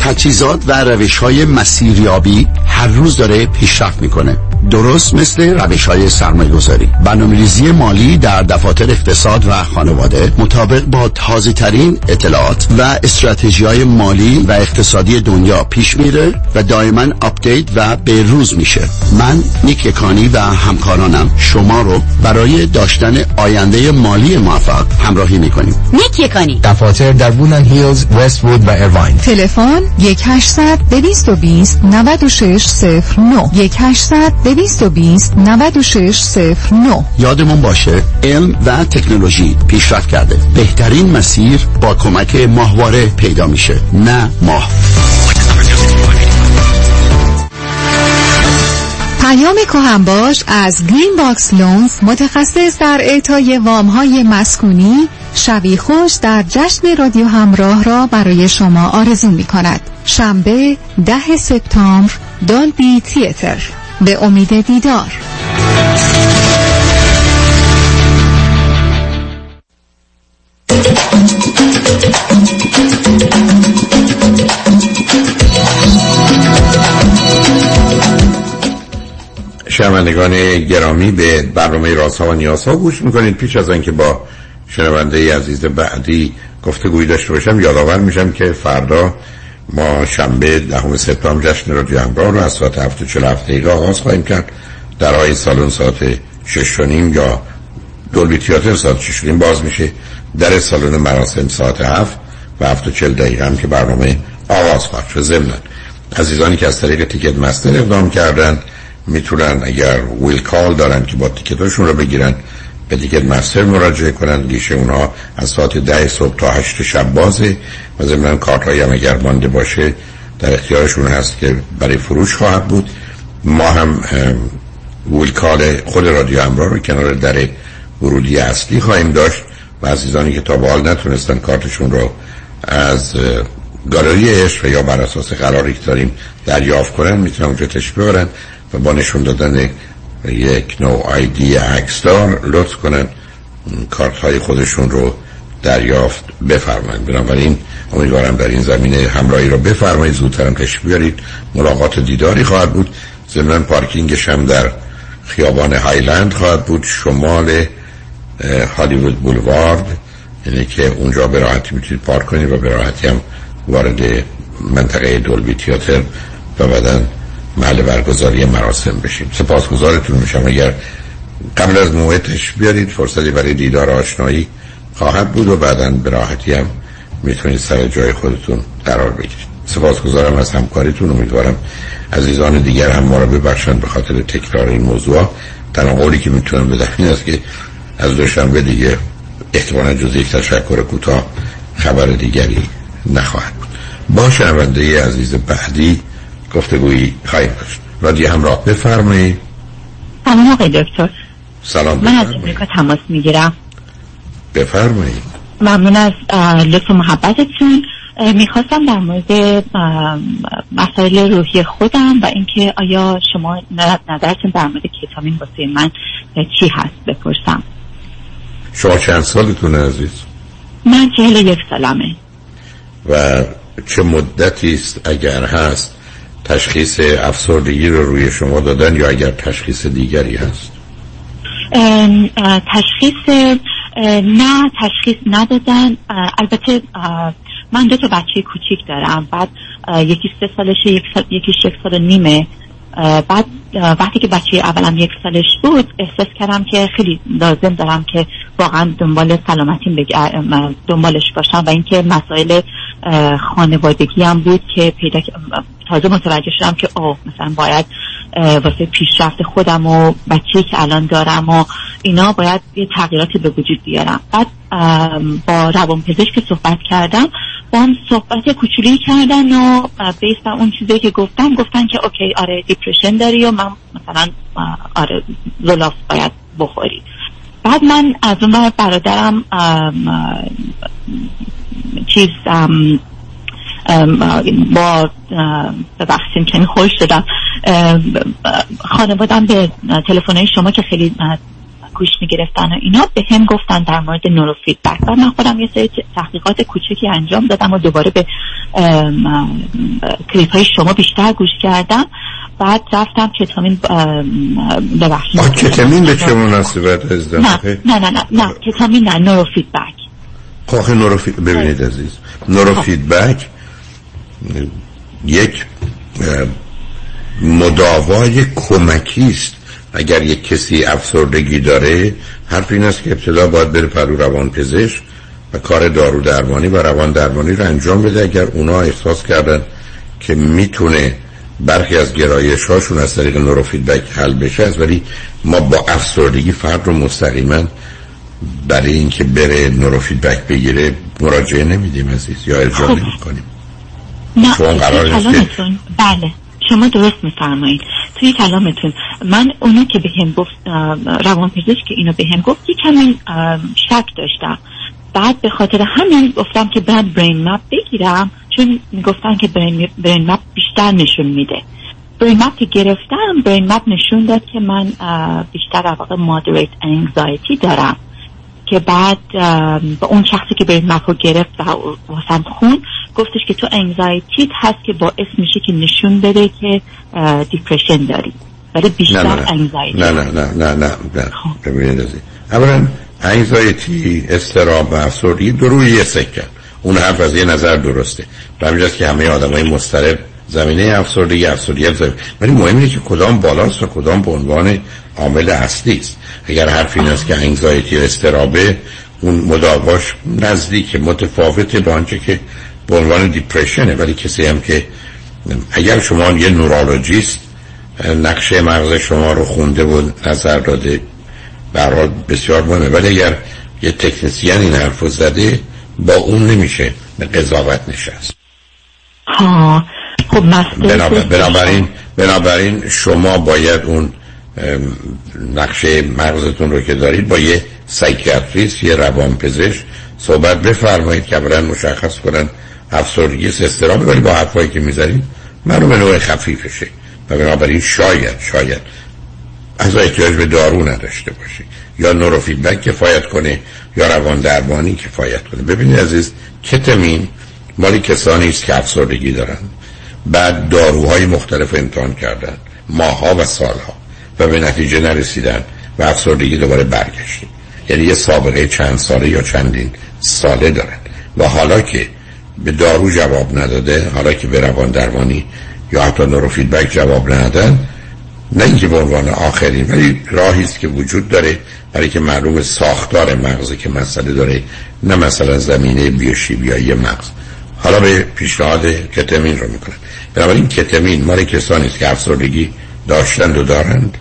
تجهیزات و روش های مسیریابی هر روز داره پیشرفت می‌کنه. درست مثل روش های سرمایه گذاری برنامه مالی در دفاتر اقتصاد و خانواده مطابق با تازه ترین اطلاعات و استراتژی های مالی و اقتصادی دنیا پیش میره و دائما آپدیت و به روز میشه. من نیک یکانی و همکارانم. شما رو برای داشتن آینده مالی موفق همراهی می‌کنیم. نیک یکانی. دفاتر در وودلند هیلز وست وود و ایرواین تلفن 1 800 220 9609 1 800 220 9609 یادمون باشه علم و تکنولوژی پیشرفت کرده. بهترین مسیر با کمک ماهواره پیدا میشه نه ماه. پیام کهنباش از Green Box Loans متخصص در اعطای وام های مسکونی شبی خوش در جشن رادیو همراه را برای شما آرزو می کند شنبه ده سپتامبر دالبی تیتر. به امید دیدار. شنوندگان گرامی به برنامه راست ها و نیاز ها گوش می‌کنید. پیش از اینکه با شنونده عزیز بعدی گفته داشته باشم یادآور میشم که فردا ما شنبه دهم سپتامبر جشن رادیو همراه رو از ساعت 7 چل دقیقه آغاز خواهیم کرد. در های سالن ساعت 6 یا دولبی تیاتر ساعت 6 باز میشه. در سالن مراسم ساعت 7 و 7 چل دقیقه هم که برنامه آغاز خواهد شد. ضمن عزیزانی که از طریق تیکت مستر اقدام کردن می‌تونن اگر ویل کال دارن که با تیکتاشون رو بگیرن به تیکت مستر مراجعه کنن گیشه اونها از ساعت ده صبح تا هشت شب بازه و ضمن کارت هایی هم اگر مانده باشه در اختیارشون هست که برای فروش خواهد بود. ما هم ویل کال خود رادیو همراه رو کنار در ورودی اصلی خواهیم داشت و عزیزانی که تا به حال نتونستن کارتشون رو از گالری عشق یا بر اساس قراری که داریم دریافت کنن می‌تونن اونجا ببرن و با نشون دادن یک نوع آیدی عکسدار لطف کنن کارت های خودشون رو دریافت بفرمایید. بنابراین امیدوارم در این زمینه همراهی رو بفرمایید. زودترم تشریف بیارید. ملاقات دیداری خواهد بود. ضمن پارکینگش هم در خیابان هایلند خواهد بود. شمال هالیوود بولوارد. یعنی که اونجا به راحتی می‌تونید پارک کنید و به راحتی هم وارد منطقه دولبی تیاتر و بعدا محل برگزاری مراسم بشیم. سپاسگزارتون میشم. اگر قبل از موعدش بیارید فرصتی برای دیدار آشنایی خواهد بود و بعدا به راحتی هم می‌تونید سر جای خودتون قرار بگیرید. سپاسگزارم از همکاریتون. امیدوارم عزیزان دیگر هم ما را ببخشند به خاطر تکرار این موضوع. تنها قولی که می‌تونم بدم این است که از دوشنبه دیگه احتمالا جز یک تشکر کوتاه خبر دیگری نخواهد بود. با شنونده عزیز بعدی. گفتگویی خواهیم داشت رادیو همراه. بفرمایید. سلام آقای دکتر. سلام من از امریکا تماس می‌گیرم. بفرمایید. ممنون از لطف محبتتون. می‌خواستم در مورد مسائل روحی خودم و اینکه آیا شما نظرتون در مورد کتامین واسه من چی هست بپرسم. شما چند سالتون عزیز؟ من چهل یک سالمه. و چه مدتی است اگر هست؟ تشخیص افسردگی رو روی شما دادن یا اگر تشخیص دیگری هست؟ تشخیص نه تشخیص ندادن. البته من دو تا بچه کوچیک دارم. بعد یکی سه سالشه یک سال، یکیش یک سال نیمه. بعد وقتی که بچه اولم یک سالش بود احساس کردم که خیلی لازم دارم که واقعا دنبال سلامتیم دنبالش باشم و اینکه مسائل خانوادگی هم بود که پیدا تازه متوجه شدم که اوه مثلا باید واسه پیشرفت خودم و بچه که الان دارم و اینا باید یه تغییراتی به وجود بیارم. بعد با روان پزشک که صحبت کردم. با هم صحبت کوچولی کردن و base بر اون چیزی که گفتم گفتن که okay آره depression داری و من مثلا آره Zoloft باید بخوری. بعد من از اون برادرم چیز ام، ام، با ام، ببخشید کمی هول شدم. خانوادم به تلفن شما که خیلی گوش می‌گرفتن و اینا به هم گفتن در مورد نورو فیدبک و من خودم یه سری تحقیقات کوچکی انجام دادم و دوباره به کلیپ های شما بیشتر گوش کردم. بعد رفتم کتامین ام، ببخشید. آه کتامین به چه مناسبت از نه نه نه نه کتامین نه نورو فیدبک خب آخه neurofeed... ببینید عزیز. نورو فیدبک یک مداوای کمکی است. اگر یک کسی افسردگی داره حرف این است که ابتدا باید بره پرو روان پزشک و کار دارو درمانی و روان درمانی رو انجام بده. اگر اونا احساس کردن که می‌تونه برخی از گرایش هاشون از طریق نورو فیدبک حل بشه ولی ما با افسردگی فرد رو مستقیما برای اینکه بره نورو فیدبک بگیره مراجعه نمیدیم عزیز یا ارجاع خب. نمی کنیم نه قرار کلامتون بله شما درست میفرمایید. توی کلامتون من اونو که به هم گفت اه، روانپزشک که اینو به هم گفت یه کمی شک داشتم. بعد به خاطر همین گفتم که باید برین مپ بگیرم چون می‌گفتن که برین, برین مپ بیشتر نشون میده. برین مپ که گرفتم برین مپ نشون داد که من بیشتر واقع مادریت انگزایتی دارم. که بعد به اون شخصی که برین مپ رو گرفت و واسم خون گفتش که تو انگزایتیت هست که باعث میشه که نشون بده که اه، دیپرشن داری. ولی بیشتر نه نه انگزایتی نه نه نه نه نه نه. عزیز اولا انگزایتی استراب و افسردگی دو روی یه سکه. اون حرف از یه نظر درسته. به همینجاست که همه آدم های مسترب زمینه افسردگی افسردگی زمینه. ولی مهم اینه که کدام بالاست و کدام به عنوان عامل اصلی است. اگر حرف این است که انگزایتی و استرابه اون مداواش نزدیک متفاوته به آنچه که به عنوان دیپرشنه ولی کسی هم که اگر شما یه نورولوژیست نقشه مغز شما رو خونده و نظر داده به هر حال بسیار مهمه. ولی اگر یه تکنسیان این حرف زده با اون نمیشه به قضاوت نشست. ها خب بنابراین بنابراین شما باید اون نقشه مغزتون رو که دارید با یه سایکیاتریست یه روانپزشک صحبت بفرمایید که برن مشخص کنن افسردگی است، اضطرابه ولی با حرفایی که می‌زنید. من به نوع خفیفشه و بنابراین شاید شاید از احتیاج به دارو نداشته باشی یا نورو فیدبک کفایت کنه یا روان درمانی کفایت کنه. ببینید عزیز کتمین مالی کسانی است که افسردگی دارن بعد داروهای مختلف امتحان کردن. ماها و سالها. و به نتیجه نرسیدن و افسردگی دوباره برگشتیم. یعنی یه سابقه چند ساله یا چندین ساله دارن. و حالا که به دارو جواب نداده حالا که به روان درمانی یا حتی نورو فیدبک جواب ندادن نه اینکه به عنوان آخرین ولی راهی است که وجود داره برای که معلوم ساختار مغزی که مسئله داره نه مثلا زمینه بیوشیمیایی مغز. حالا به پیشنهاد کتمین رو می‌کنن بنابراین کتمین مال کسانی است که افسردگی داشتند و دارند.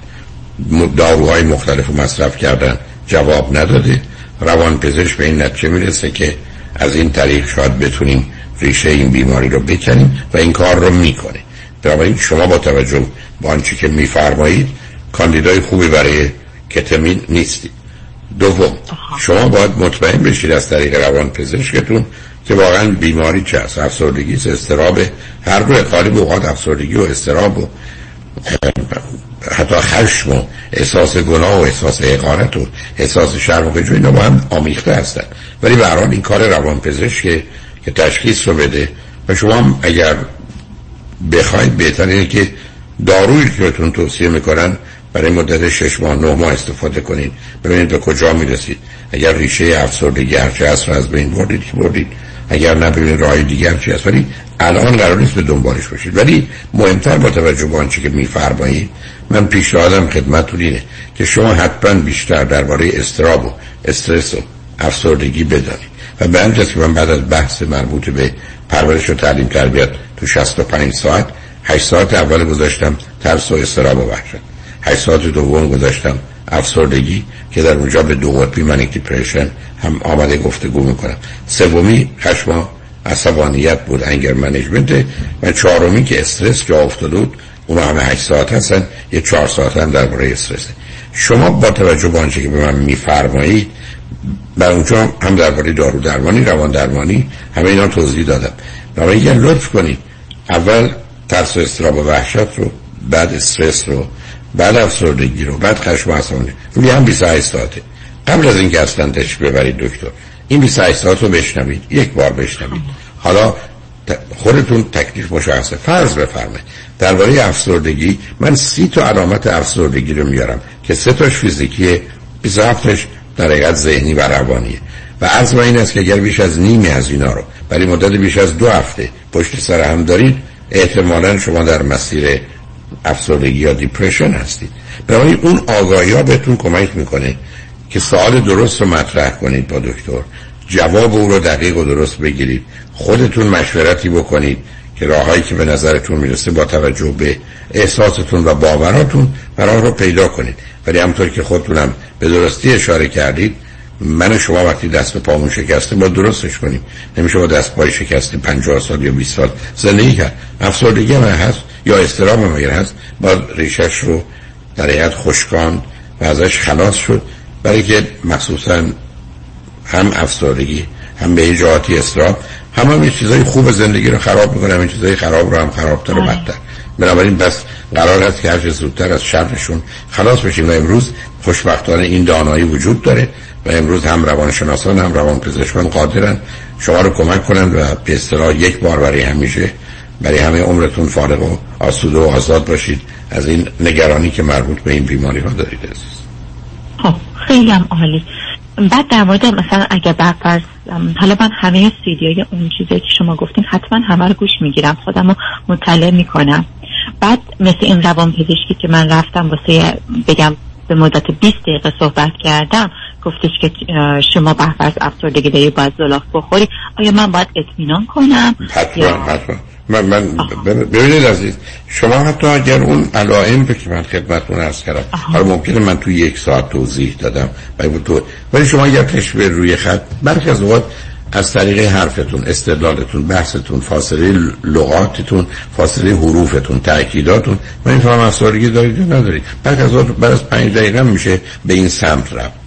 داروهای مختلف رو مصرف کردن جواب نداده. روان پزشک به این نتیجه می‌رسه که از این طریق شاید بتونیم ریشه این بیماری رو بکنیم و این کار رو می‌کنه. بنابراین شما با توجه به آنچه که میفرمایید کاندیدای خوبی برای کتمین نیستید. دوم شما باید مطمئن بشید از طریق روان پزشکتون که واقعا بیماری چه است؟ افسردگی است استراب هر دو غالب اوقات افسردگی و استراب و حتی خشم و احساس گناه و احساس حقارت و احساس شرم و اینا با هم آمیخته هستن. ولی به این کار روان پزشکه که که تشخیص رو بده. و شما هم اگر بخواید بهتر اینه که دارویی که بهتون توصیه می‌کنن برای مدت شش ماه نه ماه استفاده کنید. ببینید به کجا می‌رسید. اگر ریشه افسردگی هرچه هست رو از بین بردید که بردید. اگر نه ببینید راه دیگر چی هست ولی الان قرار نیست به دنبالش باشید. ولی مهمتر با توجه به آنچه که میفرمایید من پیشنهادم خدمتتون اینه که شما حتما بیشتر درباره استراب و استرس و افسردگی بدانید. و به همین که من بعد از بحث مربوط به پرورش و تعلیم تربیت تو 65 ساعت 8 ساعت اول گذاشتم ترس و استراب و وحشت. 8 ساعت دوم گذاشتم افسردگی که در اونجا به دو قطبی manic depression هم آمده گفتگو می‌کنم. سومی خشم عصبانیت بود anger management و چهارمی که استرس جا افتاده بود اون همه 8 ساعت هستن یه 4 ساعت هم درباره استرس. شما با توجه به آنچه که به من میفرمایید بر اونجا هم درباره دارو درمانی روان درمانی همه اینا توضیح دادم. برای لطف کنید اول ترس و اضطراب و وحشت رو بعد استرس رو بعد افسردگی رو بعد خشم عصبانی روی هم 28 ساعته. قبل از اینکه اصلا تشریف ببرید دکتر این 28 ساعت رو بشنوید. یک بار بشنوید. حالا خودتون تکلیف مشخصه. فرض بفرمایید. درباره افسردگی من سی تا علامت افسردگی رو میارم که سه تاش فیزیکیه 27 تاش در حقیقت ذهنی و روانیه. و عرض این است که اگر بیش از نیمی از اینا رو برای مدت بیش از دو هفته پشت سر هم دارید احتمالا شما در مسیر افسردگی یا دیپریشن هستید. برای اون آگاهی ها بهتون کمک می‌کنه که سوال درست رو مطرح کنید با دکتر. جواب او رو دقیق و درست بگیرید. خودتون مشورتی بکنید که راههایی که به نظرتون می‌رسه با توجه به احساستون و باوراتون راه رو پیدا کنید. ولی همطور که خودتونم به درستی اشاره کردید من شما وقتی دست به پامون شکسته با درستش کنیم. نمیشه با دست پای شکسته 50 سال یا 20 سال زندگی کرد. افسردگی من هست. یا استرام من هست با ریشش رو در حیات خشکان و ازش خلاص شد. برای که مخصوصا هم افسردگی هم به جهاتی استرام هم هم چیزای خوب زندگی رو خراب می‌کنه هم چیزای خراب رو هم خرابتر و بدتر. بنابراین بس قرار هست که هر زودتر از شرشون خلاص بشیم. و امروز خوشبختانه این دانایی وجود داره و امروز هم روانشناسان هم روانپزشکان قادرن. شما رو کمک کنند و به اصطلاح یک بار برای همیشه برای همه عمرتون فارغ و آسوده و آزاد باشید. از این نگرانی که مربوط به این بیماری ها دارید عزیز. خب خیلی هم عالی. بعد در مورد مثلا اگه برفرض حالا من همه سیدیای اون چیزی که شما گفتین حتما همه رو گوش می‌گیرم خودم رو مطلع می‌کنم. بعد مثل این روان پزشکی که من رفتم واسه بگم به مدت 20 دقیقه صحبت کردم گفتش که شما بحث افسردگی داری باید زلاف بخوری آیا من باید اطمینان کنم؟ حتما حتما. من, من ببینید عزیز شما حتی اگر اون علائم به که من خدمتتون عرض کردم حالا ممکنه من تو یک ساعت توضیح دادم تو ولی شما اگر تشبه روی خط برخی از اوقات از طریق حرفتون استدلالتون بحثتون فاصله لغاتتون فاصله حروفتون تأکیداتون من این فهم افسردگی دارید یا ندارید؟ برخی از بعد از پنج دقیقه میشه به این سمت رفت.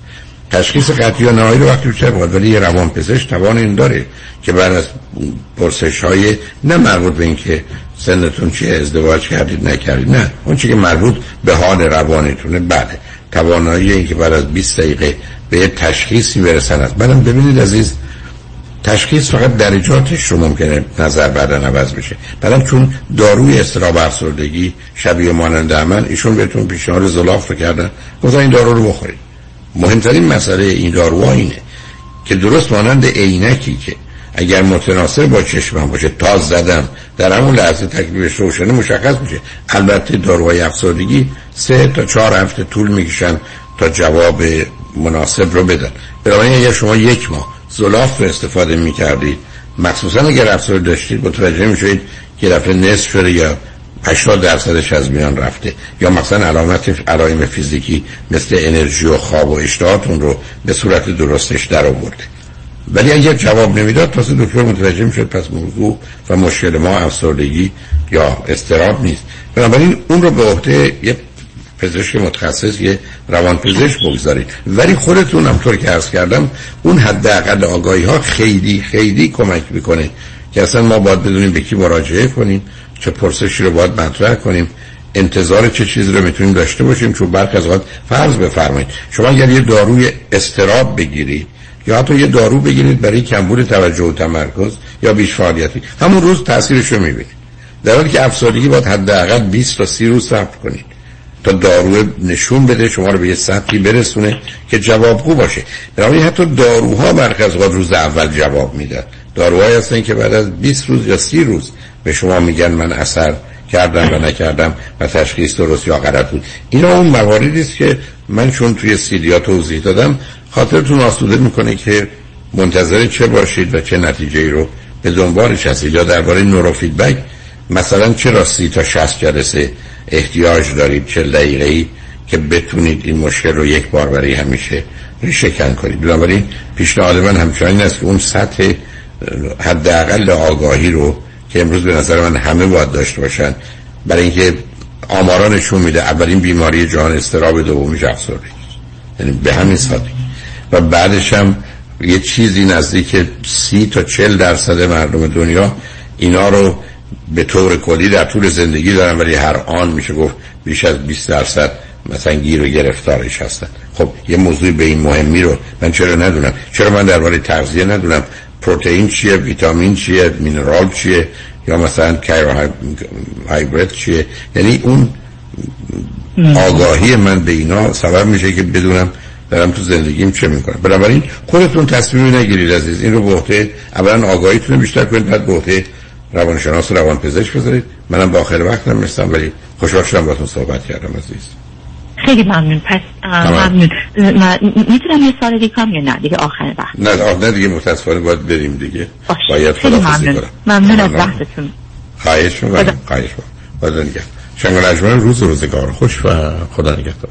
تشخیص قطعی و نهایی رو وقتی بیشتر باید ولی یه روان پزشک توان این داره که بعد از پرسش های نه مربوط به اینکه سنتون چیه ازدواج کردید نکردید نه. اون چی که مربوط به حال روانتونه بله. توانایی این که بعد از 20 دقیقه به یه تشخیصی برسن است. بعدم ببینید عزیز تشخیص فقط درجاتش رو ممکنه نظر بعدا عوض بشه. بعدم چون داروی استراب افسردگی شبیه مانند من ایشون بهتون پیشنهاد زلاف رو کردن. گفتن این دارو رو بخورید. مهمترین مسئله این داروها اینه که درست مانند عینکی که اگر متناسب با چشمم باشه تاز زدم در همون لحظه تکلیفش روشنه مشخص میشه. البته داروهای افسردگی سه تا چهار هفته طول می‌کشن تا جواب مناسب رو بدن. بنابراین اگر شما یک ماه زلاف رو استفاده می‌کردید مخصوصا اگر افسر داشتید متوجه می‌شوید که دفعه نصف شده یا 80 درصدش از میان رفته. یا مثلا علامت علائم فیزیکی مثل انرژی و خواب و اشتهاتون رو به صورت درستش در آورده. ولی اگر جواب نمی‌داد تازه دکتر متوجه می‌شد پس موضوع و مشکل ما افسردگی یا استراب نیست. بنابراین اون رو به عهده یه پزشک متخصص یه روان پزشک بگذارید. ولی خودتون هم طور که عرض کردم اون حداقل آگاهی ها خیلی خیلی کمک می‌کنه که اصلا ما باید بدونیم به کی مراجعه کنیم. چه پرسشی رو باید مطرح کنیم انتظار چه چیزی رو می‌تونیم داشته باشیم چون برخ از فرض بفرمایید. شما اگر یه داروی استراب بگیرید یا حتی یه دارو بگیرید برای کمبود توجه و تمرکز یا بیش فعالیتی همون روز تاثیرش رو می‌بینید. در حالی که افسردگی باید حداقل 20 تا 30 روز صبر کنید. تا دارو نشون بده شما رو به یه سطحی برسونه که جوابگو باشه. در حتی داروها مرکز روز اول جواب میدن. داروهایی هستن که بعد از 20 روز یا 30 روز به شما میگن من اثر کردم و نکردم و تشخیص درست یا غلط بود. اینا اون مواردی است که من چون توی سیدیا توضیح دادم خاطرتون آسوده می‌کنه که منتظر چه باشید و چه نتیجه ای رو به دنبالش هستید یا درباره نورو فیدبک مثلا چرا سی تا 60 جلسه احتیاج دارید؟ چه دقیقه ای که بتونید این مشکل رو یک بار برای همیشه ریشکن کنید؟ بنابراین پیشنهاد من همچنان است که اون سطح حداقل آگاهی رو که امروز به نظر من همه باید داشته باشن. برای اینکه آمارا نشون میده. اولین بیماری جهان استراب دومیش افسردگی یعنی به همین سادگی. و بعدش هم یه چیزی نزدیک سی تا چل درصد مردم دنیا اینا رو به طور کلی در طول زندگی دارن ولی هر آن میشه گفت بیش از 20 درصد مثلا گیر و گرفتارش هستن. خب یه موضوع به این مهمی رو من چرا ندونم؟ چرا من درباره تغذیه ندونم؟ پروتئین چیه ویتامین چیه مینرال چیه یا مثلا هایبرید چیه؟ یعنی اون آگاهی من به اینا سبب میشه که بدونم دارم تو زندگیم چه می‌کنم. بنابراین خودتون تصمیمی نگیرید عزیز این رو به عهده اولا آگاهیتون بیشتر کنید بعد به عهده روانشناس و روانپزشک بذارید. منم با آخر وقت نمیستم ولی خوشحال شدم باهاتون صحبت کردم عزیز. خیلی ممنون. پس ممنون. می‌تونم یه سال دیگه یا نه؟ دیگه آخر وقت نه نه دیگه متاسفانه باید بریم دیگه. باشه. باید خیلی ممنون. ممنون از وقتتون خواهش می‌کنم. خواهش می‌کنم. نگهدار. شنگ روز روزگار. خوش و خدا نگهدار.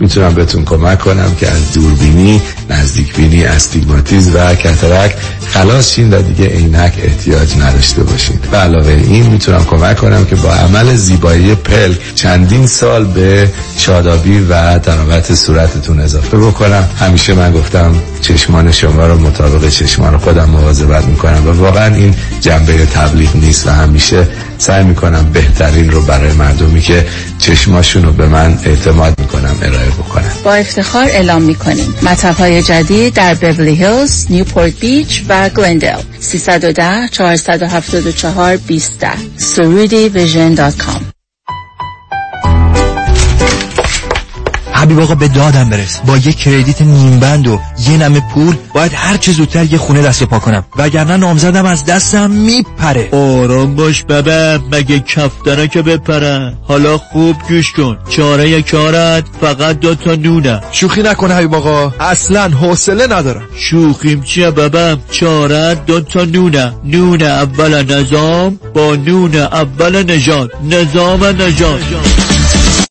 می‌تونم بهتون کمک کنم که از دوربینی نزدیک بینی استیگماتیز و کترک خلاص شین و دیگه عینک احتیاج نداشته باشین. به علاوه این می‌تونم کمک کنم که با عمل زیبایی پل چندین سال به شادابی و تراوت صورتتون اضافه بکنم. همیشه من گفتم چشمان شما رو مطابق چشمان خودم مواظبت می‌کنم و واقعا این جنبه تبلیغ نیست و همیشه سعی می‌کنم بهترین رو برای مردمی که چشماشون رو به من اعتماد می‌کنم ارائه بکنم با افتخار اعلام می‌کنیم. مطب های جدید در بیبلی هیلز، نیوپورت بیچ و گلندل 310 474 20 surudivision.com حبیب آقا به دادم برس. با یه کردیت نیم بند و یه نمه پول باید هر چه زودتر یه خونه دست پا کنم. وگرنه نامزدم از دستم میپره. آرام باش بابا مگه کفتره که بپره حالا خوب گوش کن. چاره کارت فقط دو تا نونه. شوخی نکنه حبیب آقا. اصلا حوصله ندارم. شوخیم چیه بابا؟ چاره دو تا نونه. نون اول نظام با نون اول نجات نظام نجات